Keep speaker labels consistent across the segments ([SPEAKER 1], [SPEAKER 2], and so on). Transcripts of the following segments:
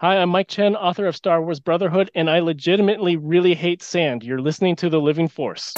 [SPEAKER 1] Hi, I'm Mike Chen, author of Star Wars Brotherhood, and I legitimately really hate sand. You're listening to The Living Force.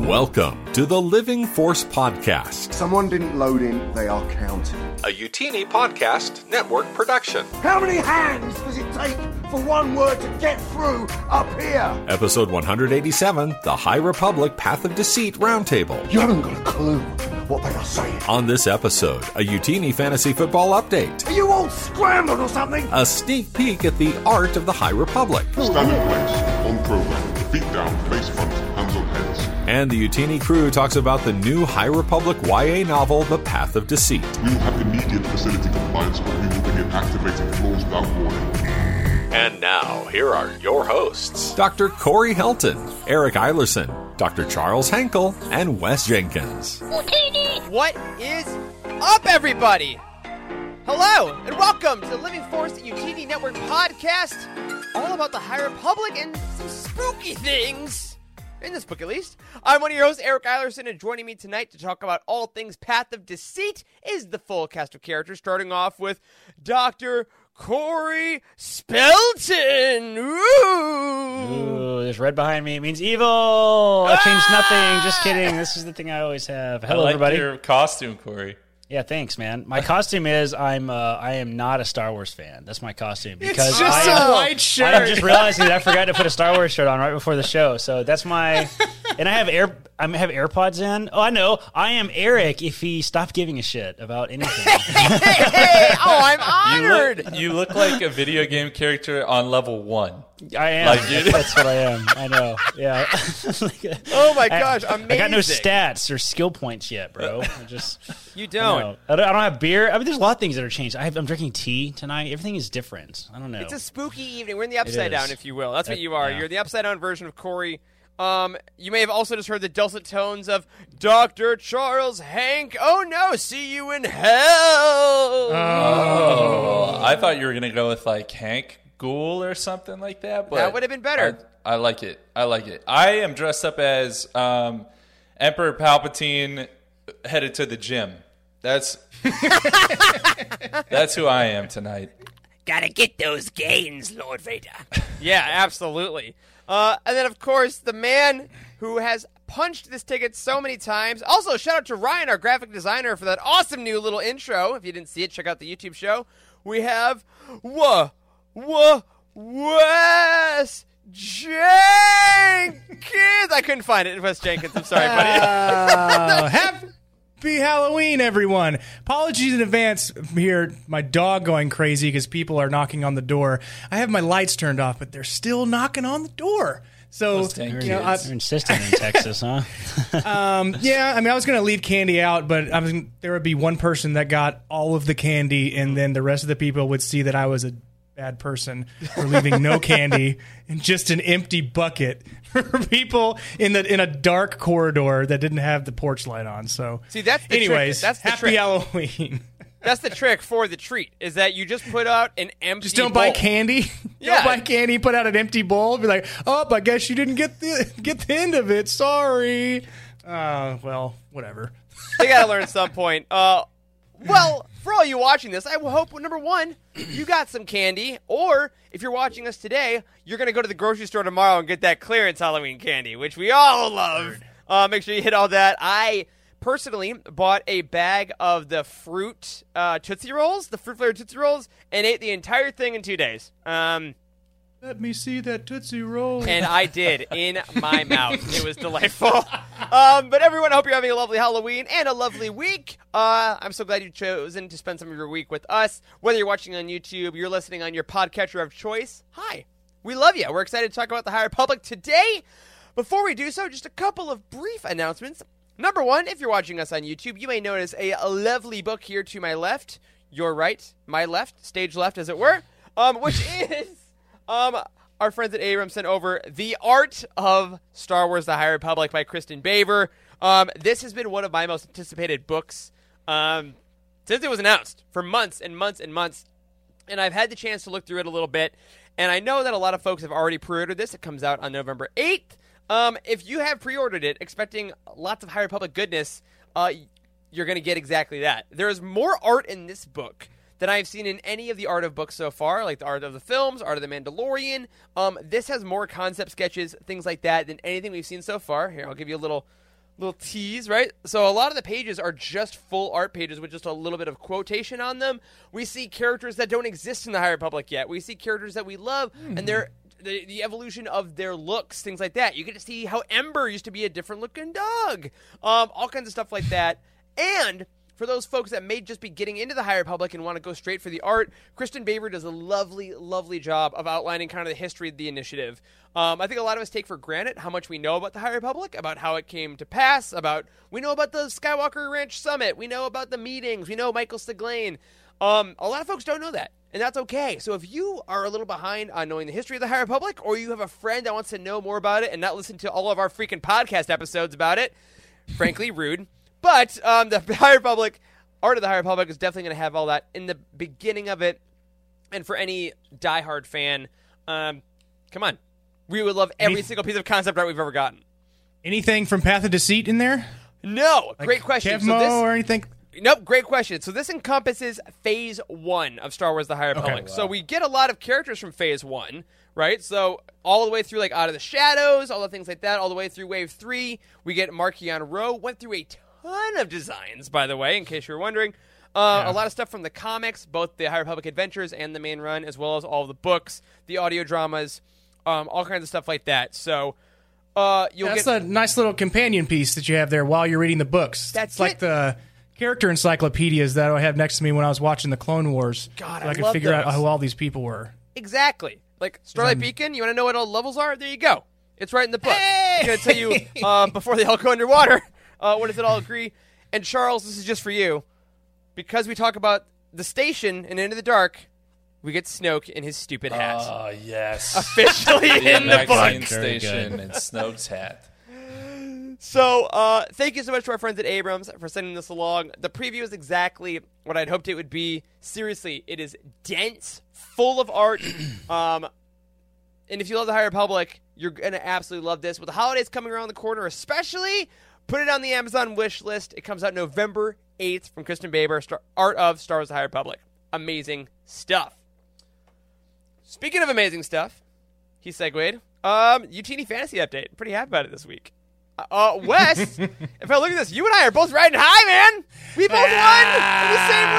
[SPEAKER 2] Welcome to the Living Force Podcast,
[SPEAKER 3] Someone didn't load in, they are counting.
[SPEAKER 2] a Youtini Podcast Network production.
[SPEAKER 3] How many hands does it take for one word to get through up here?
[SPEAKER 2] Episode 187 The High Republic Path of Deceit Roundtable.
[SPEAKER 3] You haven't got a clue what they are saying.
[SPEAKER 2] On this episode, a Youtini Fantasy Football update,
[SPEAKER 3] Are you all scrambled or something?
[SPEAKER 2] a sneak peek at the art of the High Republic,
[SPEAKER 4] Standing place, on program, feet down, face front, hands on heads.
[SPEAKER 2] and the Youtini crew talks about the new High Republic YA novel, The Path of Deceit.
[SPEAKER 4] We will have immediate facility compliance, but we will begin activating floors without warning.
[SPEAKER 2] And now, here are your hosts Dr. Corey Helton, Eric Eilerson, Dr. Charles Henkel, and Wes Jenkins.
[SPEAKER 5] What is up, everybody? Hello, and welcome to the Living Force UTD Network podcast, all about the High Republic and some spooky things. In this book, at least. I'm one of your hosts, Eric Eilerson, and joining me tonight to talk about all things Path of Deceit is the full cast of characters, starting off with Dr. Corey Spelton. Ooh.
[SPEAKER 6] Ooh, there's red behind me. It means evil. I changed nothing. Just ah! kidding. This is the thing I always have. Hello,
[SPEAKER 7] I like
[SPEAKER 6] everybody.
[SPEAKER 7] your costume, Corey.
[SPEAKER 6] Yeah, thanks, man. My costume is I'm uh, I am not a Star Wars fan. That's my costume because
[SPEAKER 8] just
[SPEAKER 6] I,
[SPEAKER 8] a white shirt.
[SPEAKER 6] I'm just realizing that I forgot to put a Star Wars shirt on right before the show. So that's my and I have air I have AirPods in. Oh, I know. I am Eric. If he stopped giving a shit about anything,
[SPEAKER 5] Hey, oh, I'm
[SPEAKER 7] You
[SPEAKER 5] honored.
[SPEAKER 7] look, you look like a video game character on level one.
[SPEAKER 6] I am.
[SPEAKER 7] Like you-
[SPEAKER 6] that's what I am. I know. Yeah. Like,
[SPEAKER 5] Oh my gosh!
[SPEAKER 6] I-
[SPEAKER 5] gosh,
[SPEAKER 6] I got no stats or skill points yet, bro. I just
[SPEAKER 5] You don't.
[SPEAKER 6] I don't, I don't have beer. I mean, there's a lot of things that are changed. I have, I'm drinking tea tonight. Everything is different. I don't know.
[SPEAKER 5] It's a spooky evening. We're in the upside down, if you will. That's what
[SPEAKER 6] That-
[SPEAKER 5] you are.
[SPEAKER 6] yeah.
[SPEAKER 5] You're the upside down version of Corey. Um, you may have also just heard the dulcet tones of Dr. Charles Hank. Oh no, see you in hell.
[SPEAKER 7] Oh, I thought you were gonna go with like Hank Ghoul or something like that. But
[SPEAKER 5] That would have been better.
[SPEAKER 7] I, I like it. I like it. I am dressed up as um, Emperor Palpatine headed to the gym. That's that's who I am tonight.
[SPEAKER 5] Gotta get those gains, Lord Vader. yeah, absolutely. Uh, and then, of course, the man who has punched this ticket so many times. Also, shout out to Ryan, our graphic designer, for that awesome new little intro. If you didn't see it, check out the YouTube show. We have Wha Wha Wes Jenkins. I couldn't find it. Wes Jenkins. I'm sorry, buddy.
[SPEAKER 8] Uh, happy Halloween, everyone. Apologies in advance here. My dog going crazy because people are knocking on the door. I have my lights turned off, but they're still knocking on the door. So, you know, I,
[SPEAKER 6] You're insistent in Texas, huh?
[SPEAKER 8] yeah, I mean, I was going to leave candy out, but I was there would be one person that got all of the candy, and then the rest of the people would see that I was a bad person for leaving no candy and just an empty bucket for people in the in a dark corridor that didn't have the porch light on. So,
[SPEAKER 5] See, that's the trick.
[SPEAKER 8] anyways,
[SPEAKER 5] That's the
[SPEAKER 8] happy
[SPEAKER 5] trick.
[SPEAKER 8] Halloween.
[SPEAKER 5] That's the trick for the treat. Is that you just put out an empty.
[SPEAKER 8] Just don't buy
[SPEAKER 5] bowl.
[SPEAKER 8] candy.
[SPEAKER 5] Yeah.
[SPEAKER 8] Don't buy candy. Put out an empty bowl. Be like, oh, I guess you didn't get the get the end of it. Sorry. Uh, well, whatever.
[SPEAKER 5] they gotta learn at some point. Uh, well, for all you watching this, I will hope number one, you got some candy, or if you're watching us today, you're gonna go to the grocery store tomorrow and get that clearance Halloween candy, which we all love. Uh, make sure you hit all that. I personally bought a bag of the fruit uh, Tootsie Rolls, the fruit flavored Tootsie Rolls, and ate the entire thing in two days. Um,
[SPEAKER 8] Let me see that Tootsie Roll.
[SPEAKER 5] and I did in my mouth. It was delightful. Um, but everyone, I hope you're having a lovely Halloween and a lovely week. Uh, I'm so glad you've chosen to spend some of your week with us. Whether you're watching on YouTube, you're listening on your podcatcher of choice. Hi, we love you. We're excited to talk about the High Republic today. Before we do so, just a couple of brief announcements. Number one, if you're watching us on YouTube, you may notice a, a lovely book here to my left, your right, my left, stage left, as it were, um, which is um, our friends at Abrams sent over The Art of Star Wars The High Republic by Kristin Baver. Um, this has been one of my most anticipated books um, since it was announced for months and months and months. And I've had the chance to look through it a little bit. And I know that a lot of folks have already pre ordered this. It comes out on November 8th. Um, if you have pre-ordered it, expecting lots of High Republic goodness, uh, you're going to get exactly that. There is more art in this book than I've seen in any of the art of books so far, like the art of the films, art of the Mandalorian. Um, this has more concept sketches, things like that, than anything we've seen so far. Here, I'll give you a little little tease, right? So a lot of the pages are just full art pages with just a little bit of quotation on them. We see characters that don't exist in the High Republic yet. We see characters that we love, and they're the, the evolution of their looks, things like that. You get to see how Ember used to be a different looking dog, um, all kinds of stuff like that. And for those folks that may just be getting into the High Republic and want to go straight for the art, Kristin Baver does a lovely, lovely job of outlining kind of the history of the initiative. Um, I think a lot of us take for granted how much we know about the High Republic, about how it came to pass, about we know about the Skywalker Ranch Summit, we know about the meetings, we know Michael Siglain. Um, a lot of folks don't know that, and that's okay. So if you are a little behind on knowing the history of the High Republic, or you have a friend that wants to know more about it and not listen to all of our freaking podcast episodes about it, frankly, rude. But um, the High Republic, Art of the High Republic, is definitely going to have all that in the beginning of it. And for any diehard fan, um, come on, we would love every
[SPEAKER 8] Any-
[SPEAKER 5] single piece of concept art we've ever gotten.
[SPEAKER 8] Anything from Path of Deceit in there?
[SPEAKER 5] No,
[SPEAKER 8] Like
[SPEAKER 5] great question.
[SPEAKER 8] Kevmo
[SPEAKER 5] So this,
[SPEAKER 8] or anything?
[SPEAKER 5] Nope, great question. So this encompasses Phase One of Star Wars: The High Republic. So we get a lot of characters from Phase One, right? So all the way through like Out of the Shadows, all the things like that, all the way through Wave Three. We get Marchion Ro. Went through a ton of designs, by the way, in case you were wondering. Uh, A lot of stuff from the comics, both the High Republic Adventures and the main run, as well as all the books, the audio dramas, um, all kinds of stuff like that. So uh, you'll
[SPEAKER 8] That's
[SPEAKER 5] get
[SPEAKER 8] a nice little companion piece that you have there while you're reading the books.
[SPEAKER 5] That's
[SPEAKER 8] it's like
[SPEAKER 5] it.
[SPEAKER 8] the character encyclopedias that I have next to me when I was watching the Clone Wars.
[SPEAKER 5] God,
[SPEAKER 8] so
[SPEAKER 5] I
[SPEAKER 8] I could figure out who all these people were.
[SPEAKER 5] Exactly. Like Starlight Beacon, you want to know what all levels are? There you go. It's right in the book. It's going to tell you uh, before they all go underwater. Uh, what does it all agree? And Charles, this is just for you. Because we talk about the station and Into the Dark, we get Snoke in his stupid hat.
[SPEAKER 7] Oh, yes.
[SPEAKER 5] Officially in the
[SPEAKER 7] Maxine
[SPEAKER 5] book.
[SPEAKER 7] Station and Snoke's hat.
[SPEAKER 5] So, uh, thank you so much to our friends at Abrams for sending this along. The preview is exactly what I'd hoped it would be. Seriously, it is dense, full of art. um, and if you love the High Republic, you're gonna absolutely love this. With the holidays coming around the corner, especially, put it on the Amazon wish list. It comes out November 8th from Kristin Baver, Star- Art of Star Wars: The High Republic. Amazing stuff. Speaking of amazing stuff, he segued. Um, Youtini Fantasy Update. Pretty happy about it this week. Uh, Wes, if I look at this, you and I are both riding high, man. We both won in the same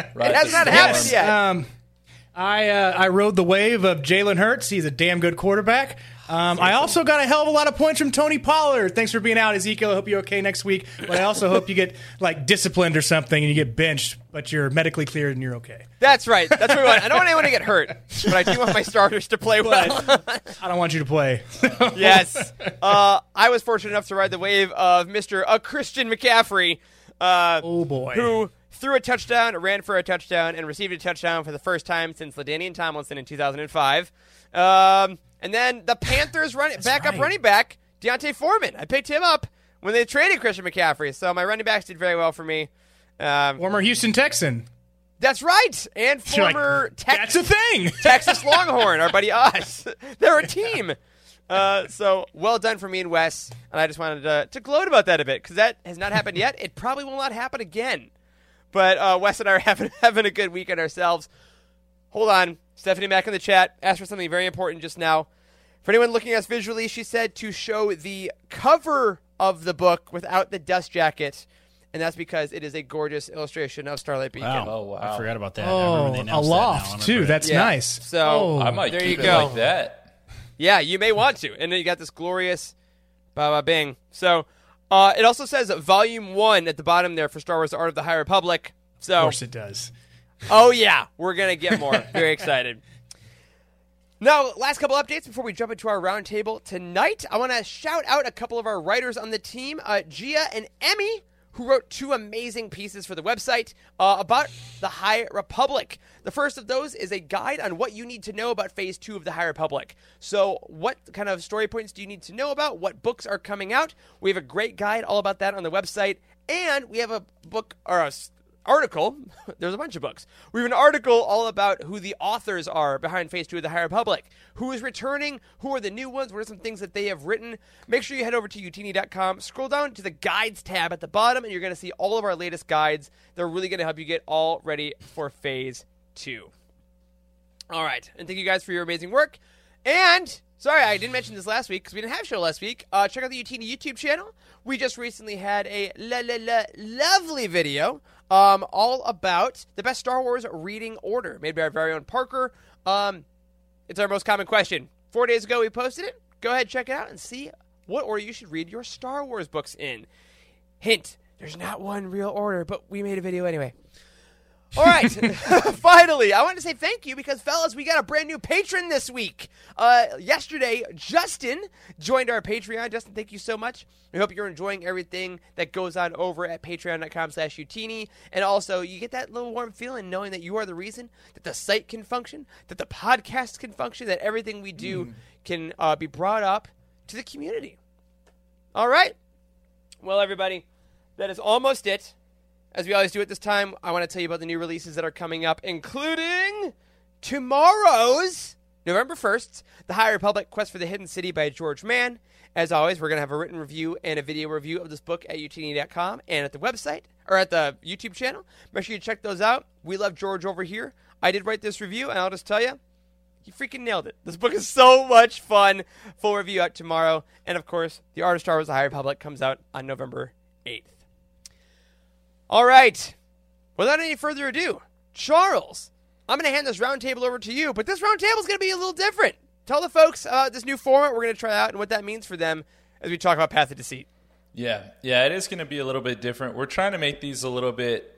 [SPEAKER 5] week.
[SPEAKER 7] Right
[SPEAKER 5] It has not
[SPEAKER 7] morning.
[SPEAKER 5] happened yet.
[SPEAKER 8] Um, I uh, I rode the wave of Jalen Hurts. He's a damn good quarterback. Um, I also got a hell of a lot of points from Tony Pollard. Thanks for being out, Ezekiel. I hope you're okay next week. But I also hope you get like disciplined or something and you get benched, but you're medically cleared and you're okay.
[SPEAKER 5] That's right. That's what we want. I don't want anyone to get hurt, but I do want my starters to play well.
[SPEAKER 8] I don't want you to play.
[SPEAKER 5] yes. Uh, I was fortunate enough to ride the wave of Mr. Uh, Christian McCaffrey. Uh,
[SPEAKER 8] oh boy.
[SPEAKER 5] who threw a touchdown, ran for a touchdown, and received a touchdown for the first time since LaDainian Tomlinson in 2005. Um, and then the Panthers running backup
[SPEAKER 8] right.
[SPEAKER 5] running back D'Onta Foreman. I picked him up when they traded Christian McCaffrey, so my running backs did very well for me. Um,
[SPEAKER 8] Former Houston Texan.
[SPEAKER 5] that's right, and
[SPEAKER 8] like,
[SPEAKER 5] former Tex-
[SPEAKER 8] That's a thing.
[SPEAKER 5] Texas Longhorn, our buddy us. They're a team. Uh, so well done for me and Wes, and I just wanted to, to gloat about that a bit because that has not happened yet. It probably will not happen again. But uh, Wes and I are having having a good weekend ourselves. Hold on, Stephanie back in the chat asked for something very important just now. For anyone looking at us visually, she said to show the cover of the book without the dust jacket, and that's because it is a gorgeous illustration of Starlight Beacon.
[SPEAKER 6] Wow.
[SPEAKER 7] Oh, wow.
[SPEAKER 6] I forgot about that. I
[SPEAKER 8] Oh,
[SPEAKER 6] remember they
[SPEAKER 8] a
[SPEAKER 6] announced that
[SPEAKER 8] loft too. That's
[SPEAKER 5] Yeah.
[SPEAKER 8] nice.
[SPEAKER 5] So
[SPEAKER 8] Oh.
[SPEAKER 7] I might
[SPEAKER 5] There
[SPEAKER 7] keep
[SPEAKER 5] you
[SPEAKER 7] it
[SPEAKER 5] go.
[SPEAKER 7] like that.
[SPEAKER 5] Yeah, you may want to. And then you got this glorious ba ba bing. So uh, it also says volume one at the bottom there for Star Wars The Art of the High Republic. So, Of
[SPEAKER 8] course it does.
[SPEAKER 5] Oh yeah, we're gonna get more. Very excited. Now, last couple updates before we jump into our roundtable tonight. I want to shout out a couple of our writers on the team, uh, Gia and Emmy, who wrote two amazing pieces for the website uh, about the High Republic. The first of those is a guide on what you need to know about Phase Two of the High Republic. So, what kind of story points do you need to know about? What books are coming out? We have a great guide all about that on the website, and we have a book or a article. There's a bunch of books. We have an article all about who the authors are behind Phase 2 of the High Republic. Who is returning? Who are the new ones? What are some things that they have written? Make sure you head over to youtini.com, scroll down to the guides tab at the bottom, and you're going to see all of our latest guides. They're really going to help you get all ready for Phase 2. All right. And thank you guys for your amazing work. And sorry, I didn't mention this last week because we didn't have show last week. Uh, check out the Youtini YouTube channel. We just recently had a la la la lovely video um, all about the best Star Wars reading order made by our very own Parker. Um, it's our most common question. Four days ago, we posted it. Go ahead, check it out, and see what order you should read your Star Wars books in. Hint: There's not one real order, but we made a video anyway. All right. Finally, I want to say thank you because, fellas, we got a brand new patron this week. Uh, yesterday, Justin joined our Patreon. Justin, thank you so much. We hope you're enjoying everything that goes on over at patreon.com slash youtini. And also, you get that little warm feeling knowing that you are the reason that the site can function, that the podcast can function, that everything we do can uh, be brought up to the community. All right. Well, everybody, that is almost it. As we always do at this time, I want to tell you about the new releases that are coming up, including tomorrow's November 1st, The High Republic Quest for the Hidden City by George Mann. As always, we're going to have a written review and a video review of this book at youtini.com and at the website or at the YouTube channel. Make sure you check those out. We love George over here. I did write this review, and I'll just tell you, he freaking nailed it. This book is so much fun. Full review out tomorrow. And of course, The Art of Star Wars The High Republic comes out on November 8th. All right. Without any further ado, Charles, I'm going to hand this roundtable over to you, but this roundtable is going to be a little different. Tell the folks about this new format we're going to try out and what that means for them as we talk about Path of Deceit.
[SPEAKER 7] Yeah, yeah, it is going to be a little bit different. We're trying to make these a little bit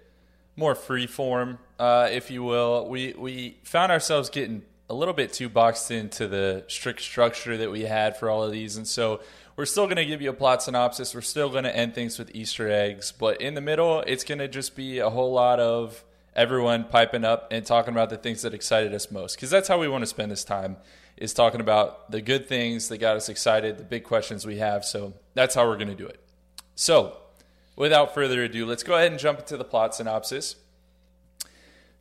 [SPEAKER 7] more free form, uh, if you will. We we found ourselves getting a little bit too boxed into the strict structure that we had for all of these, and so we're still going to give you a plot synopsis. We're still going to end things with Easter eggs, but in the middle, it's going to just be a whole lot of everyone piping up and talking about the things that excited us most, because that's how we want to spend this time is talking about the good things that got us excited, the big questions we have. So that's how we're going to do it. So, without further ado, let's go ahead and jump into the plot synopsis.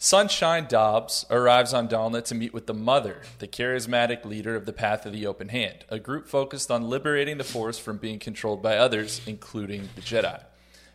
[SPEAKER 7] Sunshine Dobbs arrives on Dalna to meet with the Mother, the charismatic leader of the Path of the Open Hand, a group focused on liberating the Force from being controlled by others, including the Jedi.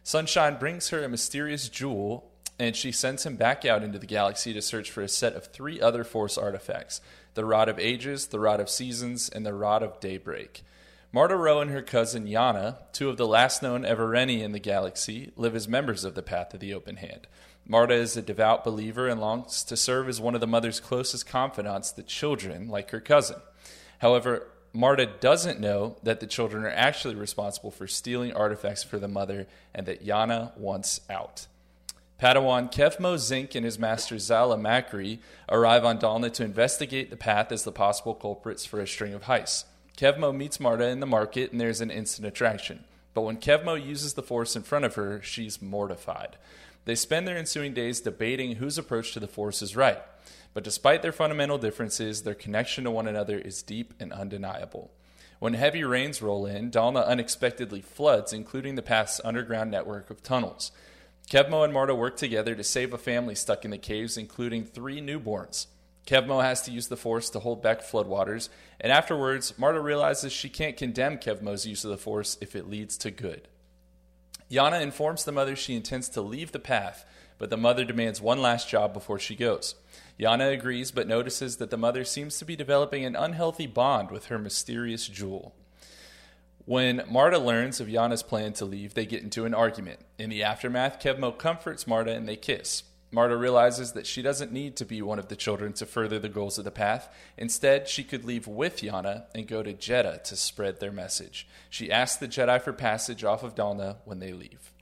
[SPEAKER 7] Sunshine brings her a mysterious jewel, and she sends him back out into the galaxy to search for a set of three other Force artifacts the Rod of Ages, the Rod of Seasons, and the Rod of Daybreak. Marta Rowe and her cousin Yana, two of the last known Evereni in the galaxy, live as members of the Path of the Open Hand. Marta is a devout believer and longs to serve as one of the mother's closest confidants, the children, like her cousin. However, Marta doesn't know that the children are actually responsible for stealing artifacts for the mother and that Yana wants out. Padawan Kevmo Zink and his master Zallah Macri arrive on Dalna to investigate the path as the possible culprits for a string of heists. Kevmo meets Marta in the market and there's an instant attraction. But when Kevmo uses the force in front of her, she's mortified. They spend their ensuing days debating whose approach to the force is right. But despite their fundamental differences, their connection to one another is deep and undeniable. When heavy rains roll in, Dalna unexpectedly floods, including the path's underground network of tunnels. Kevmo and Marta work together to save a family stuck in the caves, including three newborns. Kevmo has to use the Force to hold back floodwaters, and afterwards, Marta realizes she can't condemn Kevmo's use of the Force if it leads to good. Yana informs the mother she intends to leave the path, but the mother demands one last job before she goes. Yana agrees, but notices that the mother seems to be developing an unhealthy bond with her mysterious jewel. When Marta learns of Yana's plan to leave, they get into an argument. In the aftermath, Kevmo comforts Marta and they kiss. Marta realizes that she doesn't need to be one of the children to further the goals of the path. Instead, she could leave with Yana and go to Jedha to spread their message. She asks the Jedi for passage off of Dalna when they leave.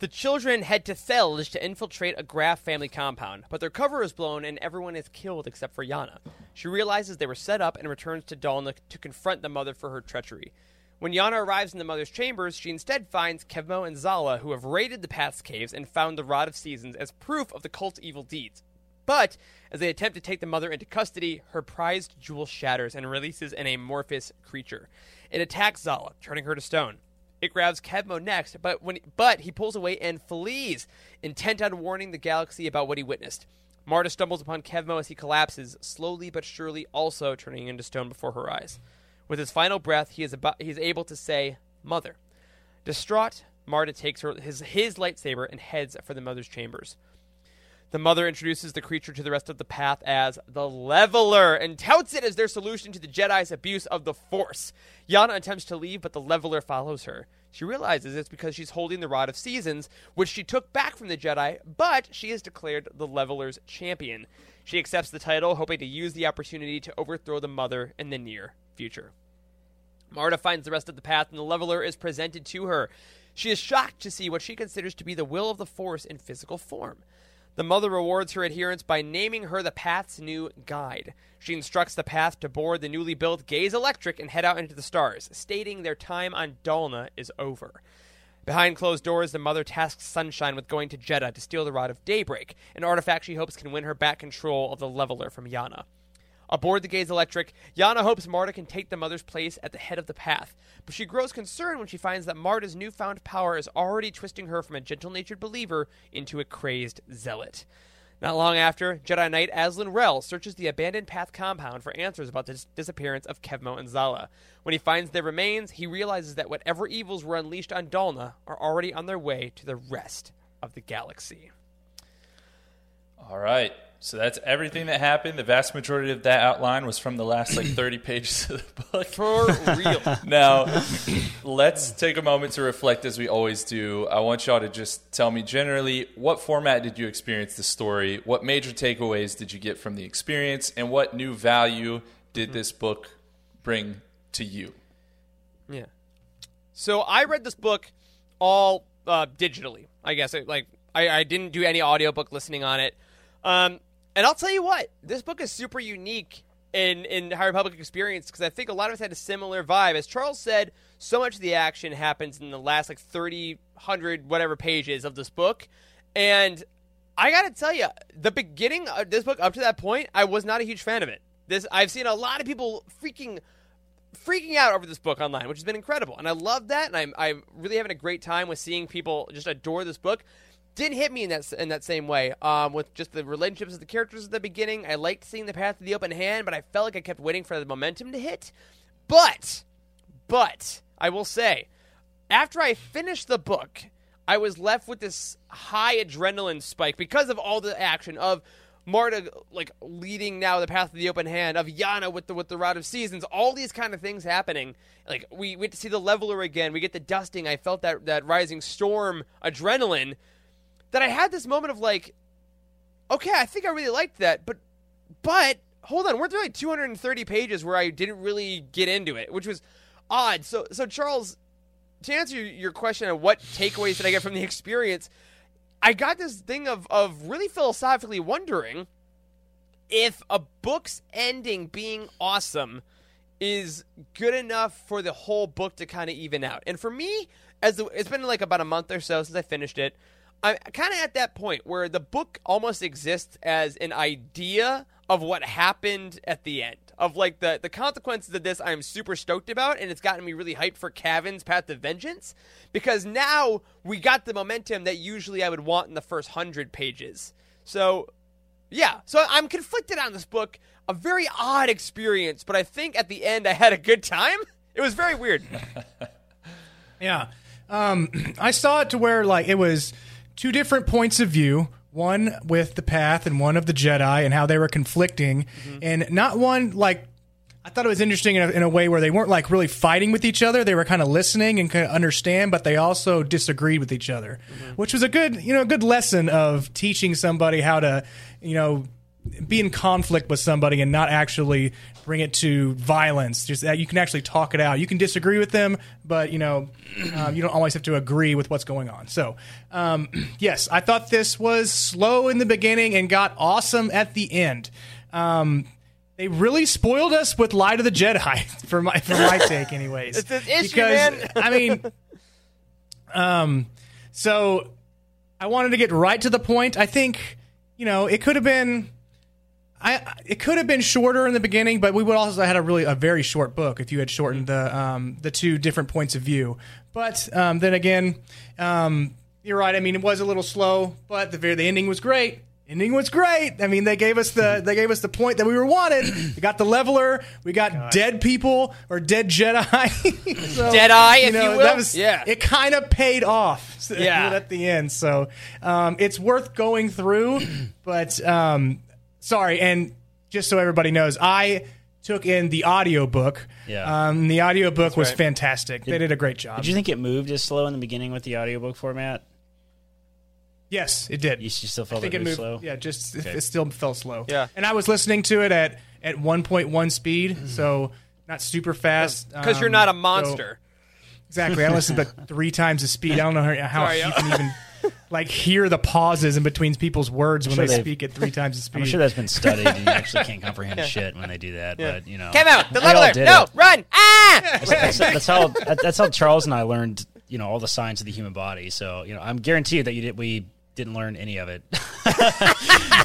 [SPEAKER 5] The children head to Thelge to infiltrate a Graf family compound, but their cover is blown and everyone is killed except for Yana. She realizes they were set up and returns to Dalna to confront the mother for her treachery. When Yana arrives in the mother's chambers, she instead finds Kevmo and Zallah, who have raided the Path's caves and found the Rod of Seasons as proof of the cult's evil deeds. But as they attempt to take the mother into custody, her prized jewel shatters and releases an amorphous creature. It attacks Zallah, turning her to stone. It grabs Kevmo next, but when but he pulls away and flees, intent on warning the galaxy about what he witnessed. Marta stumbles upon Kevmo as he collapses, slowly but surely also turning into stone before her eyes. With his final breath, he is about able to say, "Mother." Distraught, Marta takes her his his lightsaber and heads for the mother's chambers. The mother introduces the creature to the rest of the path as the Leveler and touts it as their solution to the Jedi's abuse of the Force. Yana attempts to leave, but the Leveler follows her. She realizes it's because she's holding the Rod of Seasons, which she took back from the Jedi, but she is declared the Leveler's champion. She accepts the title, hoping to use the opportunity to overthrow the mother in the near future. Marta finds the rest of the path, and the Leveler is presented to her. She is shocked to see what she considers to be the will of the Force in physical form. The mother rewards her adherence by naming her the path's new guide. She instructs the path to board the newly built Gaze Electric and head out into the stars, stating their time on Dalna is over. Behind closed doors, the mother tasks Sunshine with going to Jedha to steal the Rod of Daybreak, an artifact she hopes can win her back control of the Leveler from Yana. Aboard the Gaze Electric, Yana hopes Marta can take the mother's place at the head of the path, but she grows concerned when she finds that Marta's newfound power is already twisting her from a gentle natured believer into a crazed zealot. Not long after, Jedi Knight Azlin Rell searches the abandoned path compound for answers about the dis- disappearance of Kevmo and Zallah. When he finds their remains, he realizes that whatever evils were unleashed on Dalna are already on their way to the rest of the galaxy.
[SPEAKER 7] All right. So that's everything that happened. The vast majority of that outline was from the last like 30 pages of the book.
[SPEAKER 5] For real.
[SPEAKER 7] Now, let's take a moment to reflect as we always do. I want y'all to just tell me generally what format did you experience the story? What major takeaways did you get from the experience? And what new value did this book bring to you?
[SPEAKER 5] Yeah. So I read this book all uh, digitally. I guess I, like I, I didn't do any audiobook listening on it. Um, and I'll tell you what, this book is super unique in in High Republic experience because I think a lot of us had a similar vibe. As Charles said, so much of the action happens in the last like 30, 100, whatever pages of this book, and I got to tell you, the beginning of this book up to that point, I was not a huge fan of it. This I've seen a lot of people freaking freaking out over this book online, which has been incredible, and I love that, and I'm I'm really having a great time with seeing people just adore this book. Didn't hit me in that in that same way. Um, with just the relationships of the characters at the beginning, I liked seeing the path to the open hand, but I felt like I kept waiting for the momentum to hit. But, but I will say, after I finished the book, I was left with this high adrenaline spike because of all the action of Marta like leading now the path of the open hand of Yana with the with the rod of seasons, all these kind of things happening. Like we we get to see the leveler again, we get the dusting. I felt that that rising storm adrenaline. That I had this moment of like, okay, I think I really liked that, but but hold on, weren't there like 230 pages where I didn't really get into it, which was odd. So so Charles, to answer your question on what takeaways did I get from the experience, I got this thing of of really philosophically wondering if a book's ending being awesome is good enough for the whole book to kind of even out. And for me, as the, it's been like about a month or so since I finished it, I'm kind of at that point where the book almost exists as an idea of what happened at the end. Of like the the consequences of this, I'm super stoked about, and it's gotten me really hyped for Cavan's Path to Vengeance because now we got the momentum that usually I would want in the first hundred pages. So, yeah, so I'm conflicted on this book. A very odd experience, but I think at the end I had a good time. It was very weird.
[SPEAKER 8] Yeah. Um, I saw it to where like it was two different points of view. One with the path and one of the Jedi and how they were conflicting, mm-hmm. and not one like I thought it was interesting in a, in a way where they weren't like really fighting with each other. They were kind of listening and kind of understand, but they also disagreed with each other, mm-hmm. which was a good you know a good lesson of teaching somebody how to you know be in conflict with somebody and not actually bring it to violence. Just that you can actually talk it out. You can disagree with them, but you know um, you don't always have to agree with what's going on. So um, yes, I thought this was slow in the beginning and got awesome at the end. Um, they really spoiled us with Light of the Jedi for my for my take, anyways.
[SPEAKER 5] It's an issue,
[SPEAKER 8] because
[SPEAKER 5] man.
[SPEAKER 8] I mean, um, so I wanted to get right to the point. I think you know it could have been. I it could have been shorter in the beginning, but we would also had a really a very short book if you had shortened the um, the two different points of view. But um, then again, um, you're right. I mean, it was a little slow, but the very the ending was great. Ending was great. I mean, they gave us the they gave us the point that we were wanted. We got the leveler. We got dead people or dead Jedi. so,
[SPEAKER 5] Deadeye, if you will.
[SPEAKER 8] That was,
[SPEAKER 5] Yeah.
[SPEAKER 8] It kind of paid off.
[SPEAKER 5] Yeah.
[SPEAKER 8] at the end. So um, it's worth going through. But um, sorry, and just so everybody knows, I took in the audiobook.
[SPEAKER 6] Yeah.
[SPEAKER 8] Um, the audiobook was
[SPEAKER 5] right.
[SPEAKER 8] fantastic. they did a great job.
[SPEAKER 6] Did you think it moved as slow in the beginning with the audiobook format?
[SPEAKER 8] yes, it did.
[SPEAKER 6] You, you still
[SPEAKER 8] I
[SPEAKER 6] felt
[SPEAKER 8] think
[SPEAKER 6] it
[SPEAKER 8] it
[SPEAKER 6] moved
[SPEAKER 8] moved.
[SPEAKER 6] slow?
[SPEAKER 8] Yeah, just it-
[SPEAKER 6] Okay.
[SPEAKER 8] it still felt slow.
[SPEAKER 5] Yeah.
[SPEAKER 8] and I was listening to it at at 1.1 speed, so not super fast.
[SPEAKER 5] Because you're
[SPEAKER 8] Um,
[SPEAKER 5] not a
[SPEAKER 8] so-
[SPEAKER 5] monster.
[SPEAKER 8] exactly. I listened to three times the speed. I don't know how, how
[SPEAKER 5] Sorry,
[SPEAKER 8] you can even like hear the pauses in between people's words when
[SPEAKER 6] sure
[SPEAKER 8] they speak at three times the speed.
[SPEAKER 6] I'm sure that's been studied, and you actually can't comprehend shit when they do that. But you know,
[SPEAKER 5] Come out, the
[SPEAKER 6] they all
[SPEAKER 5] leveler.
[SPEAKER 6] did
[SPEAKER 5] No,
[SPEAKER 6] it.
[SPEAKER 5] run. Ah!
[SPEAKER 6] That's, that's how that's how Charles and I learned, you know, all the science of the human body. So you know, I'm guaranteed that you did we didn't learn any of it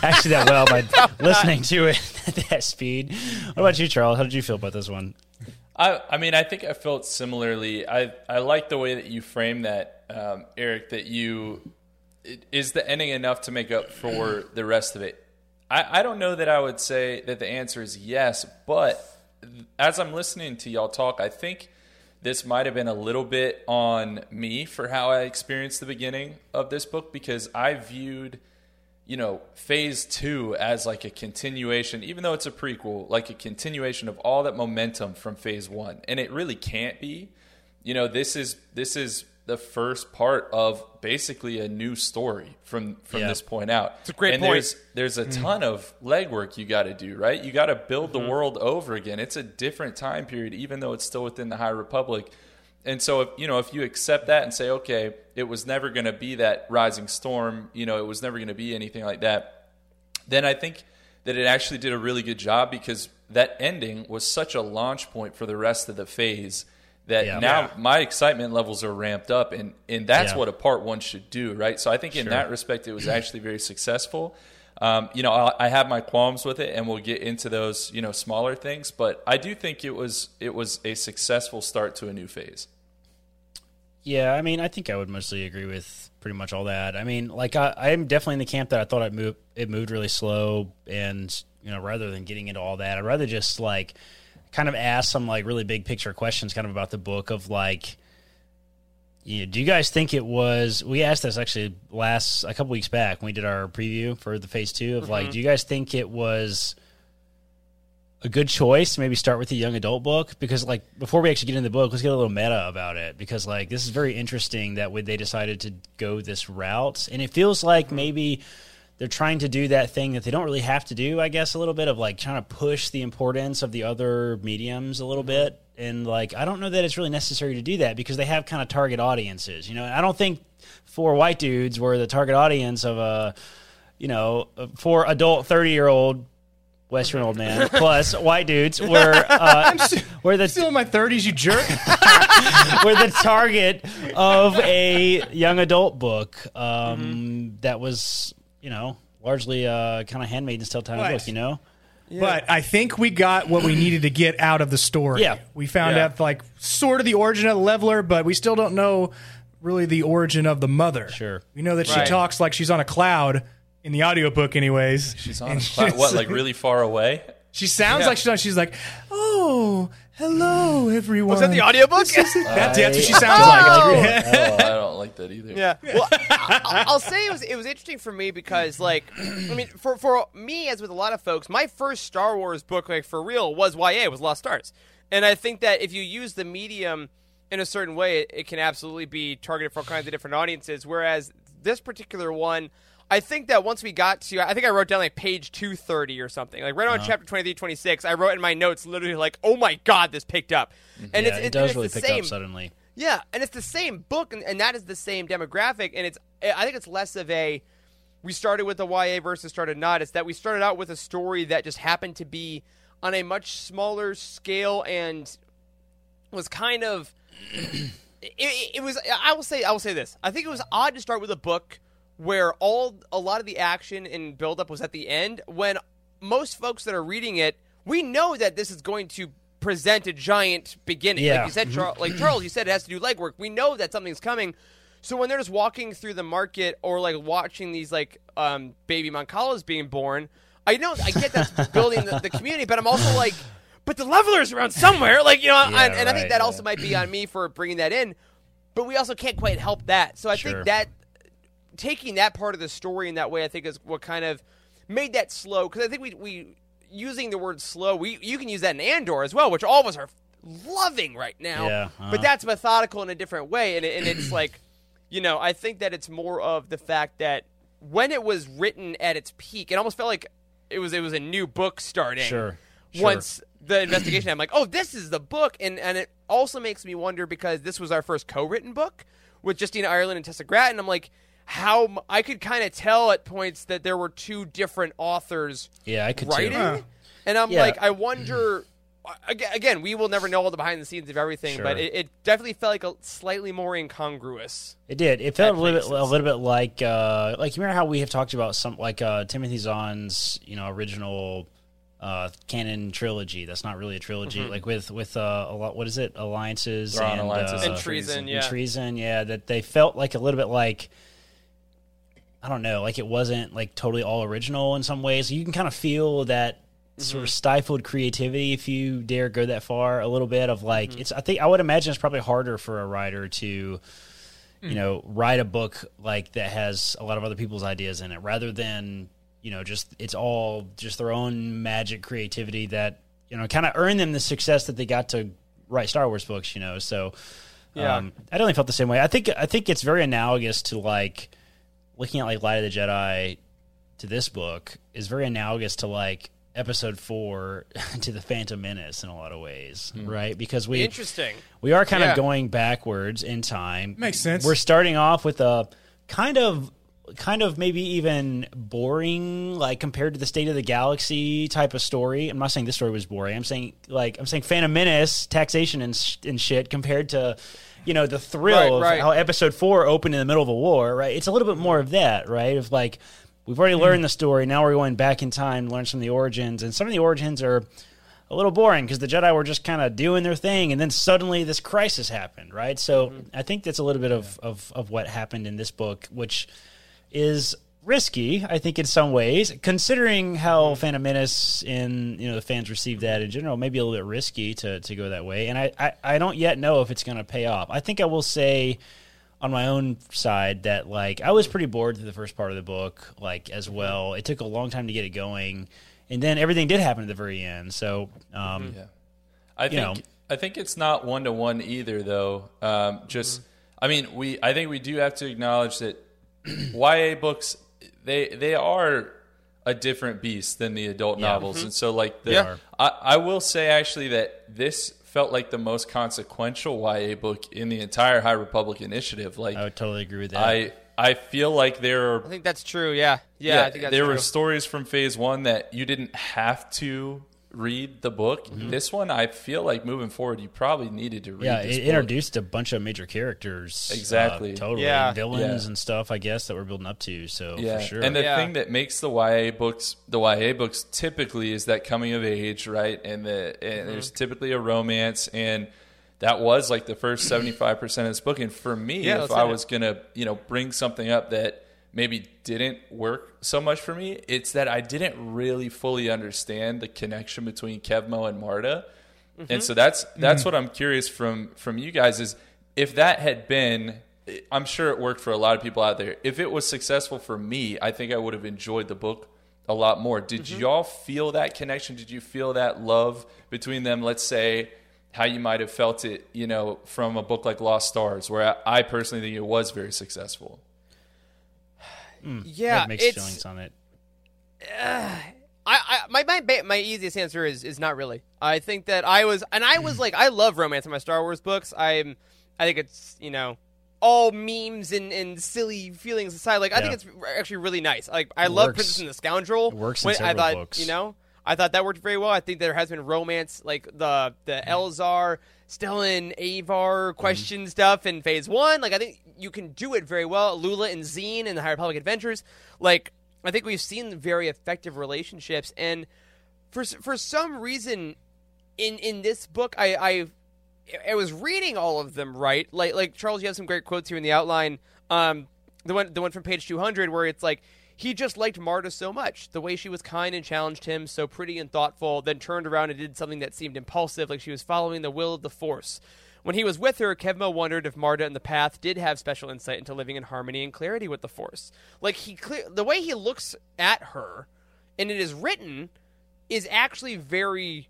[SPEAKER 6] actually that well by listening to it at that speed. What about you, Charles? How did you feel about this one?
[SPEAKER 7] I, I mean, I think I felt similarly. I, I like the way that you frame that, um, Eric. That you is the ending enough to make up for the rest of it. I, I don't know that I would say that the answer is yes, but as I'm listening to y'all talk, I think this might have been a little bit on me for how I experienced the beginning of this book because I viewed you know, phase two as like a continuation, even though it's a prequel, like a continuation of all that momentum from phase one. And it really can't be. You know, this is this is the first part of basically a new story from from
[SPEAKER 6] Yeah.
[SPEAKER 7] this point out. It's
[SPEAKER 5] a great
[SPEAKER 7] and
[SPEAKER 5] point.
[SPEAKER 7] There's there's a mm. ton of legwork you got to do, right? You got to build the mm-hmm. world over again. It's a different time period, even though it's still within the High Republic. And so, if you know, if you accept that and say, okay, it was never going to be that rising storm, you know, it was never going to be anything like that, then I think that it actually did a really good job because that ending was such a launch point for the rest of the phase that
[SPEAKER 6] Yeah.
[SPEAKER 7] now
[SPEAKER 6] Yeah.
[SPEAKER 7] my excitement levels are ramped up, and and that's
[SPEAKER 6] Yeah.
[SPEAKER 7] what a part one should do, right? So I think in
[SPEAKER 6] Sure.
[SPEAKER 7] that respect, it was actually very successful. Um, you know, I, I have my qualms with it, and we'll get into those, you know, smaller things. But I do think it was it was a successful start to a new phase.
[SPEAKER 6] Yeah, I mean, I think I would mostly agree with pretty much all that. I mean, like I, I'm definitely in the camp that I thought it moved it moved really slow, and you know, rather than getting into all that, I'd rather just like kind of ask some like really big picture questions, kind of about the book of like. You know, do you guys think it was? We asked this actually last a couple weeks back when we did our preview for the phase two of like, mm-hmm. do you guys think it was a good choice to maybe start with the young adult book because like before we actually get into the book let's get a little meta about it because like this is very interesting that they decided to go this route. And it feels like maybe they're trying to do that thing that they don't really have to do i guess a little bit of like trying to push the importance of the other mediums a little bit. And like i don't know that it's really necessary to do that because they have kind of target audiences you know? I don't think four white dudes were the target audience of a you know for adult 30 year old Western old man plus white dudes were uh, were the
[SPEAKER 8] Still in my 30s, you jerk.
[SPEAKER 6] were the target of a young adult book um, that was you know largely uh, kind of Handmaid's Tale time
[SPEAKER 8] Right.
[SPEAKER 6] book. You know,
[SPEAKER 8] But I think we got what we needed to get out of the story.
[SPEAKER 6] Yeah.
[SPEAKER 8] We found
[SPEAKER 7] Yeah.
[SPEAKER 8] out like sort of the origin of the leveler, but we still don't know really the origin of the mother.
[SPEAKER 6] Sure.
[SPEAKER 8] We know that
[SPEAKER 5] Right.
[SPEAKER 8] she talks like she's on a cloud in the audiobook anyways.
[SPEAKER 7] She's on a cloud, what, like really far away?
[SPEAKER 8] She sounds like she's on she's like, "Oh, hello everyone."
[SPEAKER 5] Was that the audiobook?
[SPEAKER 8] That's, that's what she
[SPEAKER 6] I
[SPEAKER 8] sounds
[SPEAKER 6] don't
[SPEAKER 8] like.
[SPEAKER 6] like
[SPEAKER 7] I don't, oh, I don't like that either.
[SPEAKER 5] Yeah. Well, I, I'll say it was it was interesting for me because like I mean for for me as with a lot of folks, my first Star Wars book like for real was YA was Lost Stars, and I think that if you use the medium in a certain way, it, it can absolutely be targeted for all kinds of different audiences. Whereas this particular one. I think that once we got to, I think I wrote down like page 230 or something. Like right on uh-huh. chapter 23, 26, I wrote in my notes literally like, oh my God, this picked up. Mm-hmm. And
[SPEAKER 6] yeah,
[SPEAKER 5] it's,
[SPEAKER 6] it
[SPEAKER 5] and
[SPEAKER 6] does
[SPEAKER 5] it's
[SPEAKER 6] really
[SPEAKER 5] the
[SPEAKER 6] pick
[SPEAKER 5] same.
[SPEAKER 6] up suddenly.
[SPEAKER 5] Yeah, and it's the same book, and, and that is the same demographic, and it's. I think it's less of a. We started with a YA versus started not. It's that we started out with a story that just happened to be on a much smaller scale and was kind of. it, it, it was. I will say. I will say this. I think it was odd to start with a book where all a lot of the action and buildup was at the end when most folks that are reading it, we know that this is going to present a giant beginning.
[SPEAKER 6] Yeah.
[SPEAKER 5] Like you said, Charles, like Charles, you said it has to do legwork. We know that something's coming. So when they're just walking through the market or like watching these like um, baby Moncalas being born, I know I get that's building the, the community, but I'm also like, but the levelers around somewhere, like you know,
[SPEAKER 6] Yeah,
[SPEAKER 5] and, and I think that
[SPEAKER 6] yeah.
[SPEAKER 5] also might be on me for bringing that in. But we also can't quite help that. So I
[SPEAKER 6] Sure.
[SPEAKER 5] think that taking that part of the story in that way, I think is what kind of made that slow. Because I think we we using the word slow, we you can use that in Andor as well, which all of us are loving right now.
[SPEAKER 6] Yeah, uh-huh.
[SPEAKER 5] But that's methodical in a different way, and, it, and it's like, you know, I think that it's more of the fact that when it was written at its peak, it almost felt like it was it was a new book starting.
[SPEAKER 6] Sure, sure.
[SPEAKER 5] Once the investigation, I'm like, oh, this is the book, and and it also makes me wonder because this was our first co-written book with Justina Ireland and Tessa Gratton. I'm like, how I could kind of tell at points that there were two different authors
[SPEAKER 6] Yeah, I could
[SPEAKER 5] writing,
[SPEAKER 6] too.
[SPEAKER 5] and I'm
[SPEAKER 6] Yeah.
[SPEAKER 5] like, I wonder. Again, we will never know all the behind the scenes of everything,
[SPEAKER 6] Sure.
[SPEAKER 5] but it, it definitely felt like a slightly more incongruous.
[SPEAKER 6] It did. It felt a little bit, a little bit like, uh, like you remember how we have talked about some, like uh, Timothy Zahn's, you know, original uh, canon trilogy. That's not really a trilogy.
[SPEAKER 5] Mm-hmm.
[SPEAKER 6] Like with with uh, a lot, what is it? Alliances and
[SPEAKER 7] Alliances
[SPEAKER 6] uh,
[SPEAKER 5] And treason,
[SPEAKER 6] and treason. Yeah, that they felt like a little bit like. I don't know, like it wasn't like totally all original in some ways. You can kind of feel that sort of mm-hmm. stifled creativity if you dare go that far a little bit of like mm-hmm. it's I think I would imagine it's probably harder for a writer to you mm. know write a book like that has a lot of other people's ideas in it rather than you know just it's all just their own magic creativity that you know kind of earned them the success that they got to write Star Wars books you know? So
[SPEAKER 5] Yeah.
[SPEAKER 6] um, I definitely felt the same way. I think I think it's very analogous to like looking at like Light of the Jedi to this book is very analogous to like episode four to the Phantom Menace in a lot of ways, hmm. right? Because we
[SPEAKER 5] Interesting.
[SPEAKER 6] we are kind
[SPEAKER 5] Yeah.
[SPEAKER 6] of going backwards in time.
[SPEAKER 8] Makes sense.
[SPEAKER 6] We're starting off with a kind of kind of maybe even boring like compared to the state of the galaxy type of story. I'm not saying this story was boring. I'm saying like I'm saying Phantom Menace, taxation and, sh- and shit compared to you know the thrill
[SPEAKER 5] Right, right.
[SPEAKER 6] of how episode 4 opened in the middle of a war, right? It's a little bit more of that, right? Of like we've already mm. learned the story, now we're going back in time, learn some of the origins and some of the origins are a little boring because the Jedi were just kind of doing their thing, and then suddenly this crisis happened, right? So mm-hmm. I think that's a little bit of, of, of what happened in this book, which is risky, I think, in some ways, considering how Phantom Menace and you know the fans received that in general. Maybe a little bit risky to, to go that way, and I, I, I don't yet know if it's going to pay off. I think I will say on my own side that like I was pretty bored through the first part of the book, like as well. It took a long time to get it going, and then everything did happen at the very end. So, um,
[SPEAKER 7] Yeah. I think
[SPEAKER 6] know.
[SPEAKER 7] I think it's not one to one either, though. Um, just, I mean, we I think we do have to acknowledge that YA books they they are a different beast than the adult novels, mm-hmm. and so like the,
[SPEAKER 5] Yeah.
[SPEAKER 7] I, I will say actually that this felt like the most consequential YA book in the entire High Republic initiative. Like
[SPEAKER 6] I would totally agree with that.
[SPEAKER 7] I I feel like there are
[SPEAKER 5] I think that's true. Yeah. Yeah. I think that's
[SPEAKER 7] there
[SPEAKER 5] true.
[SPEAKER 7] were stories from phase one that you didn't have to read the book. This one, I feel like moving forward, you probably needed to read.
[SPEAKER 6] yeah,
[SPEAKER 7] this
[SPEAKER 6] it
[SPEAKER 7] book.
[SPEAKER 6] introduced a bunch of major characters, uh,
[SPEAKER 7] Exactly.
[SPEAKER 6] totally,
[SPEAKER 5] Yeah.
[SPEAKER 6] villains
[SPEAKER 7] Yeah.
[SPEAKER 6] and stuff. I guess that we're building up to. So
[SPEAKER 7] Yeah,
[SPEAKER 6] for sure,
[SPEAKER 7] and the
[SPEAKER 5] Yeah.
[SPEAKER 7] thing that makes the YA books the YA books typically is that coming of age, right? And the and
[SPEAKER 5] Mm-hmm.
[SPEAKER 7] there's typically a romance, and that was like the first seventy five percent of this book. And for me,
[SPEAKER 5] Yeah,
[SPEAKER 7] if I
[SPEAKER 5] hit it.
[SPEAKER 7] was gonna you know bring something up that maybe didn't work so much for me, it's that I didn't really fully understand the connection between Kevmo and Marta.
[SPEAKER 5] Mm-hmm.
[SPEAKER 7] And so that's that's what I'm curious from from you guys is if that had been I'm sure it worked for a lot of people out there. If it was successful for me, I think I would have enjoyed the book a lot more. Did
[SPEAKER 5] Mm-hmm.
[SPEAKER 7] y'all feel that connection? Did you feel that love between them? Let's say how you might have felt it, you know, from a book like Lost Stars, where I, I personally think it was very successful.
[SPEAKER 6] I
[SPEAKER 5] yeah.
[SPEAKER 6] have mixed
[SPEAKER 5] It's
[SPEAKER 6] feelings on it.
[SPEAKER 5] I, I my my my easiest answer is is not really. I think that I was and I was like I love romance in my Star Wars books. I'm I think it's you know all memes and, and silly feelings aside. Like I think it's actually really nice. Like I love
[SPEAKER 6] works.
[SPEAKER 5] Princess and the Scoundrel.
[SPEAKER 6] It works in
[SPEAKER 5] when I thought
[SPEAKER 6] books.
[SPEAKER 5] you know I thought that worked very well. I think there has been romance like the the mm. Elzar. Stellan
[SPEAKER 6] Mm-hmm.
[SPEAKER 5] Avar question stuff in phase one. Like I think you can do it very well. Lula and Zeen in the High Republic Adventures. Like I think we've seen very effective relationships, and for for some reason, in in this book, I I I was reading all of them right. Like like Charles, you have some great quotes here in the outline. Um, the one the one from page two hundred where it's like he just liked Marta so much, the way she was kind and challenged him, so pretty and thoughtful. Then turned around and did something that seemed impulsive, like she was following the will of the Force. When he was with her, Kevmo wondered if Marta and the Path did have special insight into living in harmony and clarity with the Force. Like he, clear, the way he looks at her, and it is written, is actually very,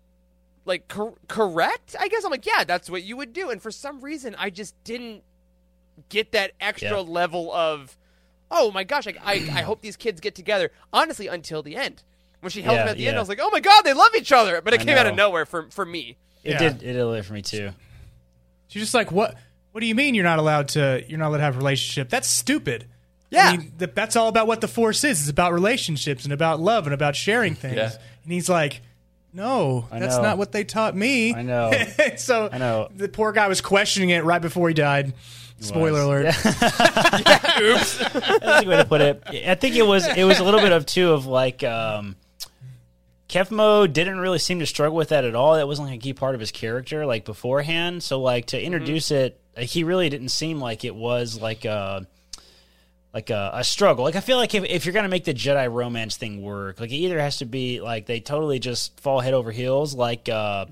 [SPEAKER 5] like cor- correct. I guess I'm like, yeah, that's what you would do. And for some reason, I just didn't get that extra
[SPEAKER 6] Yeah.
[SPEAKER 5] level of, oh my gosh, I, I, I hope these kids get together. Honestly, until the end. When she held
[SPEAKER 6] Yeah,
[SPEAKER 5] him at the end. I was like, oh my god, they love each other. But it
[SPEAKER 6] I
[SPEAKER 5] came out of nowhere for for me.
[SPEAKER 6] It
[SPEAKER 8] Yeah.
[SPEAKER 6] did. It did a little for me too.
[SPEAKER 8] She's just like, what? What do you mean you're not allowed to? You're not allowed to have a relationship? That's stupid.
[SPEAKER 5] Yeah.
[SPEAKER 8] I mean, th- that's all about what the force is. It's about relationships and about love and about sharing things.
[SPEAKER 7] Yeah.
[SPEAKER 8] And he's like, no,
[SPEAKER 6] I
[SPEAKER 8] that's
[SPEAKER 6] know.
[SPEAKER 8] not what they taught me.
[SPEAKER 6] I know.
[SPEAKER 8] so
[SPEAKER 6] I know.
[SPEAKER 8] the poor guy was questioning it right before he died. Spoiler
[SPEAKER 6] was.
[SPEAKER 8] alert.
[SPEAKER 6] That's a good way to put it. I think it was it was a little bit of too of like um Kevmo didn't really seem to struggle with that at all. That wasn't like a key part of his character like beforehand. So like to introduce it, like, he really didn't seem like it was like a like a, a struggle. Like I feel like if, if you're gonna make the Jedi romance thing work, like it either has to be like they totally just fall head over heels, like uh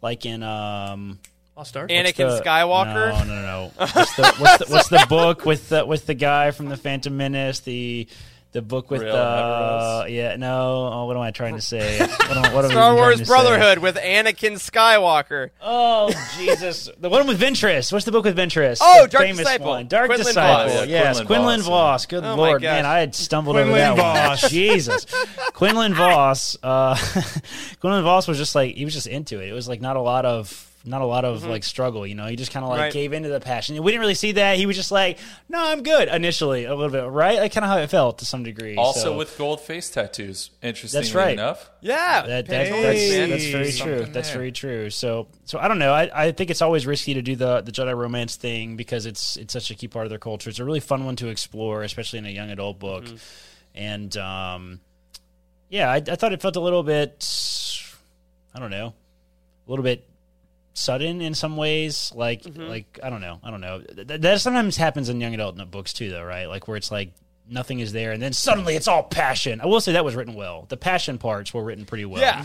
[SPEAKER 6] like in um
[SPEAKER 8] Lost Ark.
[SPEAKER 5] Anakin
[SPEAKER 6] the-
[SPEAKER 5] Skywalker.
[SPEAKER 6] No, no, no. What's the, what's, the, what's the book with the with the guy from the Phantom Menace? The the book with
[SPEAKER 7] Real
[SPEAKER 6] the
[SPEAKER 7] Heteros.
[SPEAKER 6] yeah. No, oh, what am I trying to say? What am, what
[SPEAKER 5] Star Wars
[SPEAKER 6] trying to say?
[SPEAKER 5] Brotherhood with Anakin Skywalker.
[SPEAKER 6] Oh Jesus! The one with Ventress. What's the book with Ventress?
[SPEAKER 5] Oh,
[SPEAKER 6] The
[SPEAKER 5] Dark
[SPEAKER 6] famous
[SPEAKER 5] Disciple.
[SPEAKER 6] One. Dark
[SPEAKER 5] Quinlan
[SPEAKER 6] Disciple.
[SPEAKER 7] Vos.
[SPEAKER 6] Yes,
[SPEAKER 7] Quinlan
[SPEAKER 6] Quinlan
[SPEAKER 7] Vos,
[SPEAKER 6] Vos. Good
[SPEAKER 5] Oh,
[SPEAKER 6] lord, man! I had stumbled
[SPEAKER 8] Quinlan
[SPEAKER 6] over that
[SPEAKER 8] Vos.
[SPEAKER 6] one. Jesus, Quinlan Vos. Uh, Quinlan Vos was just like he was just into it. It was like not a lot of. Not a lot of like struggle, you know. He just kind of like
[SPEAKER 5] Mm-hmm. Right.
[SPEAKER 6] gave into the passion. We didn't really see that. He was just like, "No, I'm good." Initially, a little bit, right? Like kind of how it felt to some degree.
[SPEAKER 7] Also
[SPEAKER 6] So-
[SPEAKER 7] with gold face tattoos. Interestingly
[SPEAKER 6] right.
[SPEAKER 7] enough.
[SPEAKER 5] Yeah,
[SPEAKER 6] that, that,
[SPEAKER 5] homage,
[SPEAKER 6] that's, that's very
[SPEAKER 7] Something
[SPEAKER 6] true. That's
[SPEAKER 7] there.
[SPEAKER 6] very true. So, so I don't know. I, I think it's always risky to do the the Jedi romance thing because it's it's such a key part of their culture. It's a really fun one to explore, especially in a young adult book.
[SPEAKER 5] Mm-hmm.
[SPEAKER 6] And um, yeah, I, I thought it felt a little bit. I don't know, a little bit sudden in some ways. Like
[SPEAKER 5] Mm-hmm.
[SPEAKER 6] like I don't know. I don't know. Th- that sometimes happens in young adult books too, though, right? Like where it's like nothing is there, and then suddenly it's all passion. I will say that was written well. The passion parts were written pretty well.
[SPEAKER 5] Yeah.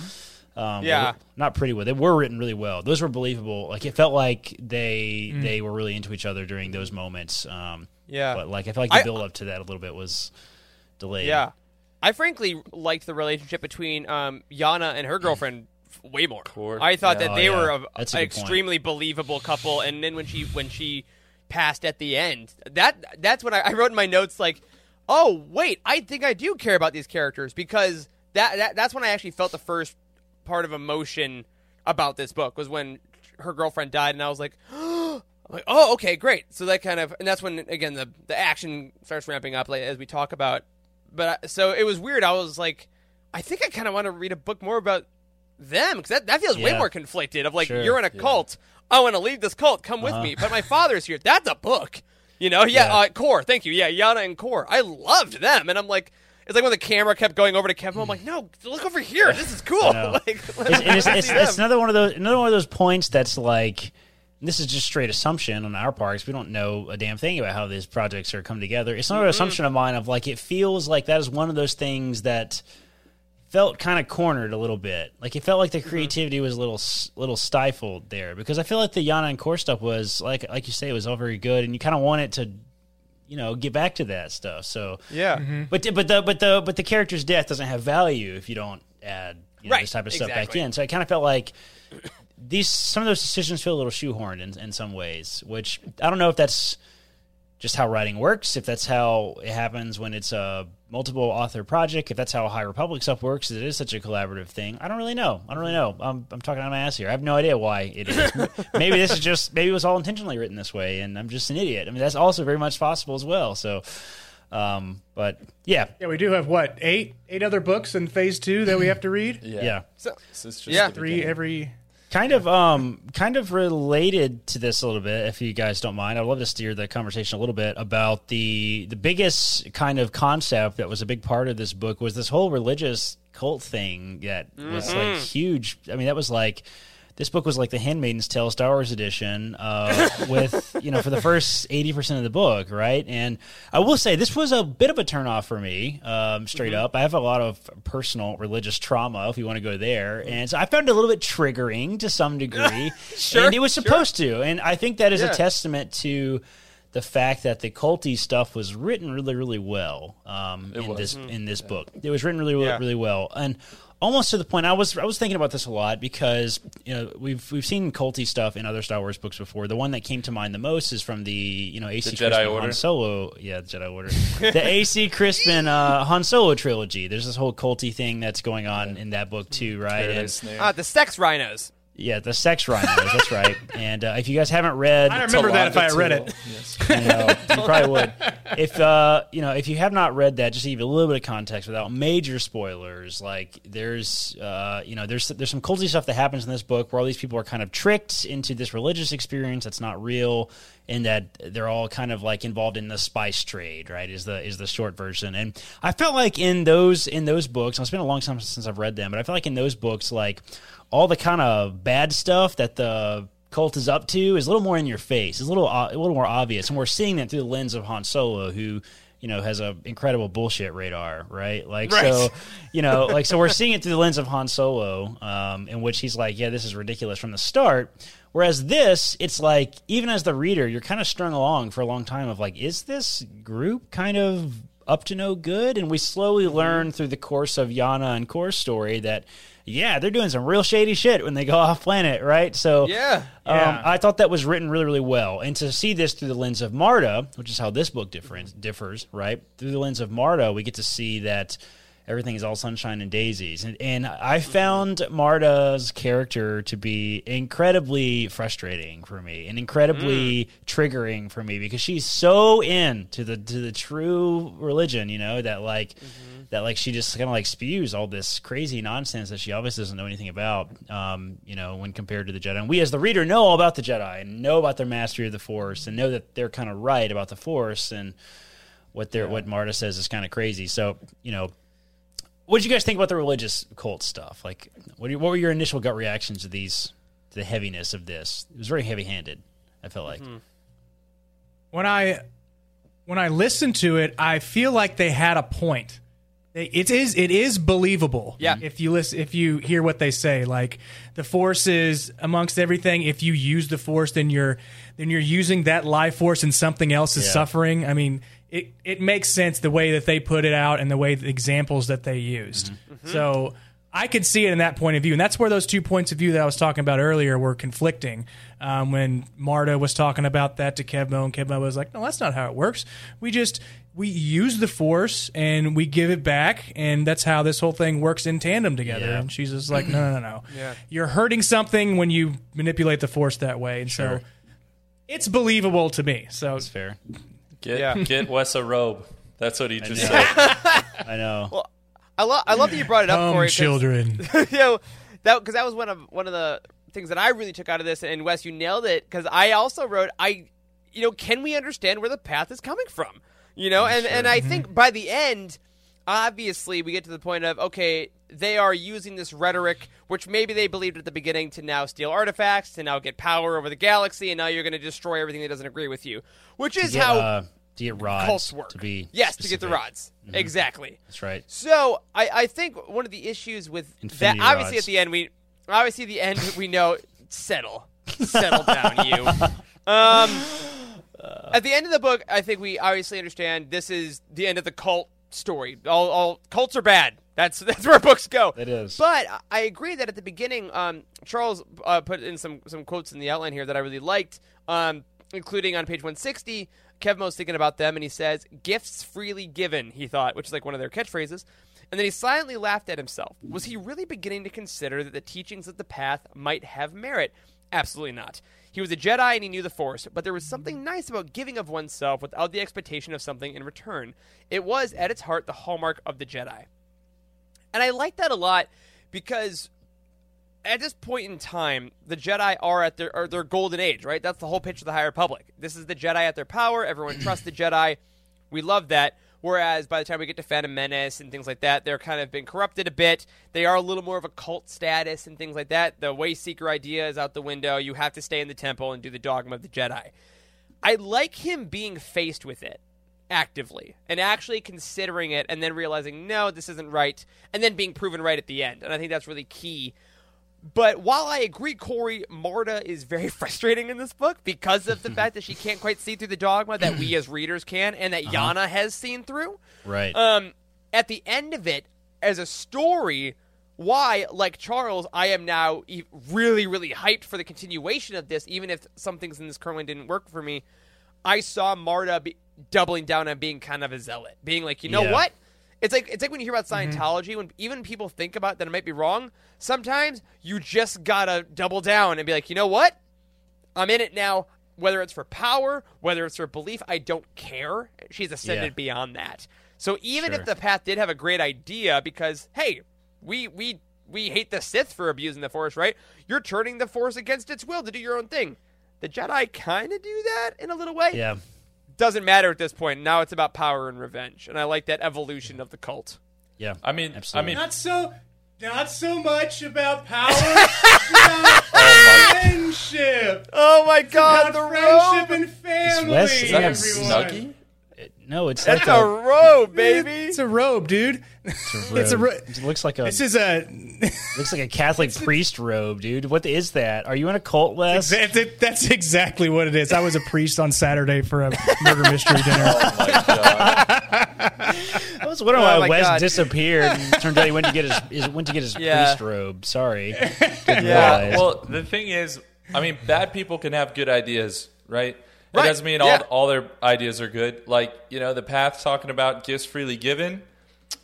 [SPEAKER 6] Um,
[SPEAKER 5] Yeah.
[SPEAKER 6] not pretty well. They were written really well. Those were believable. Like it felt like they
[SPEAKER 5] Mm.
[SPEAKER 6] they were really into each other during those moments. Um,
[SPEAKER 5] Yeah.
[SPEAKER 6] but like I felt like the
[SPEAKER 5] I-
[SPEAKER 6] build up to that a little bit was delayed.
[SPEAKER 5] Yeah, I frankly liked the relationship between um, Yana and her girlfriend f- way more. I thought
[SPEAKER 7] Yeah.
[SPEAKER 5] that
[SPEAKER 6] Oh,
[SPEAKER 5] they
[SPEAKER 6] yeah.
[SPEAKER 5] were a,
[SPEAKER 6] a
[SPEAKER 5] an
[SPEAKER 6] good point.
[SPEAKER 5] extremely believable couple, and then when she when she passed at the end, that that's when I, I wrote in my notes like, oh wait, I think I do care about these characters because that, that that's when I actually felt the first part of emotion about this book was when her girlfriend died, and I was like. I'm like, oh, okay, great. So that kind of, and that's when again the the action starts ramping up, like as we talk about. But I- so it was weird. I was like, I think I kind of want to read a book more about them because that, that feels way more conflicted. Of like,
[SPEAKER 6] Sure.
[SPEAKER 5] you're in a cult. I want to leave this cult. Come with me. But my father's here. That's a book. You know? Yeah.
[SPEAKER 6] Yeah.
[SPEAKER 5] Uh, Kor. Thank you. Yeah. Yana and Kor. I loved them, and I'm like. It's like when the camera kept going over to Kevin. I'm like, no, look over here. This is cool. like,
[SPEAKER 6] it's, it's, it's, it's another one of those another one of those points that's like this is just straight assumption on our parts. We don't know a damn thing about how these projects are come together. It's another assumption of mine of like it feels like that is one of those things that felt kind of cornered a little bit. Like it felt like the mm-hmm. creativity was a little little stifled there because I feel like the Yana and Kor stuff was like like you say it was all very good and you kind of want it to you know get back to that stuff. So
[SPEAKER 5] yeah. Mm-hmm.
[SPEAKER 6] but but the but the but the character's death doesn't have value if you don't add you know,
[SPEAKER 5] Right,
[SPEAKER 6] this type of stuff back in. So I kind of felt like these some of those decisions feel a little shoehorned in, in some ways, which I don't know if that's just how writing works, if that's how it happens when it's a multiple author project, if that's how High Republic stuff works, it is such a collaborative thing. I don't really know. I don't really know. I'm, I'm talking out of my ass here. I have no idea why it is. maybe this is just maybe it was all intentionally written this way, and I'm just an idiot. I mean, that's also very much possible as well. So, um, but yeah,
[SPEAKER 8] Yeah, we do have what eight eight other books in phase two that we have to read.
[SPEAKER 7] Yeah.
[SPEAKER 6] yeah.
[SPEAKER 5] So,
[SPEAKER 7] This is just
[SPEAKER 5] Yeah.
[SPEAKER 8] Three
[SPEAKER 7] beginning.
[SPEAKER 8] every
[SPEAKER 6] kind of um kind of related to this a little bit if you guys don't mind. I'd love to steer the conversation a little bit about the the biggest kind of concept that was a big part of this book was this whole religious cult thing that was like huge. I mean that was like this book was like the Handmaid's Tale Star Wars edition, uh, with you know for the first eighty percent of the book, right? And I will say this was a bit of a turnoff for me, um, straight up. I have a lot of personal religious trauma, if you want to go there, and so I found it a little bit triggering to some degree.
[SPEAKER 5] Sure,
[SPEAKER 6] and it was
[SPEAKER 5] sure.
[SPEAKER 6] supposed to, and I think that is
[SPEAKER 5] Yeah.
[SPEAKER 6] a testament to the fact that the culty stuff was written really, really well um, in
[SPEAKER 7] was.
[SPEAKER 6] this in this book. It was written really, really,
[SPEAKER 5] Yeah.
[SPEAKER 6] really well, and almost to the point. I was I was thinking about this a lot because you know we've we've seen culty stuff in other Star Wars books before. The one that came to mind the most is from the you know AC
[SPEAKER 7] The Jedi
[SPEAKER 6] Crispin
[SPEAKER 7] Order?
[SPEAKER 6] Han Solo, yeah, the Jedi Order, the AC Crispin uh, Han Solo trilogy. There's this whole culty thing that's going on in that book too, right? And-
[SPEAKER 5] Ah, the sex rhinos.
[SPEAKER 6] Yeah, the sex rhinos. That's right. And uh, if you guys haven't read,
[SPEAKER 8] I remember that if I
[SPEAKER 7] Talonda
[SPEAKER 8] read it.
[SPEAKER 7] Yes.
[SPEAKER 6] I know you probably would. If uh, you know, if you have not read that, just to give you a little bit of context without major spoilers. Like there's, uh, you know, there's there's some culty stuff that happens in this book where all these people are kind of tricked into this religious experience that's not real, and that they're all kind of like involved in the spice trade. Right? Is the is the short version. And I felt like in those in those books, and it's been a long time since I've read them, but I feel like in those books, like all the kind of bad stuff that the cult is up to is a little more in your face. It's a little uh, a little more obvious, and we're seeing that through the lens of Han Solo, who you know has a incredible bullshit radar, right? Like so, you know, like so we're seeing it through the lens of Han Solo, um, in which he's like, yeah, this is ridiculous from the start. Whereas this, it's like even as the reader, you're kind of strung along for a long time of like, is this group kind of up to no good? And we slowly learn through the course of Yana and Kor's story that. Yeah, they're doing some real shady shit when they go off planet, right? So
[SPEAKER 5] Yeah.
[SPEAKER 6] um,
[SPEAKER 8] Yeah.
[SPEAKER 6] I thought that was written really, really well. And to see this through the lens of Marda, which is how this book different, differs, right? Through the lens of Marda, we get to see that everything is all sunshine and daisies. And, and I found Marda's character to be incredibly frustrating for me and incredibly triggering for me because she's so into the to the true religion, you know, that like that like she just kind of like spews all this crazy nonsense that she obviously doesn't know anything about um, you know when compared to the jedi. And we as the reader know all about the jedi and know about their mastery of the force and know that they're kind of right about the force and what they're what marda says is kind of crazy. So you know what did you guys think about the religious cult stuff like what, you- what were your initial gut reactions to these to the heaviness of this it was very heavy handed i felt like mm-hmm.
[SPEAKER 8] when I when I listen to it, I feel like they had a point. It is it is believable.
[SPEAKER 5] Yeah.
[SPEAKER 8] If you listen, if you hear what they say, like the force is amongst everything. If you use the force, then you're then you're using that life force, and something else is
[SPEAKER 6] Yeah.
[SPEAKER 8] suffering. I mean, it it makes sense the way that they put it out and the way the examples that they used. So. I could see it in that point of view, and that's where those two points of view that I was talking about earlier were conflicting. Um, when Marda was talking about that to Kevmo, and Kevmo was like, "No, that's not how it works. We just we use the force and we give it back, and that's how this whole thing works in tandem together."
[SPEAKER 6] Yeah.
[SPEAKER 8] And she's just like, "No, no, no, no. You're hurting something when you manipulate the force that way." And so it's believable to me. So
[SPEAKER 6] it's fair
[SPEAKER 7] Get
[SPEAKER 5] Yeah.
[SPEAKER 7] get Wes a robe. That's what he just
[SPEAKER 6] know.
[SPEAKER 7] said.
[SPEAKER 6] i know Well,
[SPEAKER 5] I love I love that you brought it up,
[SPEAKER 8] come,
[SPEAKER 5] Corey. 'cause-
[SPEAKER 8] children.
[SPEAKER 5] you know that because that was one of one of the things that I really took out of this. And Wes, you nailed it because I also wrote I, you know, can we understand where the path is coming from? You know, and and I think by the end, obviously we get to the point of okay, they are using this rhetoric, which maybe they believed at the beginning, to now steal artifacts, to now get power over the galaxy, and now you're going to destroy everything that doesn't agree with you, which is
[SPEAKER 6] get,
[SPEAKER 5] how
[SPEAKER 6] uh, to get rods
[SPEAKER 5] cults work.
[SPEAKER 6] to be
[SPEAKER 5] yes, to get the
[SPEAKER 6] specific.
[SPEAKER 5] rods. Exactly.
[SPEAKER 6] that's right
[SPEAKER 5] So I, I think one of the issues with
[SPEAKER 6] Infinity
[SPEAKER 5] that obviously
[SPEAKER 6] rods.
[SPEAKER 5] at the end we obviously at the end we know settle settle down you. Um, at the end of the book, I think we obviously understand this is the end of the cult story. All, all cults are bad. That's that's where books go.
[SPEAKER 6] It is.
[SPEAKER 5] But I- agree that at the beginning, um, Charles uh, put in some some quotes in the outline here that I really liked, um, including on page 160. Kevmo's thinking about them, and he says, "Gifts freely given." He thought, which is like one of their catchphrases. And then he silently laughed at himself. Was he really beginning to consider that the teachings of the path might have merit? Absolutely not. He was a Jedi and he knew the Force, but there was something nice about giving of oneself without the expectation of something in return. It was, at its heart, the hallmark of the Jedi. And I like that a lot because at this point in time, the Jedi are at their are their golden age, right? That's the whole pitch of the High Republic. This is the Jedi at their power. Everyone trusts the Jedi. We love that. Whereas by the time we get to Phantom Menace and things like that, they're kind of been corrupted a bit. They are a little more of a cult status and things like that. The Wayseeker idea is out the window. You have to stay in the temple and do the dogma of the Jedi. I like him being faced with it actively and actually considering it and then realizing, no, this isn't right, and then being proven right at the end. And I think that's really key. But while I agree, Corey, Marda is very frustrating in this book because of the fact that she can't quite see through the dogma that we as readers can and that Yana has seen through.
[SPEAKER 6] Right.
[SPEAKER 5] Um, at the end of it, as a story, why, like Charles, I am now really, really hyped for the continuation of this, even if some things in this current one didn't work for me. I saw Marda be doubling down on being kind of a zealot, being like, you know
[SPEAKER 6] Yeah.
[SPEAKER 5] what? It's like it's like when you hear about mm-hmm. Scientology, when even people think about that it might be wrong. Sometimes you just gotta double down and be like, you know what? I'm in it now. Whether it's for power, whether it's for belief, I don't care. She's ascended
[SPEAKER 6] Yeah.
[SPEAKER 5] beyond that. So even
[SPEAKER 6] Sure.
[SPEAKER 5] if the path did have a great idea, because hey, we we we hate the Sith for abusing the Force, right? You're turning the Force against its will to do your own thing. The Jedi kind of do that in a little way.
[SPEAKER 6] yeah.
[SPEAKER 5] Doesn't matter at this point. Now it's about power and revenge, and I like that evolution of the cult.
[SPEAKER 6] Yeah.
[SPEAKER 7] I mean,
[SPEAKER 6] Absolutely.
[SPEAKER 7] I mean,
[SPEAKER 8] Not so, not so much about power, about oh, friendship.
[SPEAKER 5] Oh my God, the
[SPEAKER 8] friendship
[SPEAKER 5] robe!
[SPEAKER 8] and family.
[SPEAKER 6] Wes-
[SPEAKER 7] is that a snuggie?
[SPEAKER 6] No, it's
[SPEAKER 5] That's
[SPEAKER 6] like
[SPEAKER 5] a
[SPEAKER 6] a,
[SPEAKER 5] robe, baby.
[SPEAKER 8] It's a robe, dude. It's a
[SPEAKER 6] robe.
[SPEAKER 8] ro-
[SPEAKER 6] It looks like a
[SPEAKER 8] This is a.
[SPEAKER 6] looks like a Catholic priest robe, dude. What is that? Are you in a cult, Wes?
[SPEAKER 8] That's, it- that's exactly what it is. I was a priest on Saturday for a murder mystery dinner.
[SPEAKER 7] Oh my god!
[SPEAKER 6] I was wondering
[SPEAKER 5] Oh
[SPEAKER 6] why Wes
[SPEAKER 5] God.
[SPEAKER 6] disappeared. and turned out he went to get his, his went to get his
[SPEAKER 5] Yeah.
[SPEAKER 6] priest robe. Sorry. Didn't
[SPEAKER 5] Yeah.
[SPEAKER 6] realize.
[SPEAKER 7] Well, the thing is, I mean, bad people can have good ideas, right? It
[SPEAKER 5] Right.
[SPEAKER 7] doesn't mean
[SPEAKER 5] Yeah.
[SPEAKER 7] all all their ideas are good. Like you know, the path talking about gifts freely given.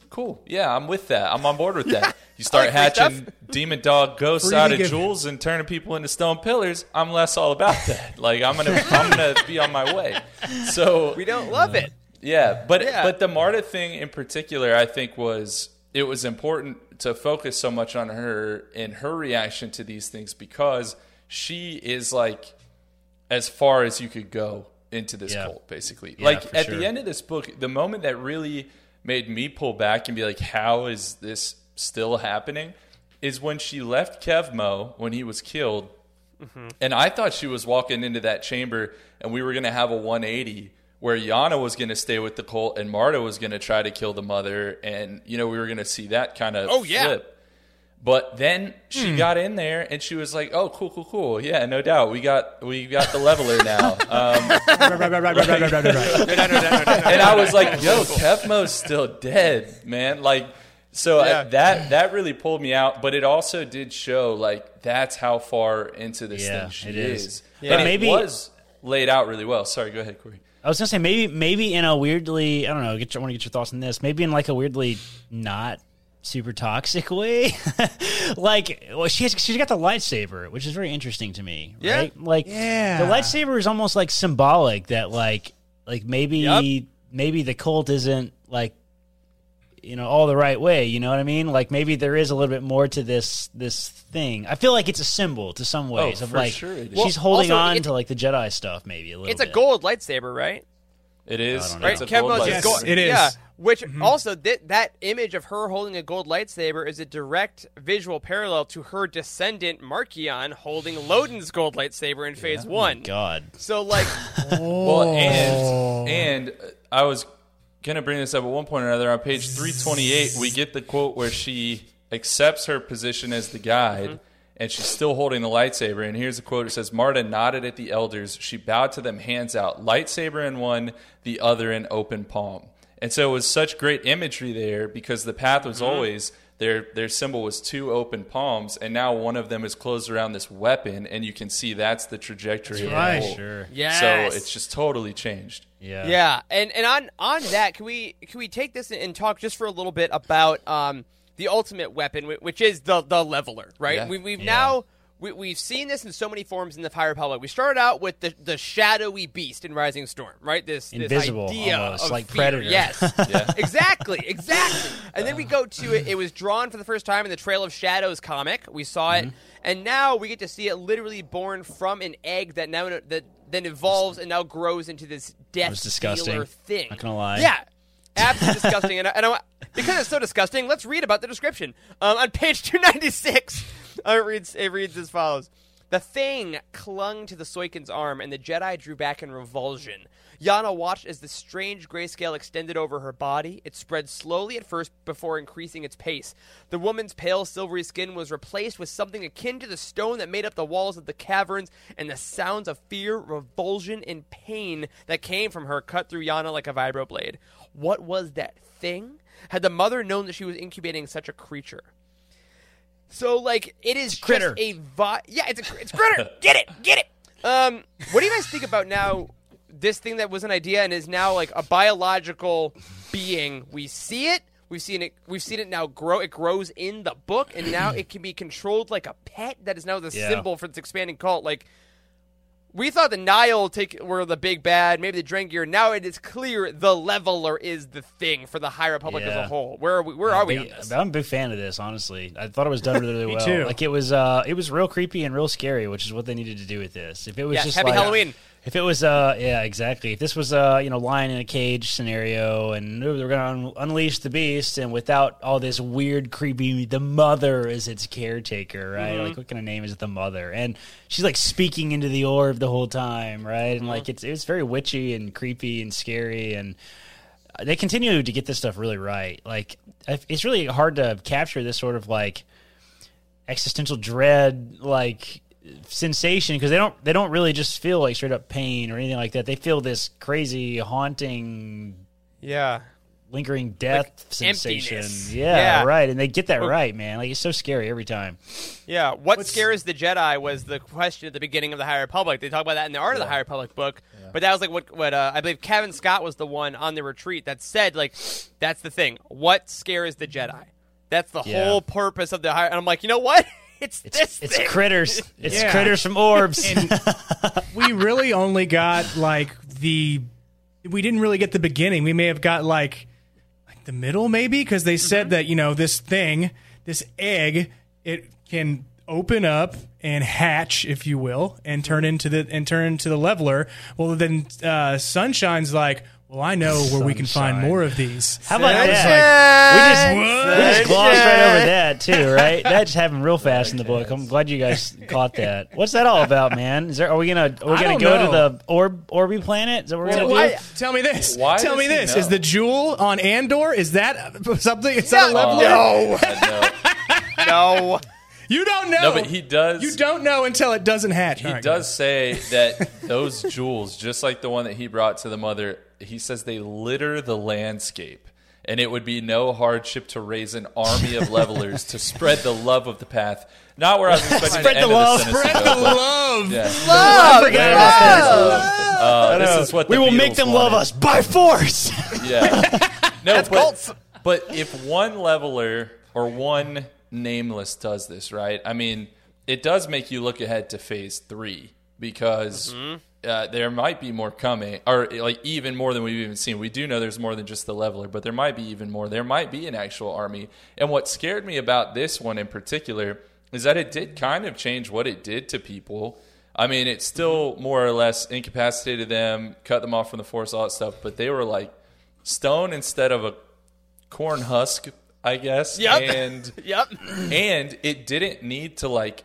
[SPEAKER 7] Cool. Yeah, I'm with that. I'm on board with that. You start
[SPEAKER 5] like
[SPEAKER 7] hatching demon dog ghosts
[SPEAKER 8] Freely
[SPEAKER 7] out of
[SPEAKER 8] given.
[SPEAKER 7] jewels and turning people into stone pillars. I'm less all about that. Like I'm gonna I'm gonna be on my way. So
[SPEAKER 5] We don't love it.
[SPEAKER 7] yeah, but
[SPEAKER 5] Yeah.
[SPEAKER 7] but the Marda thing in particular, I think was it was important to focus so much on her and her reaction to these things because she is like as far as you could go into this
[SPEAKER 6] Yeah.
[SPEAKER 7] cult, basically.
[SPEAKER 6] Yeah,
[SPEAKER 7] like at
[SPEAKER 6] sure.
[SPEAKER 7] the end of this book, the moment that really made me pull back and be like, "How is this still happening?" is when she left Kevmo when he was killed mm-hmm. and I thought she was walking into that chamber and we were going to have a 180 where Yana was going to stay with the cult and Marda was going to try to kill the mother. And, you know, we were going to see that kind of
[SPEAKER 5] Oh, yeah.
[SPEAKER 7] flip. But then she got in there and she was like, "Oh, cool, cool, cool. Yeah, no doubt. We got we got the leveler now." Um,
[SPEAKER 8] right, right, right, right, right, right, right, right, right.
[SPEAKER 7] and I was like, "Yo, Kevmo's still dead, man!" Like, so
[SPEAKER 5] Yeah.
[SPEAKER 7] I, that that really pulled me out. But it also did show like that's how far into this
[SPEAKER 6] Yeah,
[SPEAKER 7] thing she
[SPEAKER 6] it is.
[SPEAKER 7] is.
[SPEAKER 6] Yeah.
[SPEAKER 7] And
[SPEAKER 6] Maybe-
[SPEAKER 7] it was laid out really well. Sorry, go ahead, Corey.
[SPEAKER 6] I was gonna say maybe maybe in a weirdly I don't know. Get your, I want to get your thoughts on this. Maybe in like a weirdly not super toxic way. like well, she has, she's got the lightsaber, which is very interesting to me.
[SPEAKER 5] Yeah.
[SPEAKER 6] Right? Like
[SPEAKER 8] Yeah.
[SPEAKER 6] the lightsaber is almost like symbolic that like like maybe
[SPEAKER 5] Yep.
[SPEAKER 6] maybe the cult isn't like you know all the right way you know what i mean like maybe there is a little bit more to this this thing i feel like it's a symbol to some oh, ways of
[SPEAKER 7] for
[SPEAKER 6] like
[SPEAKER 7] sure
[SPEAKER 6] she's
[SPEAKER 5] Well,
[SPEAKER 6] holding on
[SPEAKER 5] it-
[SPEAKER 6] to like the jedi stuff maybe a little
[SPEAKER 5] It's a gold lightsaber, right?
[SPEAKER 7] It is.
[SPEAKER 6] don't.
[SPEAKER 5] Right.
[SPEAKER 7] It's a gold
[SPEAKER 5] Kevmo's
[SPEAKER 7] lightsaber.
[SPEAKER 5] gold.
[SPEAKER 8] It is.
[SPEAKER 5] Yeah. Which mm-hmm. also th- that image of her holding a gold lightsaber is a direct visual parallel to her descendant Marchion holding Loden's gold lightsaber in Phase oh One.
[SPEAKER 6] god
[SPEAKER 5] So like,
[SPEAKER 7] Well, and oh. and I was gonna bring this up at one point or another. On page three twenty eight, we get the quote where she accepts her position as the guide, mm-hmm. And she's still holding the lightsaber. And here's the quote: It says, "Marda nodded at the elders. She bowed to them, hands out, lightsaber in one, the other in open palm." And so it was such great imagery there because the path was always. Their, their symbol was two open palms, and now one of them is closed around this weapon, and you can see that's the trajectory. of the
[SPEAKER 8] right.
[SPEAKER 7] whole.
[SPEAKER 6] sure
[SPEAKER 5] yeah.
[SPEAKER 7] So it's just totally changed.
[SPEAKER 6] yeah
[SPEAKER 5] Yeah, and and on on that, can we can we take this and talk just for a little bit about um the ultimate weapon, which is the the leveler, right?
[SPEAKER 7] Yeah.
[SPEAKER 5] We, we've
[SPEAKER 6] Yeah.
[SPEAKER 5] now we, we've seen this in so many forms in the High Republic. We started out with the, the shadowy beast in Rising Storm, right? This
[SPEAKER 6] Invisible,
[SPEAKER 5] this idea
[SPEAKER 6] almost,
[SPEAKER 5] of
[SPEAKER 6] like
[SPEAKER 5] fear.
[SPEAKER 6] Predator.
[SPEAKER 5] Yes, exactly, exactly. And then we go to it. It was drawn for the first time in the Trail of Shadows comic. We saw
[SPEAKER 6] Mm-hmm.
[SPEAKER 5] it, and now we get to see it literally born from an egg that now that then evolves and now grows into this death
[SPEAKER 6] was disgusting.
[SPEAKER 5] dealer thing.
[SPEAKER 6] Not gonna lie.
[SPEAKER 5] Yeah, absolutely disgusting. And, I, and I, because it's so disgusting, let's read about the description. Um, on page 296, uh, it, reads, it reads as follows. The thing clung to the Soikin's arm, and the Jedi drew back in revulsion. Yana watched as the strange grayscale extended over her body. It spread slowly at first before increasing its pace. The woman's pale silvery skin was replaced with something akin to the stone that made up the walls of the caverns, and the sounds of fear, revulsion, and pain that came from her cut through Yana like a vibroblade. What was that thing? Had the mother known that she was incubating such a creature? So, like, it is just
[SPEAKER 6] critter.
[SPEAKER 5] a vi- yeah, it's a it's critter. get it, get it. Um, what do you guys think about now? This thing that was an idea and is now like a biological being. We see it. We've seen it. We've seen it now grow. It grows in the book, and now it can be controlled like a pet. That is now the
[SPEAKER 6] Yeah.
[SPEAKER 5] symbol for this expanding cult. Like we thought the Nihil take were the big bad, maybe the Drengir. Now it is clear the Leveler is the thing for the High Republic as a whole. Where are we? Where are we on
[SPEAKER 6] Big-
[SPEAKER 5] this?
[SPEAKER 6] I'm a big fan of this, honestly. I thought it was done really well.
[SPEAKER 8] too.
[SPEAKER 6] Like it was, uh, it was real creepy and real scary, which is what they needed to do with this. If it was
[SPEAKER 5] Yes,
[SPEAKER 6] just
[SPEAKER 5] happy
[SPEAKER 6] like,
[SPEAKER 5] Halloween.
[SPEAKER 6] If it was, uh, yeah, exactly. If this was, uh, you know, lion in a cage scenario, and they're going to un- unleash the beast, and without all this weird, creepy, the mother is its caretaker, right?
[SPEAKER 5] Mm-hmm.
[SPEAKER 6] Like, what kind of name is the mother? And she's like speaking into the orb the whole time, right? And
[SPEAKER 5] Mm-hmm.
[SPEAKER 6] like it's it's very witchy and creepy and scary, and they continue to get this stuff really right. Like it's really hard to capture this sort of like existential dread like sensation because they don't they don't really just feel like straight up pain or anything like that. They feel this crazy haunting
[SPEAKER 5] Yeah.
[SPEAKER 6] lingering death
[SPEAKER 5] Like
[SPEAKER 6] sensation. Yeah,
[SPEAKER 5] Yeah.
[SPEAKER 6] right. And they get that right, man. Like it's so scary every time.
[SPEAKER 5] Yeah, what scares the Jedi was the question at the beginning of the High Republic. They talk about that in the Art of the High Republic book, but that was like what what uh, I believe Cavan Scott was the one on the retreat that said like that's the thing. What scares the Jedi? That's the
[SPEAKER 6] Yeah.
[SPEAKER 5] whole purpose of the High. And I'm like, you know what? It's,
[SPEAKER 6] It's
[SPEAKER 5] this.
[SPEAKER 6] it's
[SPEAKER 5] thing.
[SPEAKER 6] critters. It's
[SPEAKER 8] Yeah.
[SPEAKER 6] critters from orbs.
[SPEAKER 8] we really only got like the we didn't really get the beginning we may have got like like the middle maybe because they said that you know this thing this egg it can open up and hatch if you will and turn into the and turn into the leveler well then uh sunshine's like well i know where we can find
[SPEAKER 6] Sunshine.
[SPEAKER 8] more of these
[SPEAKER 6] How about
[SPEAKER 5] Sunshine.
[SPEAKER 6] that? We just we just glossed right over that too, right? That just happened real fast in the book. I'm glad you guys caught that. What's that all about, man? Is there are we gonna are we
[SPEAKER 8] I
[SPEAKER 6] gonna
[SPEAKER 8] don't
[SPEAKER 6] go
[SPEAKER 8] know.
[SPEAKER 6] to the orb Orby planet? Is that what we're
[SPEAKER 8] Tell,
[SPEAKER 6] gonna
[SPEAKER 8] why-
[SPEAKER 6] do?
[SPEAKER 8] tell me this.
[SPEAKER 7] Why
[SPEAKER 8] tell me
[SPEAKER 7] he
[SPEAKER 8] this.
[SPEAKER 7] know?
[SPEAKER 8] Is the jewel on Andor? Is that something? Is that a
[SPEAKER 5] No.
[SPEAKER 8] leveler?
[SPEAKER 5] No,
[SPEAKER 7] no.
[SPEAKER 5] No.
[SPEAKER 8] You don't know.
[SPEAKER 7] no, but he does.
[SPEAKER 8] You don't know until it doesn't hatch.
[SPEAKER 7] He
[SPEAKER 8] All right,
[SPEAKER 7] does say that those jewels, just like the one that he brought to the mother, he says they litter the landscape. And it would be no hardship to raise an army of levelers to spread the love of the path. Not where I was expecting
[SPEAKER 6] Spread
[SPEAKER 7] the end
[SPEAKER 6] the
[SPEAKER 7] of
[SPEAKER 6] love.
[SPEAKER 7] the
[SPEAKER 8] Spread
[SPEAKER 7] to
[SPEAKER 8] the
[SPEAKER 7] but,
[SPEAKER 8] love.
[SPEAKER 7] Yeah.
[SPEAKER 5] Love,
[SPEAKER 6] forgot about
[SPEAKER 5] love.
[SPEAKER 7] Uh, this is what
[SPEAKER 6] we
[SPEAKER 7] the
[SPEAKER 6] will make
[SPEAKER 7] Beatles
[SPEAKER 6] them love us by force.
[SPEAKER 7] Yeah. No, but,
[SPEAKER 5] cults.
[SPEAKER 7] but if one leveler or one nameless does this, right? I mean, it does make you look ahead to phase three because uh, there might be more coming, or like even more than we've even seen. We do know there's more than just the leveler, but there might be even more. There might be an actual army. And what scared me about this one in particular is that it did kind of change what it did to people. I mean, it still more or less incapacitated them, cut them off from the force, all that stuff, but they were like stone instead of a corn husk, I guess.
[SPEAKER 5] Yep.
[SPEAKER 7] And
[SPEAKER 5] Yep.
[SPEAKER 7] and it didn't need to like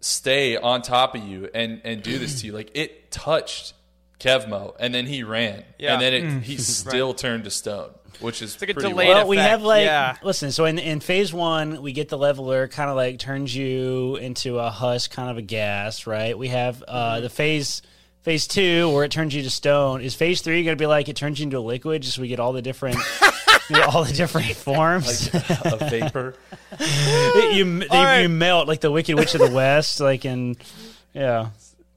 [SPEAKER 7] stay on top of you and and do this to you. Like it touched Kevmo and then he ran.
[SPEAKER 5] Yeah.
[SPEAKER 7] And then it, he still turned to stone, which is
[SPEAKER 5] like a
[SPEAKER 7] pretty
[SPEAKER 5] delayed
[SPEAKER 7] wild.
[SPEAKER 6] well, we have like
[SPEAKER 5] yeah.
[SPEAKER 6] listen. So in in phase one, we get the leveler, kind of like turns you into a husk, kind of a gas, right? We have uh,
[SPEAKER 5] Mm-hmm.
[SPEAKER 6] the phase. Phase two, where it turns you to stone, is phase three going to be like it turns you into a liquid, just so we get all the different, you know, all the different forms.
[SPEAKER 7] like a vapor.
[SPEAKER 6] you you,
[SPEAKER 5] All right.
[SPEAKER 6] you melt like the Wicked Witch of the West, like in yeah.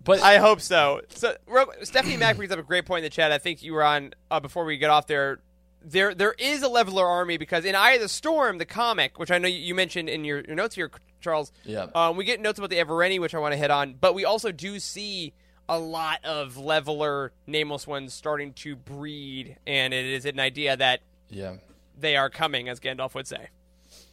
[SPEAKER 7] But
[SPEAKER 5] I hope so. So real- Stephanie Mack brings up a great point in the chat. I think you were on uh, before we get off there. There, there is a leveler army because in Eye of the Storm, the comic, which I know you you mentioned in your, your notes here, Charles.
[SPEAKER 7] Yeah.
[SPEAKER 5] Um, we get notes about the Evereni, which I want to hit on, but we also do see a lot of leveler nameless ones starting to breed, and it is an idea that
[SPEAKER 7] Yeah.
[SPEAKER 5] they are coming, as Gandalf would say.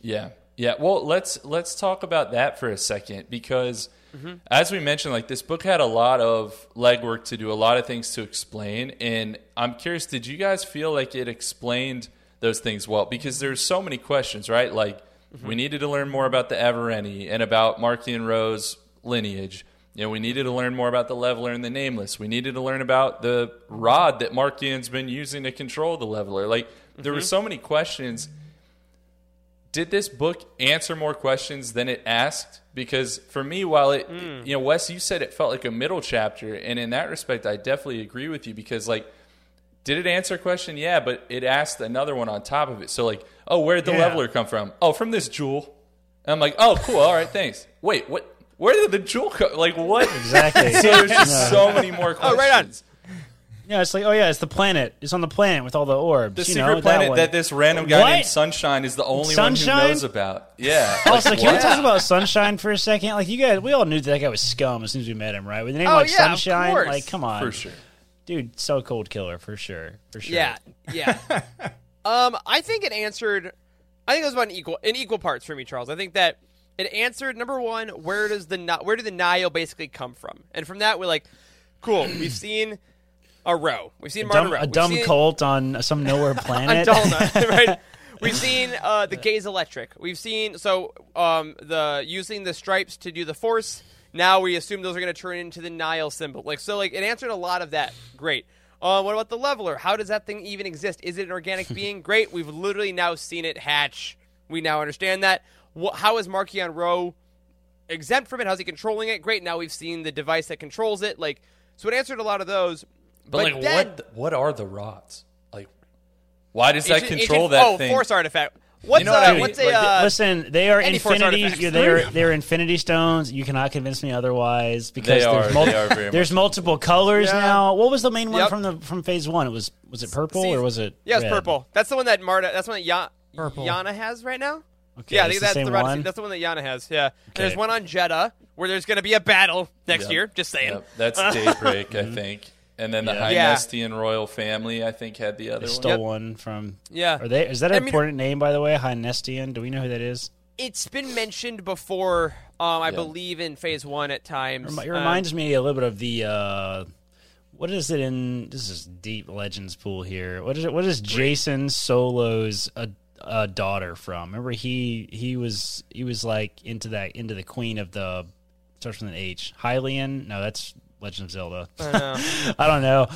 [SPEAKER 7] Yeah. Yeah. Well, let's let's talk about that for a second because mm-hmm. as we mentioned like this book had a lot of legwork to do, a lot of things to explain, and I'm curious did you guys feel like it explained those things well because there's so many questions, right? Like mm-hmm. we needed to learn more about the Evereni and about Marchion Ro's lineage. You know, we needed to learn more about the leveler and the nameless. We needed to learn about the rod that Marchion's been using to control the leveler. Like there were mm-hmm. so many questions did this book answer more questions than it asked? Because for me, while it, hmm. you know, Wes, you said it felt like a middle chapter, and in that respect, I definitely agree with you because, like, did it answer a question? Yeah, but it asked another one on top of it. So, like, oh, where did the
[SPEAKER 8] Yeah.
[SPEAKER 7] leveler come from? Oh, from this jewel. And I'm like, oh, cool. All right, thanks. Wait, what? Where did the jewel come? Like, what?
[SPEAKER 6] Exactly.
[SPEAKER 7] so there's just so many more
[SPEAKER 5] Oh,
[SPEAKER 7] questions.
[SPEAKER 5] right on.
[SPEAKER 6] Yeah, it's like, oh yeah, it's the planet. It's on the planet with all the orbs.
[SPEAKER 7] The
[SPEAKER 6] you
[SPEAKER 7] secret
[SPEAKER 6] know,
[SPEAKER 7] planet
[SPEAKER 6] one.
[SPEAKER 7] that, this random guy
[SPEAKER 6] What?
[SPEAKER 7] named Sunshine is the only
[SPEAKER 6] Sunshine?
[SPEAKER 7] one who knows about. Yeah.
[SPEAKER 6] Also,
[SPEAKER 7] Like,
[SPEAKER 6] can we
[SPEAKER 7] what?
[SPEAKER 6] talk about Sunshine for a second? Like, you guys, we all knew that, that guy was scum as soon as we met him, right? With the name
[SPEAKER 5] Oh,
[SPEAKER 6] like
[SPEAKER 5] yeah,
[SPEAKER 6] Sunshine,
[SPEAKER 5] course.
[SPEAKER 6] like, come on,
[SPEAKER 7] For sure.
[SPEAKER 6] dude, so cold killer for sure, for sure.
[SPEAKER 5] Yeah, yeah. um, I think it answered. I think it was about an equal in equal parts for me, Charles. I think that it answered number one. Where does the Ni- where did the Nihil basically come from? And from that, we're like, cool. We've seen a row. We've seen
[SPEAKER 6] a dumb,
[SPEAKER 5] Martin
[SPEAKER 6] a dumb
[SPEAKER 5] seen-
[SPEAKER 6] cult on some nowhere planet.
[SPEAKER 5] Dalna, right? We've seen uh, the Gaze Electric. We've seen so um, the using the stripes to do the Force. Now we assume those are going to turn into the Nihil symbol. Like so, like it answered a lot of that. Great. Uh, what about the leveler? How does that thing even exist? Is it an organic being? Great. We've literally now seen it hatch. We now understand that. Wh- how is Marchion Ro exempt from it? How's he controlling it? Great. Now we've seen the device that controls it. Like so, it answered a lot of those.
[SPEAKER 7] But, like,
[SPEAKER 5] then-
[SPEAKER 7] what what are the rods? Like, why does that
[SPEAKER 5] Ancient-
[SPEAKER 7] control
[SPEAKER 5] ancient-
[SPEAKER 7] that
[SPEAKER 5] oh,
[SPEAKER 7] thing?
[SPEAKER 5] force artifact. What's
[SPEAKER 7] You know what
[SPEAKER 5] uh,
[SPEAKER 7] I mean?
[SPEAKER 5] what's a uh,
[SPEAKER 6] Listen, they are infinity. They're they're infinity stones. You cannot convince me otherwise because
[SPEAKER 7] They are-
[SPEAKER 6] there's,
[SPEAKER 7] they are very
[SPEAKER 6] there's multiple colors
[SPEAKER 5] Yeah.
[SPEAKER 6] now. What was the main one
[SPEAKER 5] Yep.
[SPEAKER 6] from the from phase one? It was was it purple
[SPEAKER 5] See,
[SPEAKER 6] or was it?
[SPEAKER 5] Yeah, it's
[SPEAKER 6] red?
[SPEAKER 5] purple. That's the one that Marda. That's the one that Ya-
[SPEAKER 8] Purple.
[SPEAKER 5] Yana has right now.
[SPEAKER 6] Okay,
[SPEAKER 5] yeah, I
[SPEAKER 6] it's
[SPEAKER 5] think
[SPEAKER 6] the
[SPEAKER 5] that's
[SPEAKER 6] same
[SPEAKER 5] the
[SPEAKER 6] one.
[SPEAKER 5] That's the one that Yana has. Yeah. And there's one on Jedha where there's going to be a battle next
[SPEAKER 7] Yep.
[SPEAKER 5] year. Just saying.
[SPEAKER 7] Yep, that's Daybreak, I think. And then the
[SPEAKER 6] Yeah.
[SPEAKER 5] Yeah.
[SPEAKER 7] Hynestian royal family, I think, had the other
[SPEAKER 6] They
[SPEAKER 7] one.
[SPEAKER 6] stole
[SPEAKER 5] Yep.
[SPEAKER 6] one from.
[SPEAKER 5] Yeah.
[SPEAKER 6] Are they? Is that an
[SPEAKER 5] I mean-
[SPEAKER 6] important name, by the way? Hynestian. Do we know who that is?
[SPEAKER 5] It's been mentioned before. Um, I
[SPEAKER 7] Yeah.
[SPEAKER 5] believe in Phase One at times.
[SPEAKER 6] Remi- It
[SPEAKER 5] Um,
[SPEAKER 6] reminds me a little bit of the. Uh, what is it in? This is deep legends pool here. What is it? What is Jacen Solo's a, a daughter from? Remember he he was he was like into that into the queen of the starts with an H. Hylian? No, that's Legend of Zelda.
[SPEAKER 5] I know.
[SPEAKER 6] I don't know.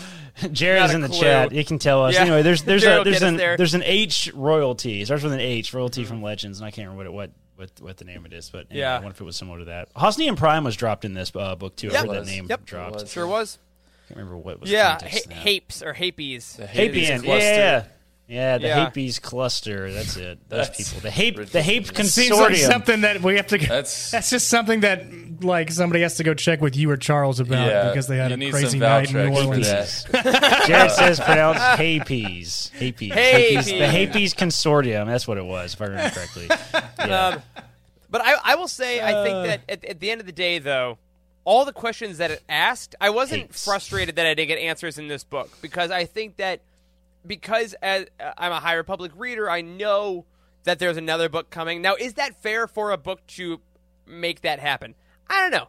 [SPEAKER 6] Jared's
[SPEAKER 5] Not a
[SPEAKER 6] in the
[SPEAKER 5] clue.
[SPEAKER 6] chat. He can tell us.
[SPEAKER 5] Yeah.
[SPEAKER 6] Anyway, there's there's a there's an
[SPEAKER 5] there.
[SPEAKER 6] there's an H royalty. It starts with an H royalty from Legends, and I can't remember what it, what what what the name it is. But anyway,
[SPEAKER 5] Yeah.
[SPEAKER 6] I wonder if it was similar to that. Hosnian Prime was dropped in this uh, book too. I heard that name
[SPEAKER 5] Yep.
[SPEAKER 6] dropped.
[SPEAKER 7] Was.
[SPEAKER 5] sure was.
[SPEAKER 6] I can't remember what was.
[SPEAKER 5] Yeah.
[SPEAKER 6] context
[SPEAKER 5] Ha- Hapes or Hapies.
[SPEAKER 7] The
[SPEAKER 6] Hapian. Yeah, yeah, yeah. Yeah, the
[SPEAKER 5] Yeah.
[SPEAKER 6] Hapes cluster. That's it. Those
[SPEAKER 7] That's
[SPEAKER 6] people. The Hape. The Hape
[SPEAKER 7] ridiculous.
[SPEAKER 8] Seems like
[SPEAKER 6] consortium.
[SPEAKER 8] something that we have to.
[SPEAKER 7] That's-
[SPEAKER 8] That's just something that like somebody has to go check with you or Charles about
[SPEAKER 7] Yeah,
[SPEAKER 8] because they had a crazy night in New Orleans.
[SPEAKER 6] Jared says pronounced Hapes. Hapes.
[SPEAKER 5] Hapes.
[SPEAKER 6] The Hapes consortium. That's what it was, if I remember correctly. Yeah.
[SPEAKER 5] Um, but I, I will say, I think that at, at the end of the day, though, all the questions that it asked, I wasn't
[SPEAKER 6] Hates.
[SPEAKER 5] frustrated that I didn't get answers in this book because I think that because as uh, I'm a High Republic reader, I know that there's another book coming. Now, is that fair for a book to make that happen? I don't know.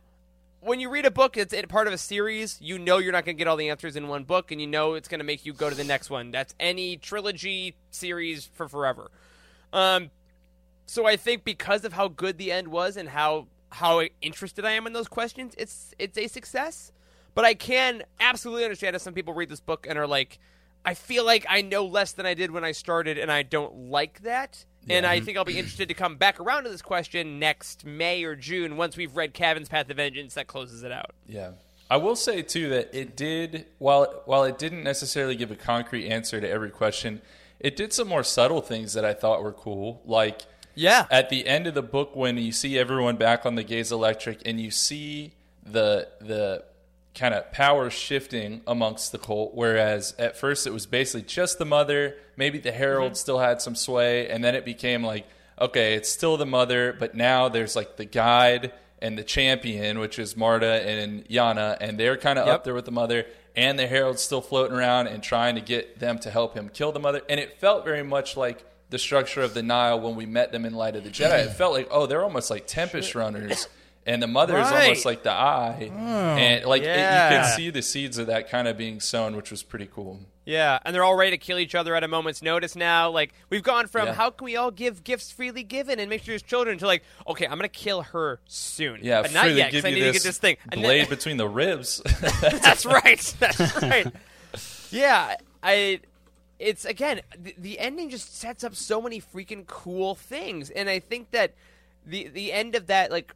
[SPEAKER 5] When you read a book, it's part of a series. You know you're not going to get all the answers in one book, and you know it's going to make you go to the next one. That's any trilogy series for forever. Um, so I think because of how good the end was and how how interested I am in those questions, it's it's a success. But I can absolutely understand if some people read this book and are like, I feel like I know less than I did when I started, and I don't like that. And I think I'll be interested to come back around to this question next May or June once we've read Cavan's Path of Vengeance that closes it out.
[SPEAKER 7] Yeah. I will say too that it did while while it didn't necessarily give a concrete answer to every question, it did some more subtle things that I thought were cool. Like
[SPEAKER 5] Yeah.
[SPEAKER 7] at the end of the book when you see everyone back on the gaze electric and you see the the kind of power shifting amongst the cult whereas at first it was basically just the mother maybe the herald mm-hmm. still had some sway and then it became like okay, it's still the mother, but now there's like the guide and the champion, which is Marda and Yana, and they're kind of
[SPEAKER 5] Yep.
[SPEAKER 7] up there with the mother, and the herald's still floating around and trying to get them to help him kill the mother. And it felt very much like the structure of the Nihil when we met them in Light of the Jedi. It felt like, oh, they're almost like Tempest runners. And the mother is almost like the eye, oh, and like it- you can see the seeds of that kind of being sown, which was pretty cool.
[SPEAKER 5] Yeah, and they're all ready to kill each other at a moment's notice now. Like we've gone from
[SPEAKER 7] Yeah.
[SPEAKER 5] how can we all give gifts freely given and make sure there's children to like, okay, I'm gonna kill her soon.
[SPEAKER 7] Yeah,
[SPEAKER 5] but not
[SPEAKER 7] freely
[SPEAKER 5] yet because I need to get this thing. Then-
[SPEAKER 7] blade between the ribs.
[SPEAKER 5] That's right. That's right. Yeah, I. It's again the, the ending just sets up so many freaking cool things, and I think that the the end of that like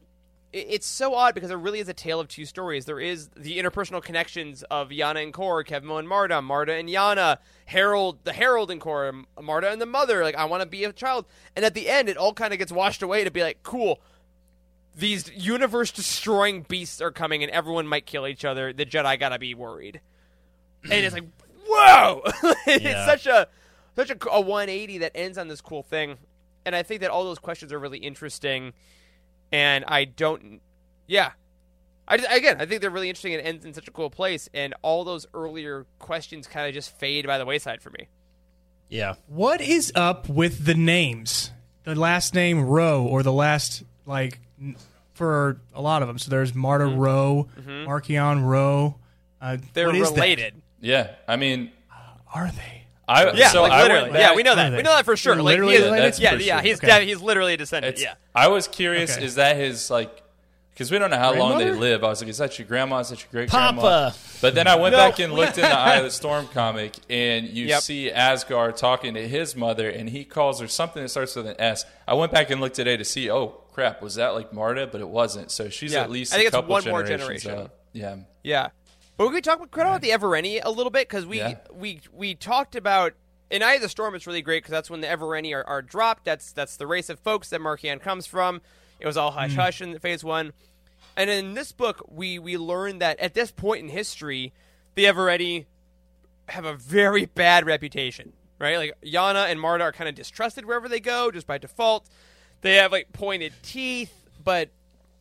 [SPEAKER 5] it's so odd because it really is a tale of two stories. There is the interpersonal connections of Yana and Korra, Kevmo and Marda, Marda and Yana, Herald, the Herald and Korra, M- Marda and the mother. Like I want to be a child, and at the end, it all kind of gets washed away to be like, cool. These universe destroying beasts are coming, and everyone might kill each other. The Jedi gotta be worried and it's like whoa it's
[SPEAKER 6] Yeah.
[SPEAKER 5] such a such a, a 180 that ends on this cool thing and i think that all those questions are really interesting and i don't yeah I, again i think they're really interesting and it ends in such a cool place and all those earlier questions kind of just fade by the wayside for me
[SPEAKER 6] Yeah.
[SPEAKER 8] What is up with the names? The last name Ro or the last like for a lot of them. So there's Marda Ro, Marchion Ro. Uh,
[SPEAKER 5] Mm-hmm. they're
[SPEAKER 8] what is that?
[SPEAKER 5] related
[SPEAKER 7] yeah, I mean,
[SPEAKER 8] Are they?
[SPEAKER 7] I
[SPEAKER 5] yeah
[SPEAKER 7] so
[SPEAKER 5] like
[SPEAKER 7] I
[SPEAKER 5] literally
[SPEAKER 7] went back,
[SPEAKER 5] yeah we know that we know that for sure like
[SPEAKER 8] literally
[SPEAKER 5] he is-
[SPEAKER 8] related?
[SPEAKER 7] That's
[SPEAKER 5] yeah
[SPEAKER 7] for
[SPEAKER 5] yeah
[SPEAKER 7] sure.
[SPEAKER 5] he's
[SPEAKER 8] Okay.
[SPEAKER 5] def- he's literally a descendant
[SPEAKER 7] It's,
[SPEAKER 5] yeah
[SPEAKER 7] I was curious,
[SPEAKER 8] Okay.
[SPEAKER 7] is that his like? Because we don't know how long they live. I was like, is that your grandma? Is that your great grandma? But then I went
[SPEAKER 5] No.
[SPEAKER 7] back and looked in the Eye of the Storm comic, and you
[SPEAKER 5] Yep.
[SPEAKER 7] see Asgar talking to his mother, and he calls her something that starts with an S. I went back and looked today to see. Oh crap, was that like Marda? But it wasn't. So she's
[SPEAKER 5] Yeah.
[SPEAKER 7] at least
[SPEAKER 5] I think
[SPEAKER 7] a
[SPEAKER 5] it's
[SPEAKER 7] couple
[SPEAKER 5] one more
[SPEAKER 7] generations
[SPEAKER 5] generation.
[SPEAKER 7] up. Yeah.
[SPEAKER 5] Yeah, but we could talk about about the Evereni a little bit because we
[SPEAKER 7] Yeah.
[SPEAKER 5] we we talked about in Eye of the Storm. It's really great because that's when the Evereni are, are dropped. That's that's the race of folks that Marchion comes from. It was all hush mm. hush in Phase One, and in this book we we learned that at this point in history, the Evereni have a very bad reputation. Right, like Yana and Marda are kind of distrusted wherever they go, just by default. They have like pointed teeth, but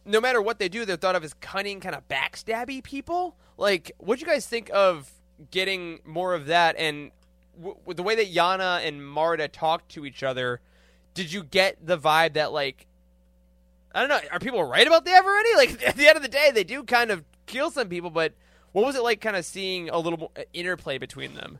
[SPEAKER 5] no matter what they do, they're thought of as cunning, kind of backstabby people. Like, what do you guys think of getting more of that? And w- the way that Yana and Marda talked to each other, did you get the vibe that like, I don't know, are people right about the Evereni? Like, at the end of the day, they do kind of kill some people, but what was it like, kind of seeing a little more uh, interplay between them?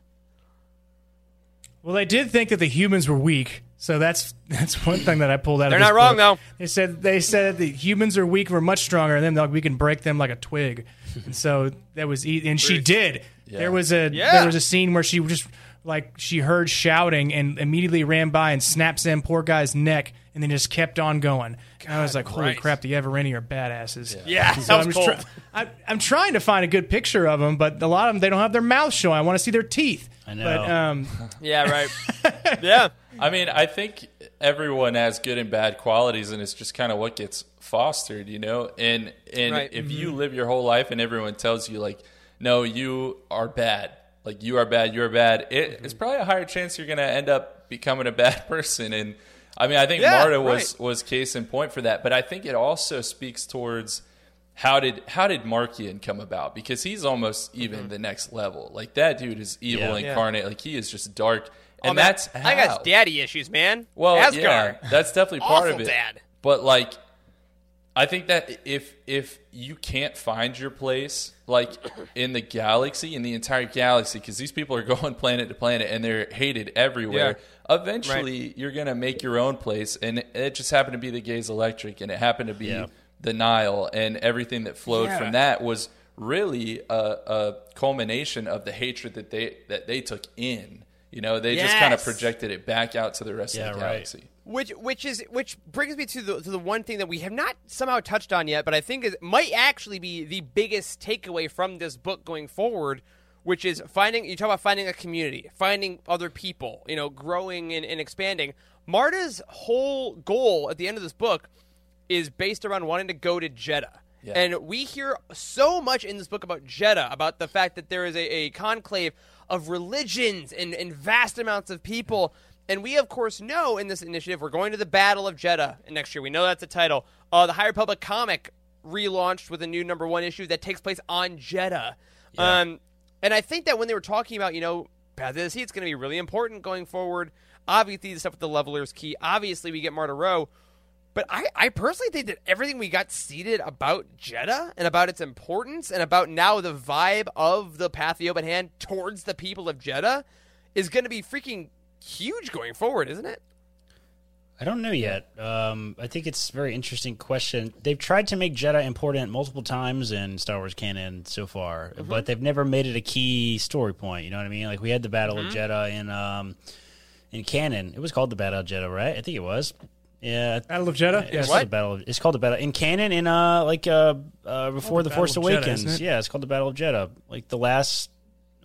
[SPEAKER 8] Well, they did think that the humans were weak, so that's that's one thing that I pulled out.
[SPEAKER 5] They're not wrong,
[SPEAKER 8] book.
[SPEAKER 5] though.
[SPEAKER 8] They said they said the humans are weak, we're much stronger, and then like, we can break them like a twig. And so that was, e- and she did. There was a
[SPEAKER 5] Yeah.
[SPEAKER 8] there was a scene where she just like she heard shouting and immediately ran by and snaps in poor guy's neck, and then just kept on going. and I was like, holy
[SPEAKER 5] right.
[SPEAKER 8] crap, the Evereni are badasses.
[SPEAKER 5] Yeah,
[SPEAKER 8] So
[SPEAKER 5] sounds
[SPEAKER 8] I'm,
[SPEAKER 5] cool.
[SPEAKER 8] just try- I, I'm trying to find a good picture of them, but a lot of them they don't have their mouths showing. I want to see their teeth.
[SPEAKER 6] I know.
[SPEAKER 8] But um,
[SPEAKER 5] yeah, right. yeah.
[SPEAKER 7] I mean, I think everyone has good and bad qualities, and it's just kind of what gets fostered, you know. And and
[SPEAKER 5] Right.
[SPEAKER 7] if you mm-hmm. live your whole life and everyone tells you like, no, you are bad, like you are bad, you're bad, it, mm-hmm. it's probably a higher chance you're going to end up becoming a bad person. And I mean, I think
[SPEAKER 5] Yeah,
[SPEAKER 7] Marda was
[SPEAKER 5] right.
[SPEAKER 7] was case in point for that, but I think it also speaks towards how did how did Marchion come about? Because he's almost even mm-hmm. the next level. Like that dude is evil
[SPEAKER 6] Yeah.
[SPEAKER 5] Yeah.
[SPEAKER 7] incarnate. Like he is just dark.
[SPEAKER 5] Oh,
[SPEAKER 7] And
[SPEAKER 5] man,
[SPEAKER 7] that's how.
[SPEAKER 5] I got daddy issues, man.
[SPEAKER 7] Well,
[SPEAKER 5] Asgar.
[SPEAKER 7] yeah, that's definitely part of it.
[SPEAKER 5] dad.
[SPEAKER 7] But like, I think that if if you can't find your place, like in the galaxy, in the entire galaxy, because these people are going planet to planet and they're hated everywhere. Eventually, you're gonna make your own place, and it, it just happened to be the Gaze Electric, and it happened to be
[SPEAKER 6] Yeah.
[SPEAKER 7] the Nihil, and everything that flowed
[SPEAKER 5] Yeah.
[SPEAKER 7] from that was really a, a culmination of the hatred that they that they took in. You know, they just kind of projected it back out to the rest
[SPEAKER 6] Yeah,
[SPEAKER 7] of the
[SPEAKER 6] right.
[SPEAKER 7] galaxy.
[SPEAKER 5] Which which is which brings me to the to the one thing that we have not somehow touched on yet, but I think is might actually be the biggest takeaway from this book going forward, which is finding you talk about finding a community, finding other people, you know, growing and, and expanding. Marda's whole goal at the end of this book is based around wanting to go to Jedha.
[SPEAKER 7] Yeah.
[SPEAKER 5] And we hear so much in this book about Jedha, about the fact that there is a, a conclave of religions and, and vast amounts of people. And we, of course, know in this initiative we're going to the Battle of Jedha next year. We know that's the title. Uh, the High Republic comic relaunched with a new number one issue that takes place on Jedha. Um, and I think that when they were talking about, you know, Path of Deceit, it's going to be really important going forward. Obviously, the stuff with the leveler's key. Obviously, we get Marda Ro. But I, I personally think that everything we got seeded about Jedha and about its importance and about now the vibe of the Path of the Open Hand towards the people of Jedha is going to be freaking huge going forward, isn't it?
[SPEAKER 6] I don't know yet. Um, I think it's a very interesting question. They've tried to make Jedha important multiple times in Star Wars canon so far,
[SPEAKER 5] Mm-hmm.
[SPEAKER 6] but they've never made it a key story point. You know what I mean? Like we had the Battle
[SPEAKER 5] Mm-hmm.
[SPEAKER 6] of Jedha in um, in canon. It was called the Battle of Jedha, right? I think it was. Yeah,
[SPEAKER 8] Battle of Jedha.
[SPEAKER 6] it's
[SPEAKER 8] Yes.
[SPEAKER 6] called the battle. Of, it's called the battle in canon in uh like uh, uh before the,
[SPEAKER 8] Battle
[SPEAKER 6] Force
[SPEAKER 8] of Jedha,
[SPEAKER 6] Awakens.
[SPEAKER 8] isn't it?
[SPEAKER 6] yeah, it's called the Battle of Jedha. Like the last.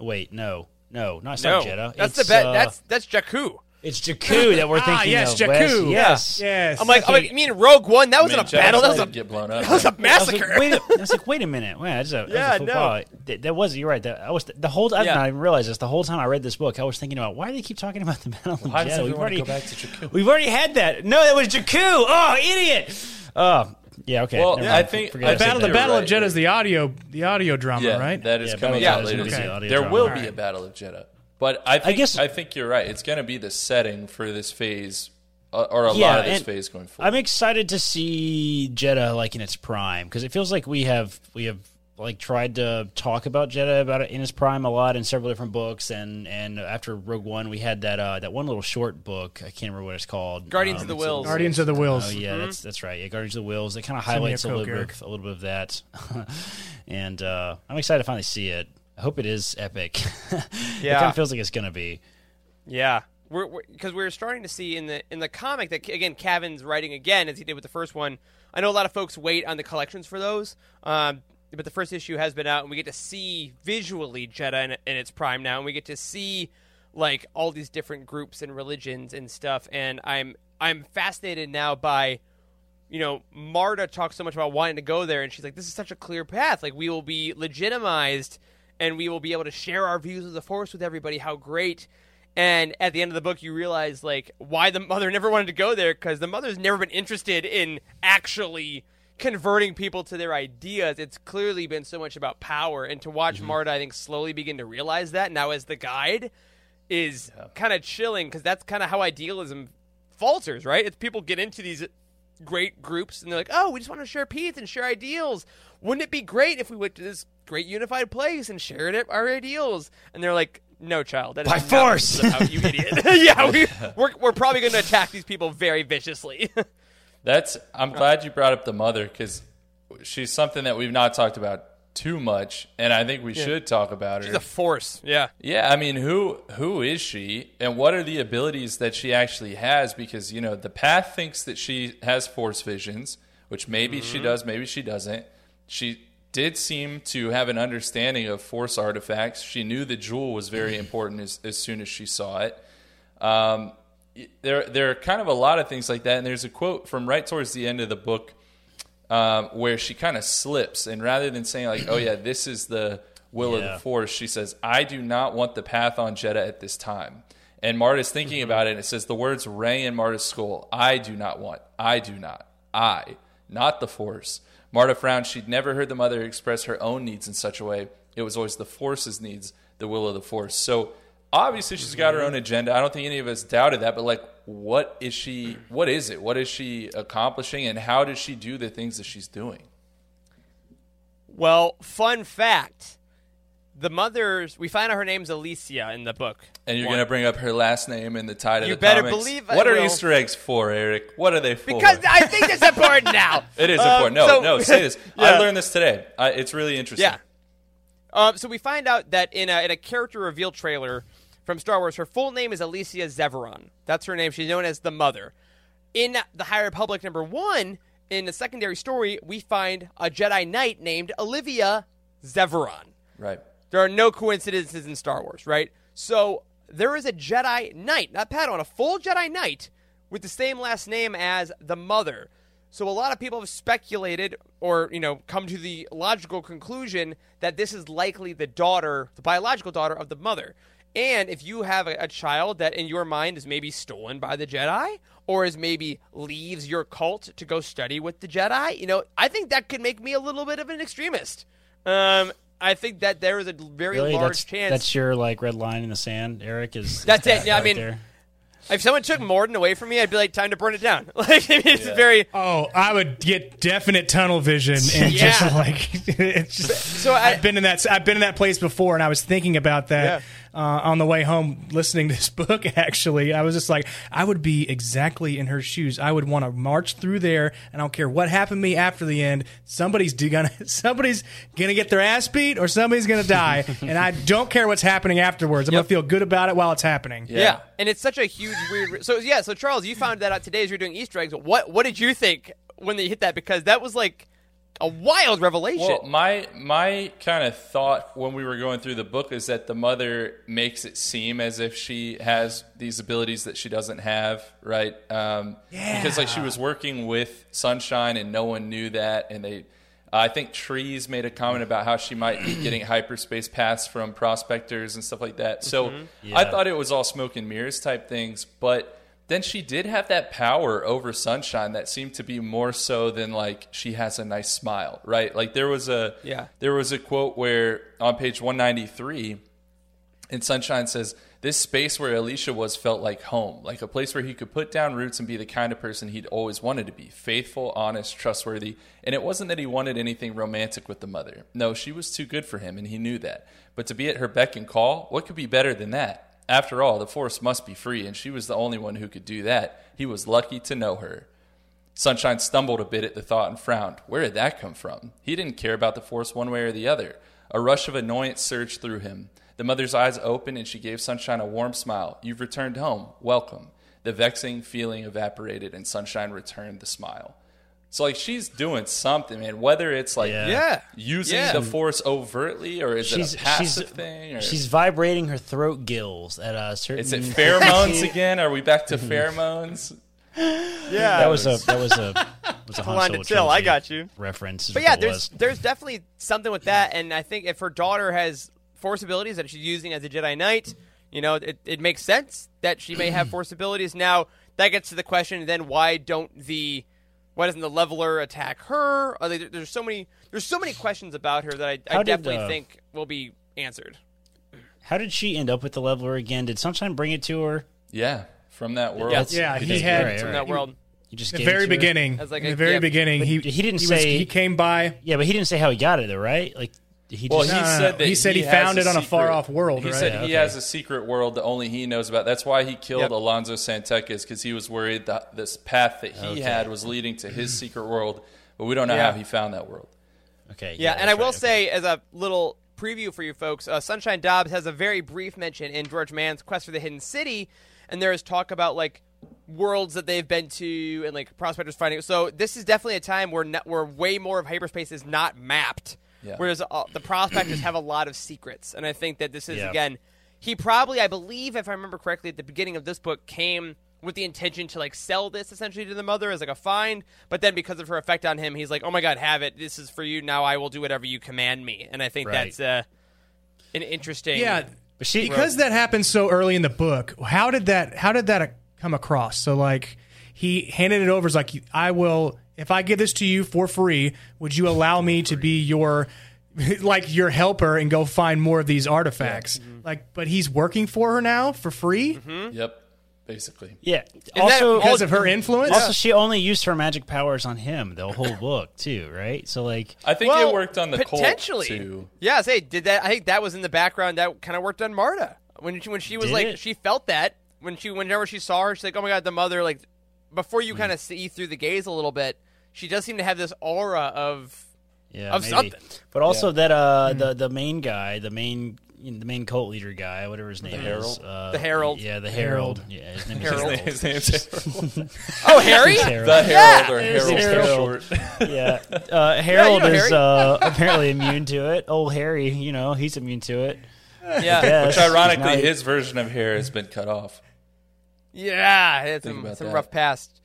[SPEAKER 6] Wait, no, no, not
[SPEAKER 5] No,
[SPEAKER 6] not Jedha.
[SPEAKER 5] that's
[SPEAKER 6] it's,
[SPEAKER 5] the bet.
[SPEAKER 6] uh,
[SPEAKER 5] that's that's Jakku.
[SPEAKER 6] It's Jakku that we're
[SPEAKER 8] Ah,
[SPEAKER 6] thinking
[SPEAKER 8] yes,
[SPEAKER 6] of. Wes.
[SPEAKER 8] Jakku.
[SPEAKER 6] Yes,
[SPEAKER 8] Yes.
[SPEAKER 5] I'm like, I'm
[SPEAKER 6] Okay.
[SPEAKER 5] like, you mean Rogue One? That wasn't
[SPEAKER 7] mean,
[SPEAKER 5] a
[SPEAKER 7] Jedha
[SPEAKER 5] battle. That was a
[SPEAKER 7] get blown up.
[SPEAKER 5] that was a
[SPEAKER 6] I was
[SPEAKER 5] massacre.
[SPEAKER 6] like, wait, a, I was like, wait a minute. Wait, that's a, that's
[SPEAKER 5] Yeah,
[SPEAKER 6] a
[SPEAKER 5] no.
[SPEAKER 6] That, that was, you're right. That, I was, the whole, I did
[SPEAKER 5] Yeah.
[SPEAKER 6] not even realize this. The whole time I read this book, I was thinking about why do they keep talking about the Battle of
[SPEAKER 7] Why does
[SPEAKER 6] Jedha? We've
[SPEAKER 7] everyone
[SPEAKER 6] already,
[SPEAKER 7] go back to Jakku?
[SPEAKER 6] we've already had that. No, that was Jakku. Oh, idiot. Oh, yeah, okay.
[SPEAKER 7] Well,
[SPEAKER 6] never
[SPEAKER 7] I think- I
[SPEAKER 6] I
[SPEAKER 8] Battle, the Battle
[SPEAKER 7] right.
[SPEAKER 8] of Jedha is the audio, the audio drama,
[SPEAKER 7] Yeah,
[SPEAKER 8] right?
[SPEAKER 7] that is
[SPEAKER 6] Yeah,
[SPEAKER 7] coming
[SPEAKER 6] Battle
[SPEAKER 7] out later.
[SPEAKER 6] Jedha
[SPEAKER 7] this
[SPEAKER 6] is
[SPEAKER 7] year.
[SPEAKER 6] the
[SPEAKER 7] There will
[SPEAKER 6] Alright.
[SPEAKER 7] be a Battle of Jedha, but I think I,
[SPEAKER 6] guess-
[SPEAKER 7] think you're right. It's going to be the setting for this phase, uh, or a
[SPEAKER 6] Yeah,
[SPEAKER 7] lot of this
[SPEAKER 6] and
[SPEAKER 7] phase going forward.
[SPEAKER 6] I'm excited to see Jedha like in its prime because it feels like we have we have like tried to talk about Jedha about it in its prime a lot in several different books and and after Rogue One we had that uh, that one little short book I can't remember what it's called
[SPEAKER 5] Guardians
[SPEAKER 6] Um,
[SPEAKER 5] of the Whills.
[SPEAKER 8] Guardians of the Whills.
[SPEAKER 6] Oh yeah, that's that's right. Yeah, Guardians of the Whills. It kind of highlights a little
[SPEAKER 8] Eric.
[SPEAKER 6] bit, a little bit of that, and uh, I'm excited to finally see it. I hope it is epic. it kind of feels like it's gonna be.
[SPEAKER 5] Yeah, we're because we are starting to see in the in the comic that again Cavan's writing again as he did with the first one. I know a lot of folks wait on the collections for those, um, but the first issue has been out, and we get to see visually Jedha in, in its prime now, and we get to see like all these different groups and religions and stuff. And I'm I'm fascinated now by you know, Marda talks so much about wanting to go there, and she's like, "This is such a clear path. Like, we will be legitimized, and we will be able to share our views of the Force with everybody. How great!" And at the end of the book, you realize like why the mother never wanted to go there because the mother's never been interested in actually converting people to their ideas. It's clearly been so much about power, and to watch mm-hmm. Marda, I think, slowly begin to realize that now as the guide is kind of chilling because that's kind of how idealism falters, right? It's people get into these great groups and they're like, oh, we just want to share peace and share ideals. Wouldn't it be great if we went to this great unified place and shared it, our ideals? And they're like, no, child, that is
[SPEAKER 6] By
[SPEAKER 5] not
[SPEAKER 6] force!"
[SPEAKER 5] what this is about, you idiot. yeah, we, we're, we're probably going to attack these people very viciously.
[SPEAKER 7] That's. I'm glad you brought up the mother because she's something that we've not talked about too much, and I think we should talk about her.
[SPEAKER 5] She's a force. Yeah.
[SPEAKER 7] Yeah, I mean, who who is she, and what are the abilities that she actually has? Because you know, the path thinks that she has force visions, which maybe she mm-hmm. does, maybe she doesn't. She did seem to have an understanding of force artifacts. She knew the jewel was very important as, as soon as she saw it. Um, there, there are kind of a lot of things like that, and there's a quote from right towards the end of the book um, where she kind of slips, and rather than saying like, "Oh yeah, this is the will of the force," she says, "I do not want the path on Jedha at this time." And Marda's thinking about it, and it says the words ring in Marda's skull. I do not want. I do not. I, not the force. Marda frowned. She'd never heard the mother express her own needs in such a way. It was always the force's needs, the will of the force. So obviously she's got her mm-hmm. own agenda. I don't think any of us doubted that. But like, what is she? What is it? What is she accomplishing? And how does she do the things that she's doing?
[SPEAKER 5] Well, fun fact. The mother's, we find out her name's Elecia in the book.
[SPEAKER 7] And you're going to bring up her last name in the title.
[SPEAKER 5] You
[SPEAKER 7] of the
[SPEAKER 5] better
[SPEAKER 7] comics.
[SPEAKER 5] believe I
[SPEAKER 7] What are
[SPEAKER 5] will.
[SPEAKER 7] Easter eggs for, Eric? What are they for?
[SPEAKER 5] Because I think it's important now.
[SPEAKER 7] it is
[SPEAKER 5] Um,
[SPEAKER 7] important. No,
[SPEAKER 5] so-
[SPEAKER 7] no, say this.
[SPEAKER 5] Yeah.
[SPEAKER 7] I learned this today. I, it's really interesting.
[SPEAKER 5] Yeah. Um, so we find out that in a, in a character reveal trailer from Star Wars, her full name is Elecia Zeveron. That's her name. She's known as the Mother. In the High Republic number one, in the secondary story, we find a Jedi Knight named Olivia Zeveron.
[SPEAKER 7] Right.
[SPEAKER 5] There are no coincidences in Star Wars, right? So there is a Jedi Knight, not Padawan, a full Jedi Knight with the same last name as the mother. So a lot of people have speculated or, you know, come to the logical conclusion that this is likely the daughter, the biological daughter of the mother. And if you have a, child that in your mind is maybe stolen by the Jedi or is maybe leaves your cult to go study with the Jedi, you know, I think that could make me a little bit of an extremist. Um, I think that there is a very
[SPEAKER 6] Really,
[SPEAKER 5] large
[SPEAKER 6] that's
[SPEAKER 5] chance.
[SPEAKER 6] that's your like red line in the sand, Eric. Is is
[SPEAKER 5] That's it.
[SPEAKER 6] that
[SPEAKER 5] Yeah, I mean,
[SPEAKER 6] there?
[SPEAKER 5] if someone took Morden away from me, I'd be like, time to burn it down. Like, I mean, it's very.
[SPEAKER 8] Oh, I would get definite tunnel vision and
[SPEAKER 5] Yeah.
[SPEAKER 8] just like it's just.
[SPEAKER 5] So I,
[SPEAKER 8] I've been in that. I've been in that place before, and I was thinking about that uh, on the way home, listening to this book. Actually, I was just like, I would be exactly in her shoes. I would want to march through there, and I don't care what happened to me after the end. Somebody's gonna, somebody's gonna get their ass beat, or somebody's gonna die, and I don't care what's happening afterwards. I'm
[SPEAKER 5] Yep.
[SPEAKER 8] gonna feel good about it while it's happening.
[SPEAKER 5] Yeah. and it's such a huge weird. So yeah, so Charles, you found that out today as you're doing Easter eggs. What what did you think when they hit that? Because that was like a wild revelation.
[SPEAKER 7] Well, my my kind of thought when we were going through the book is that the mother makes it seem as if she has these abilities that she doesn't have, right? Um, Because like she was working with Sunshine and no one knew that, and they. I think Trees made a comment about how she might be getting hyperspace paths from prospectors and stuff like that. So I
[SPEAKER 6] Yeah.
[SPEAKER 7] thought it was all smoke and mirrors type things, but then she did have that power over Sunshine that seemed to be more so than like she has a nice smile, right? Like there was a
[SPEAKER 5] Yeah.
[SPEAKER 7] there was a quote where on page 193 and Sunshine says, This space where Elecia was felt like home, like a place where he could put down roots and be the kind of person he'd always wanted to be faithful, honest, trustworthy. And it wasn't that he wanted anything romantic with the mother. No, she was too good for him, and he knew that. But to be at her beck and call, what could be better than that? After all, the Force must be free, and she was the only one who could do that. He was lucky to know her. Sunshine stumbled a bit at the thought and frowned. Where did that come from? He didn't care about the Force one way or the other. A rush of annoyance surged through him. The mother's eyes opened and she gave Sunshine a warm smile. You've returned home. Welcome. The vexing feeling evaporated and Sunshine returned the smile. So like she's doing something, man. Whether it's like
[SPEAKER 6] Yeah.
[SPEAKER 5] Yeah.
[SPEAKER 7] using
[SPEAKER 5] Yeah.
[SPEAKER 7] the Force overtly or is
[SPEAKER 6] she's
[SPEAKER 7] it a passive
[SPEAKER 6] she's
[SPEAKER 7] thing? Or
[SPEAKER 6] she's vibrating her throat gills at a certain.
[SPEAKER 7] is it pheromones again? Are we back to pheromones?
[SPEAKER 5] yeah,
[SPEAKER 6] That was a that was a was a Han
[SPEAKER 5] line to
[SPEAKER 6] Solo
[SPEAKER 5] tell, I got you.
[SPEAKER 6] reference.
[SPEAKER 5] But yeah, there's
[SPEAKER 6] was.
[SPEAKER 5] there's definitely something with that, and I think if her daughter has force abilities that she's using as a Jedi Knight, you know, it, it makes sense that she may have force abilities. Now that gets to the question: then why don't the why doesn't the leveler attack her? Are they, there's so many there's so many questions about her that I, I
[SPEAKER 6] How did,
[SPEAKER 5] definitely
[SPEAKER 6] uh,
[SPEAKER 5] think will be answered.
[SPEAKER 6] How did she end up with the leveler again? Did Sunshine bring it to her?
[SPEAKER 7] Yeah, from that world.
[SPEAKER 5] Yes.
[SPEAKER 8] Yeah,
[SPEAKER 6] He
[SPEAKER 8] he
[SPEAKER 6] did,
[SPEAKER 8] had
[SPEAKER 6] right,
[SPEAKER 5] From
[SPEAKER 6] right.
[SPEAKER 5] that world,
[SPEAKER 6] He just
[SPEAKER 8] the
[SPEAKER 6] it
[SPEAKER 8] very
[SPEAKER 6] to her?
[SPEAKER 8] beginning.
[SPEAKER 5] As like
[SPEAKER 8] in
[SPEAKER 5] a
[SPEAKER 8] the very
[SPEAKER 5] gift.
[SPEAKER 8] beginning, he
[SPEAKER 6] he didn't
[SPEAKER 8] was-
[SPEAKER 6] say-
[SPEAKER 8] he came by.
[SPEAKER 6] Yeah, but he didn't say how he got it though, right? Like he
[SPEAKER 7] Well,
[SPEAKER 6] just
[SPEAKER 7] he
[SPEAKER 8] No, no, no.
[SPEAKER 7] said that
[SPEAKER 8] He said he
[SPEAKER 7] has
[SPEAKER 8] found it on a far-off world,
[SPEAKER 7] He
[SPEAKER 8] right?
[SPEAKER 7] said
[SPEAKER 6] Yeah,
[SPEAKER 7] he
[SPEAKER 6] okay.
[SPEAKER 7] has a secret world that only he knows about. That's why he killed
[SPEAKER 5] Yep.
[SPEAKER 7] Alonzo San Tekkas because he was worried that this path that he
[SPEAKER 6] Okay.
[SPEAKER 7] had was leading to his secret world. But we don't know
[SPEAKER 5] Yeah.
[SPEAKER 7] how he found that world.
[SPEAKER 6] okay.
[SPEAKER 5] Yeah, and I will
[SPEAKER 6] right, okay.
[SPEAKER 5] say, as a little preview for you folks, uh, Sunshine Dobbs has a very brief mention in George Mann's Quest for the Hidden City, and there is talk about like worlds that they've been to and like prospectors finding. So this is definitely a time where ne- where way more of hyperspace is not mapped,
[SPEAKER 7] Yeah.
[SPEAKER 5] whereas uh, the prospectors have a lot of secrets, and I think that this is
[SPEAKER 6] Yeah.
[SPEAKER 5] again. He probably, I believe, if I remember correctly, at the beginning of this book, came with the intention to like sell this essentially to the mother as like a find. But then because of her effect on him, he's like, "Oh my god, have it! This is for you. Now I will do whatever you command me." And I think
[SPEAKER 6] Right.
[SPEAKER 5] that's uh, an interesting.
[SPEAKER 8] Yeah,
[SPEAKER 6] But she
[SPEAKER 8] because that happened so early in the book. How did that? How did that come across? So like, he handed it over as like, I will. If I give this to you for free, would you allow me to be your like your helper and go find more of these artifacts? Mm-hmm. Like, but he's working for her now for free mm-hmm.
[SPEAKER 7] Yep, basically.
[SPEAKER 6] yeah.
[SPEAKER 5] that
[SPEAKER 6] Also,
[SPEAKER 5] all-
[SPEAKER 8] because of her influence.
[SPEAKER 6] also she only used her magic powers on him the whole book too, right? So like,
[SPEAKER 7] I think
[SPEAKER 5] well,
[SPEAKER 7] it worked on the Colt
[SPEAKER 5] potentially.
[SPEAKER 7] too.
[SPEAKER 5] Yeah, say did that? I think that was in the background. That kind of worked on Marda when she when she was
[SPEAKER 6] Did
[SPEAKER 5] like
[SPEAKER 6] it?
[SPEAKER 5] she felt that when she whenever she saw her, she's like, "Oh my god, the mother!" Like before
[SPEAKER 6] Hmm.
[SPEAKER 5] you kind of see through the gaze a little bit, she does seem to have this aura of
[SPEAKER 6] yeah,
[SPEAKER 5] Of
[SPEAKER 6] maybe.
[SPEAKER 5] something.
[SPEAKER 6] But also that uh the the main guy, the main the main cult leader guy, whatever his name is,
[SPEAKER 7] Herald?
[SPEAKER 6] uh,
[SPEAKER 5] The Herald.
[SPEAKER 6] Yeah, the Herald. Yeah, his name is
[SPEAKER 5] Herald.
[SPEAKER 6] Herald.
[SPEAKER 7] His name's
[SPEAKER 5] oh Harry.
[SPEAKER 6] Herald.
[SPEAKER 7] the Herald or
[SPEAKER 6] It's
[SPEAKER 7] Herald for
[SPEAKER 6] Herald.
[SPEAKER 7] short.
[SPEAKER 6] yeah, uh, Harold
[SPEAKER 5] know
[SPEAKER 6] is uh, apparently immune to it. Old Harry, you know, he's immune to it.
[SPEAKER 5] yeah,
[SPEAKER 7] Which ironically, his version of hair has been cut off.
[SPEAKER 5] Yeah, it's
[SPEAKER 7] Think
[SPEAKER 5] some, some
[SPEAKER 7] that.
[SPEAKER 5] rough past.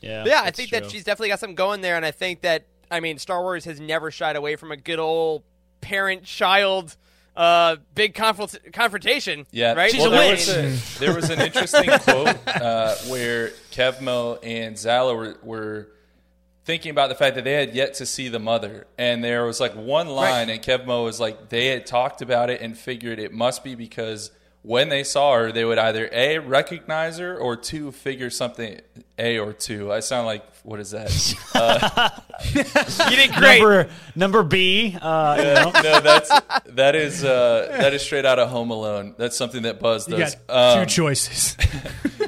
[SPEAKER 6] Yeah,
[SPEAKER 5] But yeah, I think
[SPEAKER 6] true.
[SPEAKER 5] that she's definitely got something going there, and I think that I mean Star Wars has never shied away from a good old parent-child uh, big confront- confrontation.
[SPEAKER 7] Yeah,
[SPEAKER 5] right.
[SPEAKER 7] Well,
[SPEAKER 5] She's
[SPEAKER 7] there,
[SPEAKER 5] a
[SPEAKER 7] was
[SPEAKER 5] win.
[SPEAKER 7] a, there was an interesting quote uh, where Kevmo and Zallah were, were thinking about the fact that they had yet to see the mother, and there was like one line, and Kevmo was like, they had talked about it and figured it must be because when they saw her, they would either a recognize her or two figure something a or two. I sound like what is that?
[SPEAKER 5] you did great.
[SPEAKER 6] Number number B. Uh, you know.
[SPEAKER 7] no, that's that is uh, that is straight out of Home Alone. That's something that Buzz
[SPEAKER 8] You
[SPEAKER 7] does.
[SPEAKER 8] got
[SPEAKER 7] Um,
[SPEAKER 8] two choices.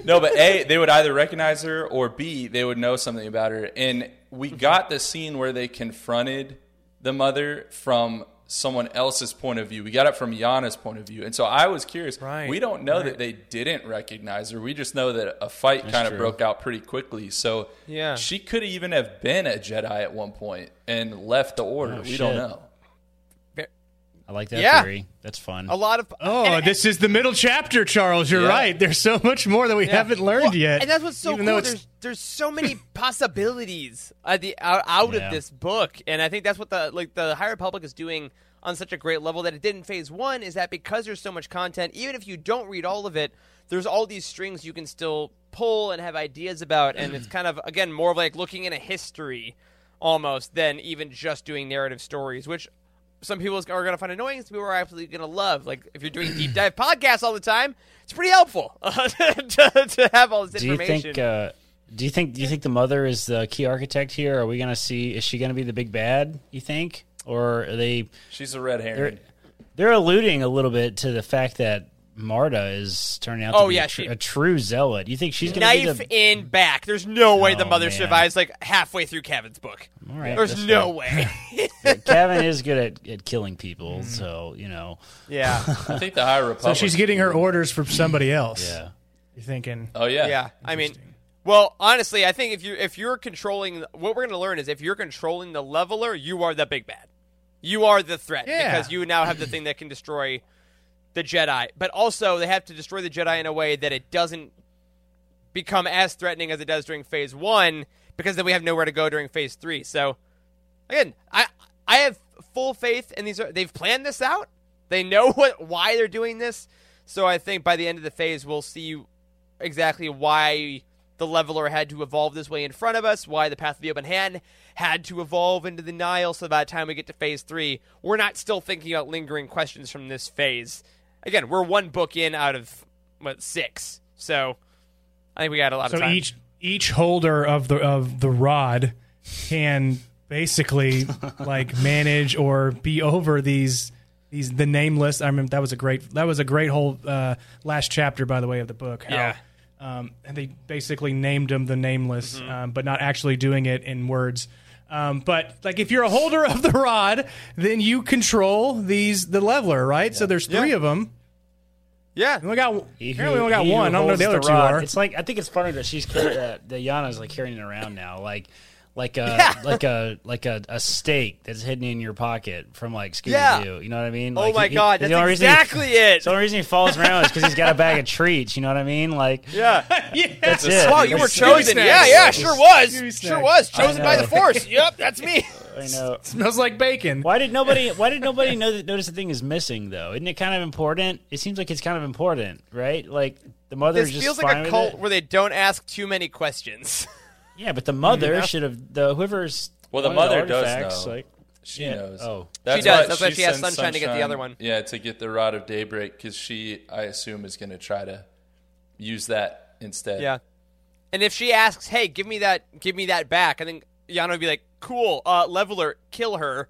[SPEAKER 7] No, but A, they would either recognize her or B, they would know something about her. And we got the scene where they confronted the mother from someone else's point of view. We got it from Yana's point of view. And so I was curious.
[SPEAKER 5] Right,
[SPEAKER 7] we don't know that they didn't recognize her. We just know that a fight kind of
[SPEAKER 6] true.
[SPEAKER 7] broke out pretty quickly. So
[SPEAKER 5] Yeah.
[SPEAKER 7] she could even have been a Jedi at one point and left the order. Oh, we don't know.
[SPEAKER 6] I like that
[SPEAKER 5] Yeah.
[SPEAKER 6] theory. That's fun.
[SPEAKER 5] a lot of
[SPEAKER 8] Oh,
[SPEAKER 5] and-
[SPEAKER 8] this is the middle chapter, Charles. You're
[SPEAKER 7] Yeah.
[SPEAKER 8] right. There's so much more that we haven't learned
[SPEAKER 5] Well,
[SPEAKER 8] yet.
[SPEAKER 5] And that's what's so
[SPEAKER 8] even
[SPEAKER 5] cool.
[SPEAKER 8] though
[SPEAKER 5] There's there's so many possibilities at the out, out
[SPEAKER 6] Yeah.
[SPEAKER 5] of this book, and I think that's what the like the High Republic is doing on such a great level that it did in Phase One. Is that because there's so much content, even if you don't read all of it, there's all these strings you can still pull and have ideas about, and it's kind of again more of like looking in a history almost than even just doing narrative stories, which. Some people are going to find annoying. Some people are absolutely going to love. Like if you're doing deep dive podcasts all the time, it's pretty helpful to, to have all this
[SPEAKER 6] do you
[SPEAKER 5] information.
[SPEAKER 6] think? Uh, do you think? Do you think the mother is the key architect here? Are we going to see? Is she going to be the big bad? You think, or are they?
[SPEAKER 7] She's a red
[SPEAKER 6] They're
[SPEAKER 7] herring.
[SPEAKER 6] they're alluding a little bit to the fact that Marda is turning out
[SPEAKER 5] Oh,
[SPEAKER 6] to be
[SPEAKER 5] yeah,
[SPEAKER 6] a, tr-
[SPEAKER 5] she-
[SPEAKER 6] a true zealot. You think she's going to be
[SPEAKER 5] knife
[SPEAKER 6] the?
[SPEAKER 5] in back. There's no way the
[SPEAKER 6] Oh,
[SPEAKER 5] mother
[SPEAKER 6] man.
[SPEAKER 5] survives like halfway through Cavan's book.
[SPEAKER 6] All right,
[SPEAKER 5] There's
[SPEAKER 6] that's
[SPEAKER 5] no
[SPEAKER 6] fair.
[SPEAKER 5] way.
[SPEAKER 6] Cavan is good at, at killing
[SPEAKER 5] Mm.
[SPEAKER 6] people, so you know.
[SPEAKER 5] yeah,
[SPEAKER 7] I think the High
[SPEAKER 8] so
[SPEAKER 7] Republic.
[SPEAKER 8] she's getting her orders from somebody else.
[SPEAKER 6] Yeah.
[SPEAKER 8] You're thinking,
[SPEAKER 7] Oh yeah.
[SPEAKER 5] yeah. I mean, well, honestly, I think if you if you're controlling, what we're going to learn is if you're controlling the leveler, you are the big bad. You are the threat
[SPEAKER 8] Yeah.
[SPEAKER 5] because you now have the thing that can destroy the Jedi. But also, they have to destroy the Jedi in a way that it doesn't become as threatening as it does during Phase One, because then we have nowhere to go during Phase Three. So, again, I I have full faith in these. They've planned this out. They know what why they're doing this. So I think by the end of the phase, we'll see exactly why the leveler had to evolve this way in front of us, why the path of the open hand had to evolve into the Nihil. So by the time we get to phase three, we're not still thinking about lingering questions from this phase. Again, we're one book in out of what six. So I think we got a lot
[SPEAKER 8] so
[SPEAKER 5] of time.
[SPEAKER 8] So each each holder of the of the rod can basically like manage or be over these these the nameless. I remember that was a great that was a great whole uh, last chapter by the way of the book. How,
[SPEAKER 5] Yeah.
[SPEAKER 8] um, and they basically named them the nameless,
[SPEAKER 5] Mm-hmm.
[SPEAKER 8] um, but not actually doing it in words. Um, but like if you're a holder of the rod, then you control these the leveler, right? So there's three
[SPEAKER 5] Yeah.
[SPEAKER 8] of them.
[SPEAKER 5] yeah,
[SPEAKER 8] We only got
[SPEAKER 6] He
[SPEAKER 8] apparently
[SPEAKER 6] who-
[SPEAKER 8] we only got one. I don't know the other two are.
[SPEAKER 6] It's like I think it's funny that she's carry, that that Yana's like carrying it around now, like like a
[SPEAKER 5] Yeah.
[SPEAKER 6] like a like a, a steak that's hidden in your pocket from like Scooby
[SPEAKER 5] Yeah.
[SPEAKER 6] Doo. You know what I mean?
[SPEAKER 5] Oh
[SPEAKER 6] Like,
[SPEAKER 5] my
[SPEAKER 6] he-
[SPEAKER 5] God,
[SPEAKER 6] the
[SPEAKER 5] that's
[SPEAKER 6] only reason he-
[SPEAKER 5] exactly it.
[SPEAKER 6] The only reason he follows around is because he's got a bag of treats. You know what I mean? Like
[SPEAKER 5] yeah.
[SPEAKER 6] that's it.
[SPEAKER 5] Wow, you were chosen. Yeah, yeah, sure was. Sure was. Chosen by the Force. Yep, that's me.
[SPEAKER 6] I know.
[SPEAKER 8] smells like bacon.
[SPEAKER 6] Why did nobody? Why did nobody know that, notice the thing is missing though? Isn't it kind of important? It seems like it's kind of important, right? Like the mother
[SPEAKER 5] This
[SPEAKER 6] just
[SPEAKER 5] feels
[SPEAKER 6] fine
[SPEAKER 5] like a cult
[SPEAKER 6] it.
[SPEAKER 5] where they don't ask too many questions.
[SPEAKER 6] Yeah, but the mother
[SPEAKER 5] Yeah.
[SPEAKER 6] should have the whoever's.
[SPEAKER 7] Well, the
[SPEAKER 6] one of
[SPEAKER 7] mother does
[SPEAKER 6] artifacts,
[SPEAKER 7] know.
[SPEAKER 6] Like,
[SPEAKER 7] She
[SPEAKER 6] Yeah.
[SPEAKER 7] knows.
[SPEAKER 6] Oh.
[SPEAKER 7] that's
[SPEAKER 5] She does.
[SPEAKER 7] Why
[SPEAKER 5] That's why she has
[SPEAKER 7] sends
[SPEAKER 5] Sunshine to get the other one.
[SPEAKER 7] Yeah, to get the rod of daybreak because she, I assume, is going to try to use that instead.
[SPEAKER 5] Yeah. And if she asks, "Hey, give me that, give me that back," I think Yana would be like, "Cool, uh, leveler, kill her."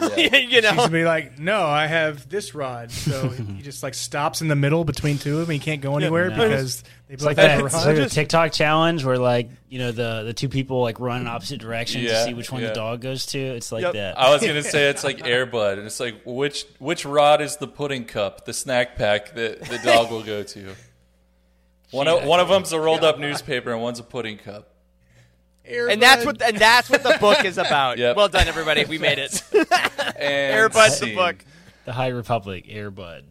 [SPEAKER 7] Yeah.
[SPEAKER 5] you
[SPEAKER 8] She's
[SPEAKER 5] know,
[SPEAKER 8] gonna be like, "No, I have this rod." So he just like stops in the middle between two of them. He can't go anywhere
[SPEAKER 6] No.
[SPEAKER 8] because they
[SPEAKER 6] It's
[SPEAKER 8] both
[SPEAKER 6] like
[SPEAKER 8] have
[SPEAKER 6] that.
[SPEAKER 8] a
[SPEAKER 6] It's
[SPEAKER 8] rod.
[SPEAKER 6] like the TikTok challenge where like you know the the two people like run in opposite directions to see which one
[SPEAKER 7] yeah.
[SPEAKER 6] the dog goes to. It's like
[SPEAKER 5] Yep.
[SPEAKER 6] that.
[SPEAKER 7] I was going to say it's like Airbud, and it's like which which rod is the pudding cup, the snack pack that the dog will go to. One of, one of them's a rolled up newspaper, and one's a pudding cup.
[SPEAKER 5] and that's what and that's what the book is about.
[SPEAKER 7] Yep.
[SPEAKER 5] Well done, everybody. We made it.
[SPEAKER 7] And
[SPEAKER 5] Airbud's the book.
[SPEAKER 6] the High Republic Airbud.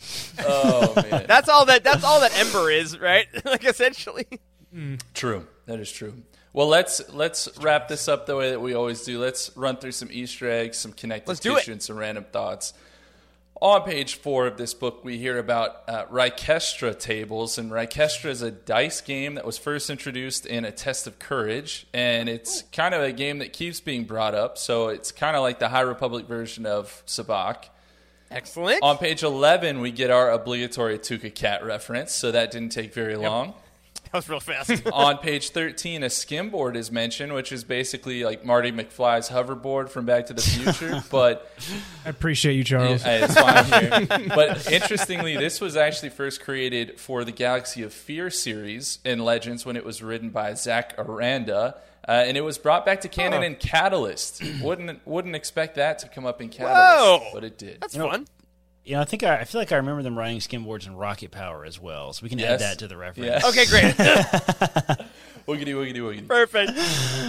[SPEAKER 7] Oh man,
[SPEAKER 5] That's all that. That's all that Ember is, right? like essentially.
[SPEAKER 7] True. That is true. Well, let's let's wrap this up the way that we always do. Let's run through some Easter eggs, some connective tissue,
[SPEAKER 5] it.
[SPEAKER 7] and some random thoughts. On page four of this book, we hear about uh, Rikestra tables, and Rikestra is a dice game that was first introduced in A Test of Courage, and it's kind of a game that keeps being brought up. So it's kind of like the High Republic version of Sabacc.
[SPEAKER 5] Excellent.
[SPEAKER 7] On page 11, we get our obligatory Tooka Cat reference, so that didn't take very long.
[SPEAKER 5] That was real fast.
[SPEAKER 7] On page 13, a skimboard is mentioned, which is basically like Marty McFly's hoverboard from Back to the Future, but
[SPEAKER 8] I appreciate you, Charles.
[SPEAKER 7] Yeah, it's fine here. But interestingly, this was actually first created for the Galaxy of Fear series in Legends when it was written by Zach Aranda. Uh, and it was brought back to canon in Catalyst. wouldn't wouldn't expect that to come up in Catalyst,
[SPEAKER 5] Whoa!
[SPEAKER 7] but it did.
[SPEAKER 5] That's
[SPEAKER 6] You know,
[SPEAKER 5] fun.
[SPEAKER 6] You know, I think I, I feel like I remember them writing skimboards in Rocket Power as well, so we can add that to the reference.
[SPEAKER 7] Yes.
[SPEAKER 5] Okay, great.
[SPEAKER 7] Wiggity wiggity wiggity.
[SPEAKER 5] Perfect.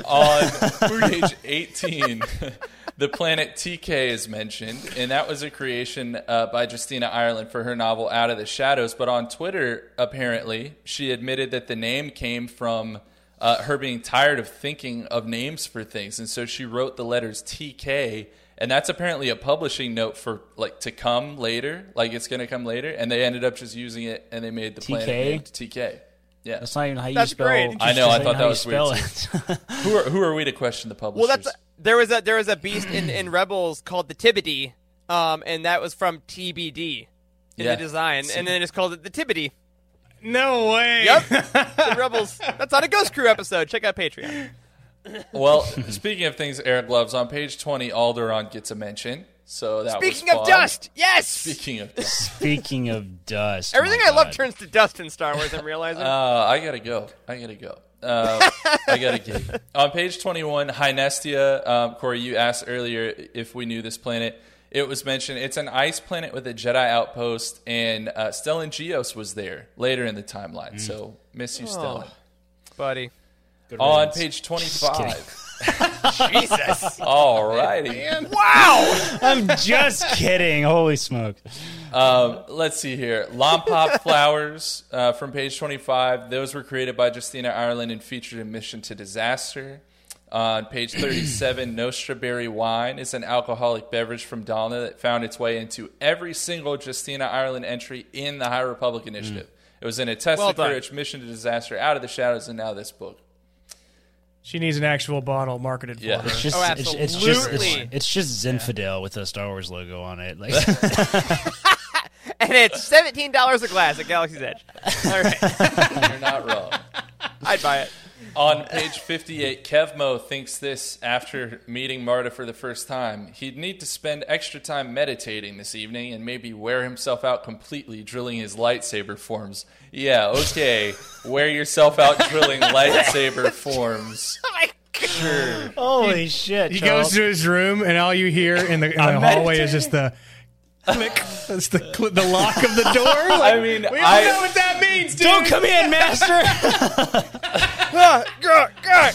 [SPEAKER 7] On page 18, the planet TK is mentioned, and that was a creation uh, by Justina Ireland for her novel Out of the Shadows. But on Twitter, apparently, she admitted that the name came from uh, her being tired of thinking of names for things, and so she wrote the letters TK. And that's apparently a publishing note for like to come later, like it's going to come later. And they ended up just using it, and they made the planet
[SPEAKER 6] TK?
[SPEAKER 7] named TK. Yeah,
[SPEAKER 6] That's not even how you
[SPEAKER 5] That's
[SPEAKER 6] spell.
[SPEAKER 5] great.
[SPEAKER 7] I know, I thought that was
[SPEAKER 6] you
[SPEAKER 7] weird,
[SPEAKER 6] it.
[SPEAKER 7] who are who are we to question the publishers?
[SPEAKER 5] Well, that's there was a there was a beast in, in Rebels called the Tibidi, um, and that was from TBD in
[SPEAKER 7] Yeah.
[SPEAKER 5] the design, and then it's called it the Tibidi.
[SPEAKER 8] no way.
[SPEAKER 5] Yep, the Rebels. That's on a Ghost Crew episode. Check out Patreon.
[SPEAKER 7] Well, speaking of things Eric loves, on page 20, Alderaan gets a mention. So that
[SPEAKER 5] Speaking
[SPEAKER 7] was
[SPEAKER 5] of
[SPEAKER 7] fun.
[SPEAKER 5] dust, yes.
[SPEAKER 7] Speaking of dust.
[SPEAKER 6] Speaking of dust,
[SPEAKER 5] Everything
[SPEAKER 6] my
[SPEAKER 5] I love turns to dust in Star Wars. I'm realizing.
[SPEAKER 7] Uh, I gotta go. I gotta go. Uh, I gotta get. On page 21, Hynestia, um, Corey, you asked earlier if we knew this planet. It was mentioned it's an ice planet with a Jedi outpost, and uh, Stellan Gios was there later in the timeline.
[SPEAKER 6] Mm.
[SPEAKER 7] So, miss
[SPEAKER 5] Oh.
[SPEAKER 7] you, Stellan.
[SPEAKER 5] buddy.
[SPEAKER 6] Good
[SPEAKER 7] On
[SPEAKER 6] riddance.
[SPEAKER 7] page 25.
[SPEAKER 5] Jesus.
[SPEAKER 7] Alrighty.
[SPEAKER 5] wow.
[SPEAKER 6] I'm just kidding. Holy smoke!
[SPEAKER 7] Um, let's see here. Lompop flowers uh, from page 25. Those were created by Justina Ireland and featured in Mission to Disaster. On page 37, Nostra Berry Wine is an alcoholic beverage from Dalna that found its way into every single Justina Ireland entry in the High Republic Initiative. It was in a Test
[SPEAKER 5] Well
[SPEAKER 7] of
[SPEAKER 5] done.
[SPEAKER 7] Courage, Mission to Disaster, Out of the Shadows, and now this book.
[SPEAKER 8] She needs an actual bottle marketed for
[SPEAKER 7] Yeah.
[SPEAKER 8] her.
[SPEAKER 6] It's just,
[SPEAKER 5] Oh,
[SPEAKER 6] it's, it's just, it's,
[SPEAKER 5] absolutely.
[SPEAKER 6] it's just Zinfidel with a Star Wars logo on it. Like,
[SPEAKER 5] And it's seventeen dollars a glass at Galaxy's Edge. All right,
[SPEAKER 7] You're not wrong.
[SPEAKER 5] I'd buy it.
[SPEAKER 7] On page 58, Kevmo thinks this after meeting Marta for the first time. He'd need to spend extra time meditating this evening and maybe wear himself out completely drilling his lightsaber forms. Yeah, okay. wear yourself out drilling lightsaber forms.
[SPEAKER 5] Oh my God.
[SPEAKER 6] holy shit!
[SPEAKER 8] He
[SPEAKER 6] Charles.
[SPEAKER 8] goes to his room, and all you hear in the, in the
[SPEAKER 6] I'm
[SPEAKER 8] hallway is just the click. That's the cl- the lock of the door. Like,
[SPEAKER 7] I mean,
[SPEAKER 8] we don't
[SPEAKER 7] I-
[SPEAKER 8] know what that means, dude.
[SPEAKER 6] Don't come in, Master.
[SPEAKER 5] God, God, God,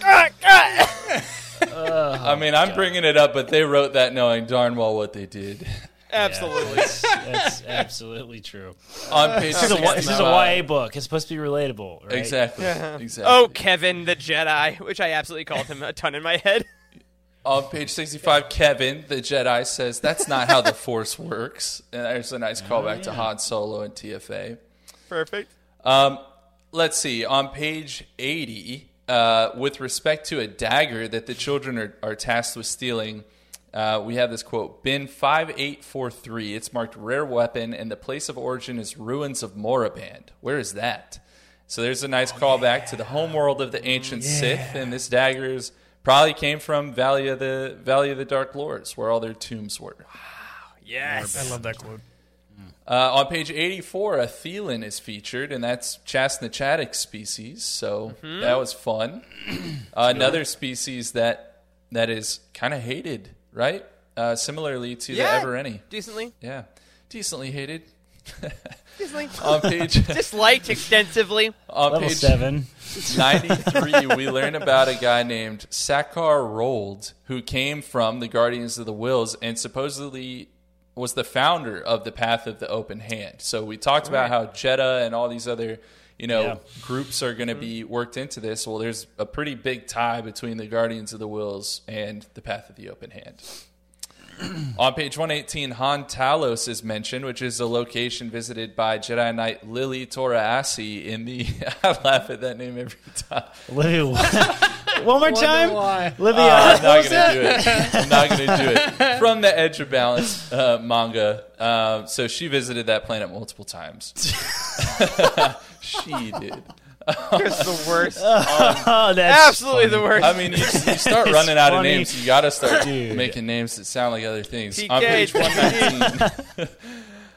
[SPEAKER 5] God, God.
[SPEAKER 7] I mean, I'm bringing it up, but they wrote that knowing darn well what they did.
[SPEAKER 5] Absolutely.
[SPEAKER 6] That's, that's absolutely true.
[SPEAKER 7] On page
[SPEAKER 6] This is, a, this is a YA book. It's supposed to be relatable, right?
[SPEAKER 7] Exactly. Exactly.
[SPEAKER 5] Oh, Kevin the Jedi, which I absolutely called him a ton in my head.
[SPEAKER 7] On page 65, Kevin, the Jedi, says, That's not how the Force works. And there's a nice callback to Han Solo and TFA.
[SPEAKER 5] Perfect.
[SPEAKER 7] Um, let's see. On page 80, uh, with respect to a dagger that the children are, are tasked with stealing, uh, we have this quote Bin 5843. It's marked rare weapon, and the place of origin is ruins of Moraband. Where is that? So there's a nice callback to the homeworld of the ancient Sith, and this dagger is probably came from Valley of the Valley of the Dark Lords, where all their tombs were.
[SPEAKER 5] Yes.
[SPEAKER 8] I love that quote.
[SPEAKER 7] Uh, on page 84, a Theelin is featured, and that's Chasnachatic species, so that was fun. Uh, another species that that is kind of hated, right? Uh, similarly to
[SPEAKER 5] Yeah.
[SPEAKER 7] the Evereni.
[SPEAKER 5] Decently.
[SPEAKER 7] Yeah, decently hated.
[SPEAKER 5] Decently.
[SPEAKER 7] on page
[SPEAKER 5] Disliked extensively.
[SPEAKER 7] on
[SPEAKER 6] Level
[SPEAKER 7] page
[SPEAKER 6] seven.
[SPEAKER 7] 93, we learn about a guy named Sakar Rold who came from the Guardians of the Whills and supposedly was the founder of the Path of the Open Hand. So we talked about how Jedha and all these other, you know,
[SPEAKER 6] Yeah.
[SPEAKER 7] groups are going to be mm-hmm. worked into this. Well, there's a pretty big tie between the Guardians of the Whills and the Path of the Open Hand. On page 118, Han Talos is mentioned, which is a location visited by Jedi Knight Lily Toraasi in the. I laugh at that name every time.
[SPEAKER 6] Olivia, one more time. Olivia,
[SPEAKER 7] Uh, I'm not going to do it. I'm not going to do it. From the Edge of Balance uh, manga. Uh, so she visited that planet multiple times. she did.
[SPEAKER 5] It's the worst.
[SPEAKER 6] oh, that's
[SPEAKER 5] Absolutely the worst.
[SPEAKER 7] I mean, you, you start
[SPEAKER 6] It's
[SPEAKER 7] running out of
[SPEAKER 6] funny.
[SPEAKER 7] names. You got to start
[SPEAKER 6] Dude.
[SPEAKER 7] making names that sound like other things.
[SPEAKER 5] TK,
[SPEAKER 7] On page 119,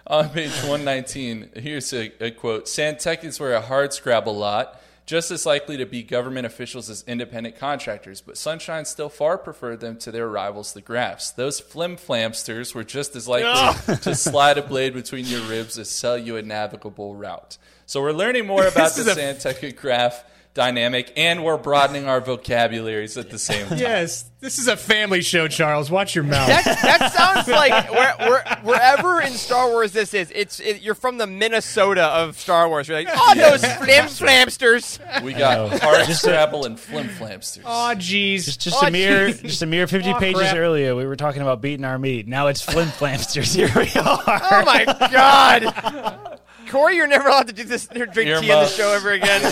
[SPEAKER 7] on page 119, here's a, a quote: "Santecans were a hard scrabble lot." Just as likely to be government officials as independent contractors, but Sunshine still far preferred them to their rivals, the Grafs. Those flim flamsters were just as likely to slide a blade between your ribs as sell you a navigable route. So we're learning more about the Santeca Graf dynamic, and we're broadening our vocabularies at the same time.
[SPEAKER 8] Yes, this is a family show, Charles. Watch your mouth.
[SPEAKER 5] That, that sounds like where, where, wherever in Star Wars this is, it's it, you're from the Minnesota of Star Wars. You're like, oh, those flim flamsters.
[SPEAKER 7] We got hard scrabble and flim flamsters.
[SPEAKER 8] Oh, jeez.
[SPEAKER 6] Just, just
[SPEAKER 5] Oh,
[SPEAKER 6] a mere,
[SPEAKER 5] jeez.
[SPEAKER 6] just a mere fifty
[SPEAKER 8] Oh,
[SPEAKER 6] pages
[SPEAKER 8] crap.
[SPEAKER 6] earlier, we were talking about beating our meat. Now it's flim flamsters. Here we are.
[SPEAKER 5] Oh my god. Corey, you're never allowed to do this or drink tea on the show ever again.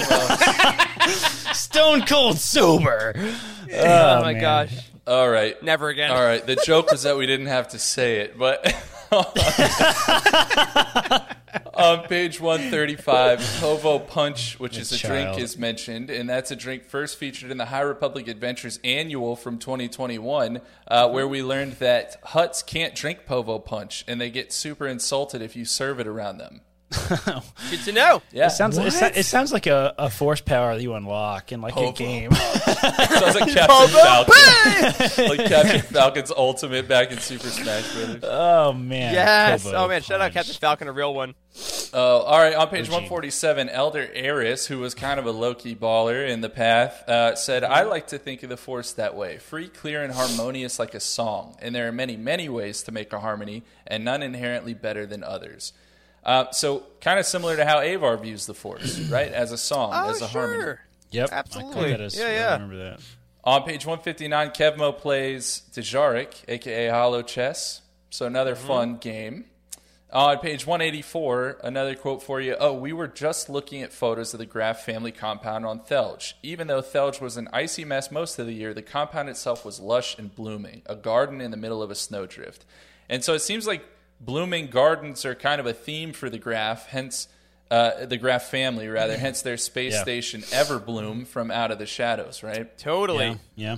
[SPEAKER 6] Stone cold sober.
[SPEAKER 5] oh my
[SPEAKER 6] man.
[SPEAKER 5] gosh.
[SPEAKER 7] All right.
[SPEAKER 5] Never again.
[SPEAKER 7] All right. The joke was that we didn't have to say it, but on page 135, Povo Punch, which is a
[SPEAKER 6] child.
[SPEAKER 7] drink, is mentioned, and that's a drink first featured in the High Republic Adventures Annual from 2021, uh, where we learned that Hutts can't drink Povo Punch, and they get super insulted if you serve it around them.
[SPEAKER 5] Good to know.
[SPEAKER 7] Yeah,
[SPEAKER 6] It sounds, it, so- it sounds like a, a force power that you unlock in like a
[SPEAKER 7] Povo.
[SPEAKER 6] game.
[SPEAKER 7] sounds like Captain Falcon, like Captain Falcon's ultimate back in Super Smash Brothers.
[SPEAKER 6] oh man.
[SPEAKER 5] Yes.
[SPEAKER 6] Povo
[SPEAKER 5] Oh man, shout out. Captain Falcon, a real one.
[SPEAKER 7] Oh, all right. On page 147, Elder Eris, who was kind of a low key baller in the path, uh, said, I like to think of the Force that way free, clear, and harmonious like a song. And there are many, many ways to make a harmony, and none inherently better than others. Uh, so, kind of similar to how Avar views the Force, right? As a song,
[SPEAKER 5] Oh,
[SPEAKER 7] as a
[SPEAKER 5] sure.
[SPEAKER 7] harmony.
[SPEAKER 6] Yep.
[SPEAKER 5] Absolutely.
[SPEAKER 6] caught that as-
[SPEAKER 5] Yeah,
[SPEAKER 6] I
[SPEAKER 5] yeah.
[SPEAKER 6] remember that.
[SPEAKER 7] On page 159, Kevmo plays Dejarik, aka Holochess. So another fun game. On page 184, another quote for you. Oh, we were just looking at photos of the Graf family compound on Thelge. Even though Thelge was an icy mess most of the year, the compound itself was lush and blooming, a garden in the middle of a snowdrift. And so it seems like blooming gardens are kind of a theme for the Graf, hence uh, the Graf family, rather, hence their space
[SPEAKER 6] Yeah.
[SPEAKER 7] station Everbloom from Out of the Shadows, right?
[SPEAKER 5] Totally.
[SPEAKER 6] Yeah. yeah.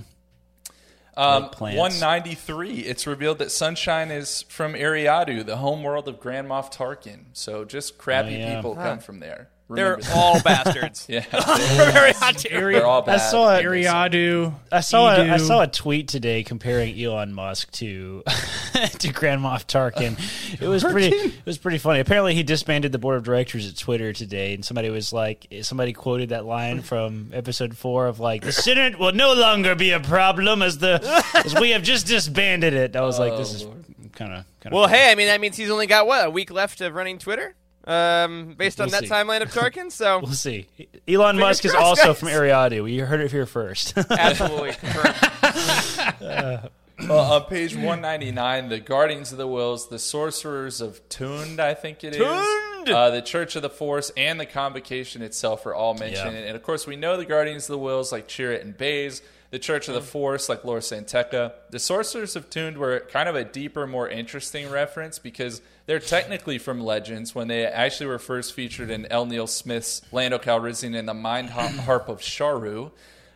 [SPEAKER 7] Um, 193. It's revealed that Sunshine is from Eriadu, the homeworld of Grand Moff Tarkin. So just crappy
[SPEAKER 6] Oh, yeah.
[SPEAKER 7] people come from there.
[SPEAKER 5] They're all bastards.
[SPEAKER 7] yeah,
[SPEAKER 5] Very hot too.
[SPEAKER 7] they're all
[SPEAKER 6] I
[SPEAKER 7] bad.
[SPEAKER 6] saw it.
[SPEAKER 8] Eriadu.
[SPEAKER 6] I saw a, I saw a tweet today comparing Elon Musk to to Grand Moff Tarkin. It was pretty it was pretty funny. Apparently, he disbanded the board of directors at Twitter today, and somebody was like, somebody quoted that line from episode four of like, "The Senate will no longer be a problem as the as we have just disbanded it." I was like, this is kind of kind of
[SPEAKER 5] Well, hey, I mean that means he's only got what a week left of running Twitter, um, based on
[SPEAKER 6] We'll
[SPEAKER 5] that
[SPEAKER 6] see.
[SPEAKER 5] timeline of Tarkin. So
[SPEAKER 6] We'll see. Elon Musk is also
[SPEAKER 5] guys.
[SPEAKER 6] from Eriadu. You heard it here first.
[SPEAKER 5] absolutely confirmed.
[SPEAKER 7] Well, on page 199, the Guardians of the Whills, the Sorcerers of Tund, I think it is,
[SPEAKER 5] Tund!
[SPEAKER 7] uh, the Church of the Force, and the Convocation itself are all mentioned.
[SPEAKER 6] Yeah.
[SPEAKER 7] And of course, we know the Guardians of the Whills like Chirrut and Baze, the Church of the Force like Lor San Tekka. The Sorcerers of Tund were kind of a deeper, more interesting reference because they're technically from Legends when they actually were first featured in L. Neil Smith's Lando Calrissian and the Mind Harp of Sharu.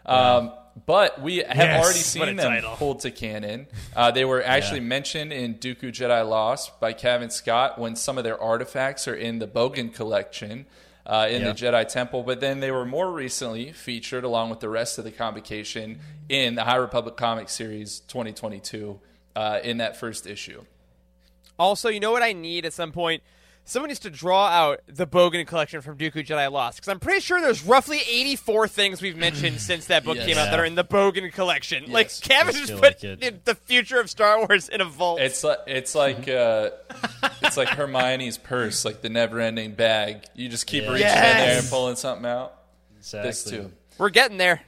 [SPEAKER 7] Um, but we have
[SPEAKER 8] Yes.
[SPEAKER 7] already seen them
[SPEAKER 8] title.
[SPEAKER 7] pulled to canon. Uh, they were actually mentioned in Dooku Jedi Lost by Cavan Scott when some of their artifacts are in the Bogan collection uh, in
[SPEAKER 6] Yeah.
[SPEAKER 7] the Jedi Temple. But then they were more recently featured along with the rest of the convocation in the High Republic comic series 2022 uh, in that first issue.
[SPEAKER 5] Also, you know what I need at some point? Someone needs to draw out the Bogan collection from Dooku Jedi Lost because I'm pretty sure there's roughly 84 things we've mentioned since that book
[SPEAKER 7] Yes.
[SPEAKER 5] came out that are in the Bogan collection. Like
[SPEAKER 7] Yes.
[SPEAKER 6] Cavan
[SPEAKER 5] just put
[SPEAKER 6] like
[SPEAKER 5] the future of Star Wars in a vault.
[SPEAKER 7] It's like it's like uh, it's like Hermione's purse, like the never-ending bag. You just keep
[SPEAKER 6] Yeah.
[SPEAKER 7] reaching in there and pulling something out.
[SPEAKER 6] exactly.
[SPEAKER 7] This too.
[SPEAKER 5] We're getting there.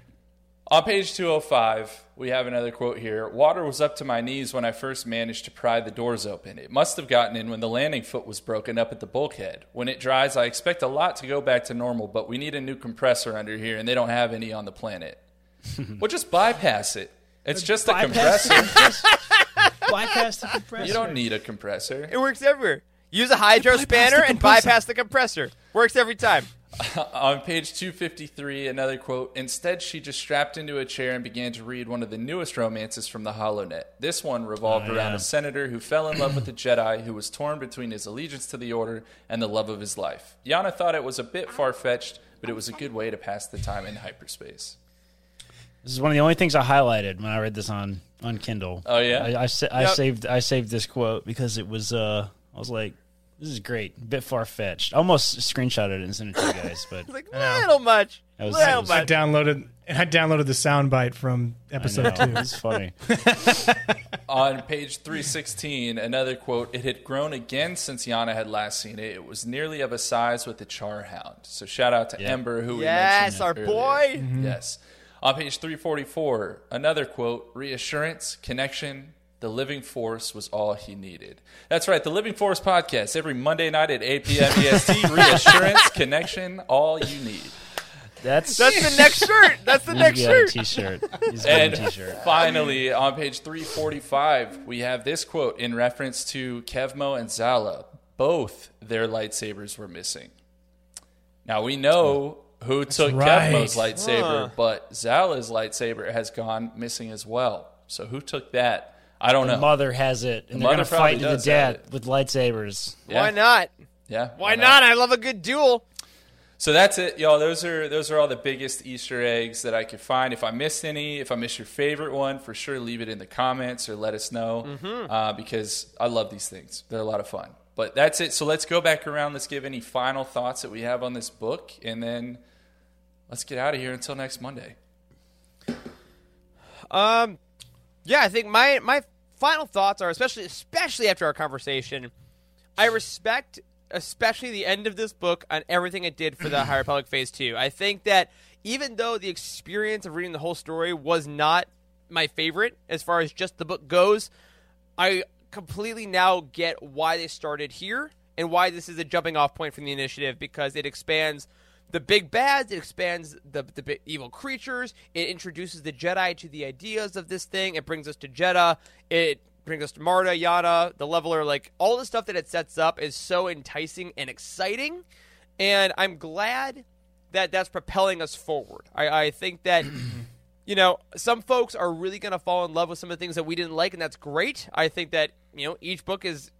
[SPEAKER 7] On page 205, we have another quote here. Water was up to my knees when I first managed to pry the doors open. It must have gotten in when the landing foot was broken up at the bulkhead. When it dries, I expect a lot to go back to normal, but we need a new compressor under here, and they don't have any on the planet. well, just bypass it. It's just a
[SPEAKER 6] Bypass the
[SPEAKER 7] compressor.
[SPEAKER 6] Bypass the compressor.
[SPEAKER 7] You don't need a compressor.
[SPEAKER 5] It works everywhere. Use a hydro spanner and bypass the compressor. Works every time.
[SPEAKER 7] On page 253, another quote Instead, she just strapped into a chair and began to read one of the newest romances from the HoloNet. This one revolved
[SPEAKER 6] Oh,
[SPEAKER 7] around
[SPEAKER 6] yeah.
[SPEAKER 7] a senator who fell in love with a Jedi who was torn between his allegiance to the Order and the love of his life. Yana thought it was a bit far fetched, but it was a good way to pass the time in hyperspace.
[SPEAKER 6] This is one of the only things I highlighted when I read this on on Kindle.
[SPEAKER 7] Oh, yeah?
[SPEAKER 6] I, I, sa- I
[SPEAKER 5] Yep.
[SPEAKER 6] saved I saved this quote because it was uh I was like this is great, a bit far fetched. Almost screenshotted it and sent it to you guys, but
[SPEAKER 5] Like little much.
[SPEAKER 6] That was-
[SPEAKER 5] little
[SPEAKER 6] that was-
[SPEAKER 8] I
[SPEAKER 5] much.
[SPEAKER 8] downloaded I downloaded the soundbite from episode two.
[SPEAKER 6] it's funny.
[SPEAKER 7] On page 316, another quote It had grown again since Yana had last seen it. It was nearly of a size with the Charhound. So shout out to
[SPEAKER 6] Yeah.
[SPEAKER 7] Ember, who we
[SPEAKER 5] Yes,
[SPEAKER 7] mentioned
[SPEAKER 5] our
[SPEAKER 7] earlier.
[SPEAKER 5] boy.
[SPEAKER 7] Yes. On page 344, another quote Reassurance, connection, the living force was all he needed. That's right, the Living Force podcast, every Monday night at 8 p.m. EST. Reassurance, connection, all you need.
[SPEAKER 6] That's
[SPEAKER 5] That's the next shirt. That's the next
[SPEAKER 6] to be on a
[SPEAKER 5] shirt.
[SPEAKER 6] t-shirt. Needs to be on a
[SPEAKER 7] And
[SPEAKER 6] t-shirt.
[SPEAKER 7] finally, on page 345, we have this quote in reference to Kevmo and Zallah. Both their lightsabers were missing. Now we know who took
[SPEAKER 8] right.
[SPEAKER 7] Kevmo's lightsaber,
[SPEAKER 5] Huh.
[SPEAKER 7] but Zallah's lightsaber has gone missing as well. So who took that? I don't
[SPEAKER 6] The
[SPEAKER 7] know.
[SPEAKER 6] mother has it, and
[SPEAKER 7] The
[SPEAKER 6] they're gonna fight to the death with lightsabers.
[SPEAKER 7] Yeah.
[SPEAKER 5] Why not?
[SPEAKER 7] Yeah.
[SPEAKER 5] Why not? I love a good duel.
[SPEAKER 7] So that's it, y'all. Those are those are all the biggest Easter eggs that I could find. If I missed any, if I missed your favorite one, for sure leave it in the comments or let us know
[SPEAKER 5] Mm-hmm.
[SPEAKER 7] uh, because I love these things. They're a lot of fun. But that's it. So let's go back around. Let's give any final thoughts that we have on this book, and then let's get out of here until next Monday.
[SPEAKER 5] Um, yeah, I think my my final thoughts are especially especially after our conversation. I respect especially the end of this book on everything it did for the High Republic Phase Two. I think that even though the experience of reading the whole story was not my favorite as far as just the book goes, I completely now get why they started here and why this is a jumping off point from the initiative because it expands the big bads, it expands the, the evil creatures, it introduces the Jedi to the ideas of this thing, it brings us to Jedha, it brings us to Marda, Yana, the leveler, like all the stuff that it sets up is so enticing and exciting. And I'm glad that that's propelling us forward. I, I think that you know, some folks are really going to fall in love with some of the things that we didn't like, and that's great. I think that, you know, each book is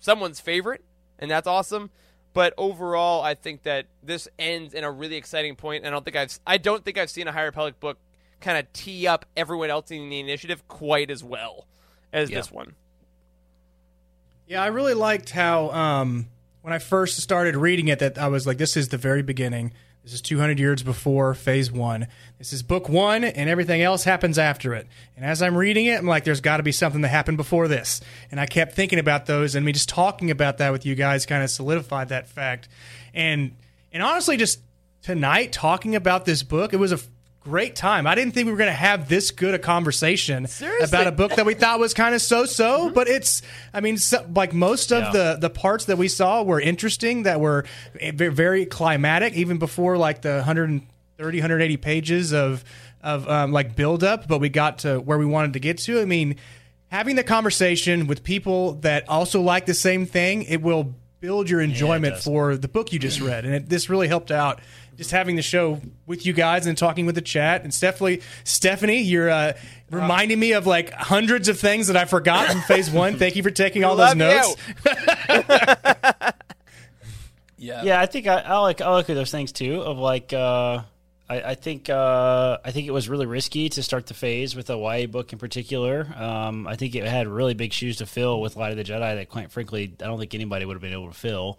[SPEAKER 5] someone's favorite, and that's awesome. But overall, I think that this ends in a really exciting point. And I don't think I've I don't think I've seen a High Republic book kind of tee up everyone else in the initiative quite as well as this one.
[SPEAKER 8] Yeah, I really liked how um, when I first started reading it, that I was like, "This is the very beginning. This is 200 years before Phase One. This is Book One, and everything else happens after it." And as I'm reading it, I'm like, "There's got to be something that happened before this." And I kept thinking about those, and me just talking about that with you guys kind of solidified that fact. And and honestly, just tonight talking about this book, it was a great time. I didn't think we were going to have this good a conversation
[SPEAKER 5] Seriously.
[SPEAKER 8] about a book that we thought was kind of so-so, but it's I mean so, like most of
[SPEAKER 6] Yeah.
[SPEAKER 8] the the parts that we saw were interesting that were very climatic even before like the 130 180 pages of of um, like build up, but we got to where we wanted to get to. I mean, having the conversation with people that also like the same thing, it will build your enjoyment
[SPEAKER 6] does.
[SPEAKER 8] for the book you just read, and it, this really helped out. Just having the show with you guys and talking with the chat, and Stephanie, Stephanie, you're uh, reminding me of like hundreds of things that I forgot from Phase One. Thank you for taking all those notes.
[SPEAKER 7] Yeah.
[SPEAKER 6] Yeah, I think I, I like I like those things too. Of like, uh, I, I think uh, I think it was really risky to start the phase with a YA book in particular. Um, I think it had really big shoes to fill with Light of the Jedi that, quite frankly, I don't think anybody would have been able to fill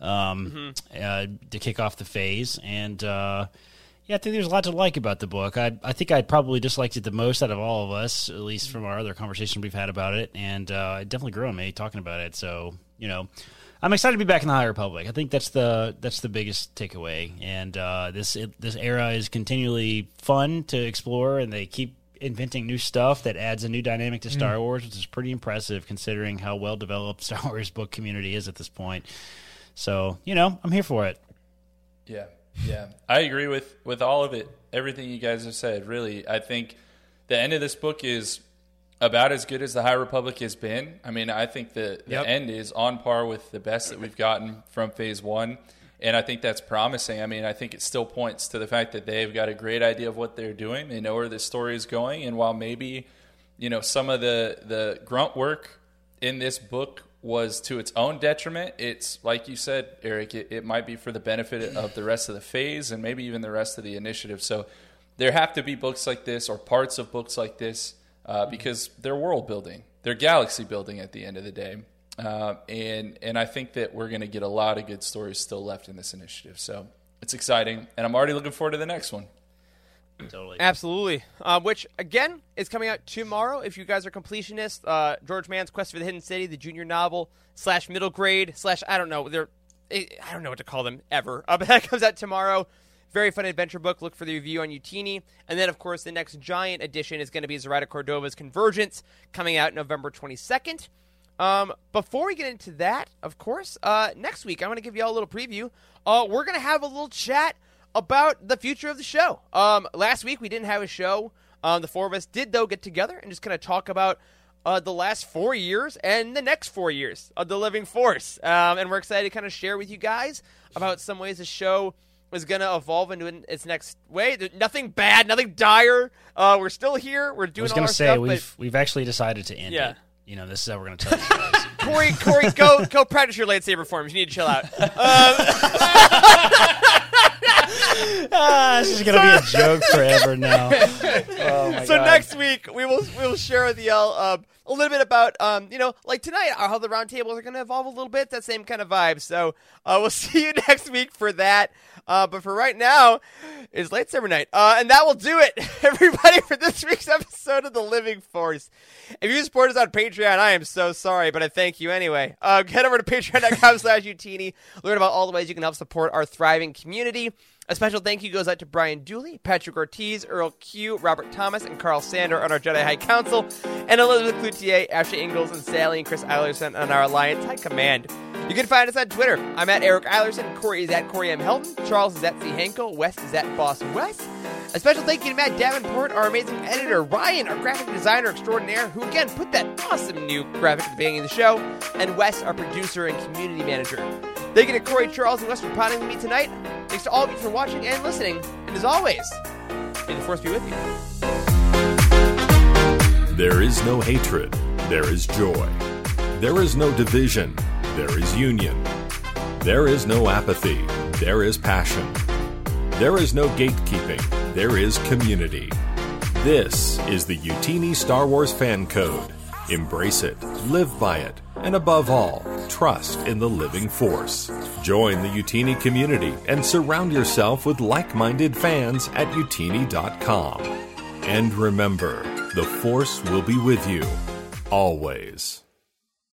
[SPEAKER 6] um, uh, to kick off the phase. And uh, yeah, I think there's a lot to like about the book. I I think I probably disliked it the most out of all of us, at least from our other conversation we've had about it. And uh, it definitely grew on me talking about it. So you know. I'm excited to be back in the High Republic. I think that's the that's the biggest takeaway. And uh, this it, this era is continually fun to explore, and they keep inventing new stuff that adds a new dynamic to Star Wars, which is pretty impressive considering how well developed Star Wars book community is at this point. So you know, I'm here for it.
[SPEAKER 7] Yeah, yeah, I agree with with all of it. Everything you guys have said. Really, I think the end of this book is about as good as the High Republic has been. I mean, I think the, the
[SPEAKER 5] Yep.
[SPEAKER 7] end is on par with the best that we've gotten from Phase One, and I think that's promising. I mean, I think it still points to the fact that they've got a great idea of what they're doing. They know where the story is going, and while maybe you know some of the the grunt work in this book was to its own detriment. It's like you said, Eric. It, it might be for the benefit of the rest of the phase and maybe even the rest of the initiative. So there have to be books like this or parts of books like this uh, because they're world building, they're galaxy building at the end of the day. Uh, and and I think that we're going to get a lot of good stories still left in this initiative. So it's exciting, and I'm already looking forward to the next one.
[SPEAKER 6] Totally.
[SPEAKER 5] Absolutely. Uh, which again is coming out tomorrow. If you guys are completionists, uh, George Mann's Quest for the Hidden City, the junior novel slash middle grade slash I don't know. They're I I don't know what to call them ever. Uh, but that comes out tomorrow. Very fun adventure book. Look for the review on Youtini. And then, of course, the next giant edition is going to be Zoraida Cordova's Convergence, coming out November 22nd. Um, before we get into that, of course, uh, next week I'm going to give you all a little preview. Uh, we're going to have a little chat about the future of the show. Um, last week we didn't have a show. Um, the four of us did though get together and just kind of talk about uh, the last four years and the next four years of the Living Force. Um, and we're excited to kind of share with you guys about some ways the show is going to evolve into its next way. There's nothing bad, nothing dire. Uh, we're still here. We're doing.
[SPEAKER 6] I was
[SPEAKER 5] all
[SPEAKER 6] going to say
[SPEAKER 5] stuff.
[SPEAKER 6] we've we've actually decided to end
[SPEAKER 5] Yeah.
[SPEAKER 6] it. You know, this is how we're going to tell you guys.
[SPEAKER 5] but Corey, Corey, go go practice your lightsaber forms. You need to chill out.
[SPEAKER 6] ah, this is going to be a joke forever now. Oh
[SPEAKER 5] so
[SPEAKER 6] God.
[SPEAKER 5] next week we will we will share with y'all uh, a little bit about um you know like tonight uh, how the roundtables are going to evolve a little bit that same kind of vibe. So uh, we'll see you next week for that. Uh, but for right now, is lightsaber night, uh, and that will do it, everybody, for this week's episode of the Living Force. If you support us on Patreon, I am so sorry, but I thank you anyway. Uh, head over to patreon.com/slash youtini. Learn about all the ways you can help support our thriving community. A special thank you goes out to Brian Dooley, Patrick Ortiz, Earl Q, Robert Thomas, and Carl Sander on our Jedi High Council, and Elizabeth Cloutier, Ashley Ingalls, and Sally and Chris Eilerson on our Alliance High Command. You can find us on Twitter. I'm at Eric Eilerson, Corey is at Corey M. Helton, Charles is at C. Henkel, West is at Boss West. A special thank you to Matt Davenport, our amazing editor, Ryan, our graphic designer extraordinaire, who again put that awesome new graphic at the beginning of the show, and Wes, our producer and community manager. Thank you to Corey, Charles, and Wes for potting with me tonight. Thanks to all of you for watching and listening. And as always, may the force be with you.
[SPEAKER 2] There is no hatred, there is joy. There is no division, there is union. There is no apathy, there is passion. There is no gatekeeping, there is community. This is the Youtini Star Wars Fan Code. Embrace it, live by it, and above all, trust in the living force. Join the Youtini community and surround yourself with like minded fans at youtini.com. And remember, the Force will be with you always.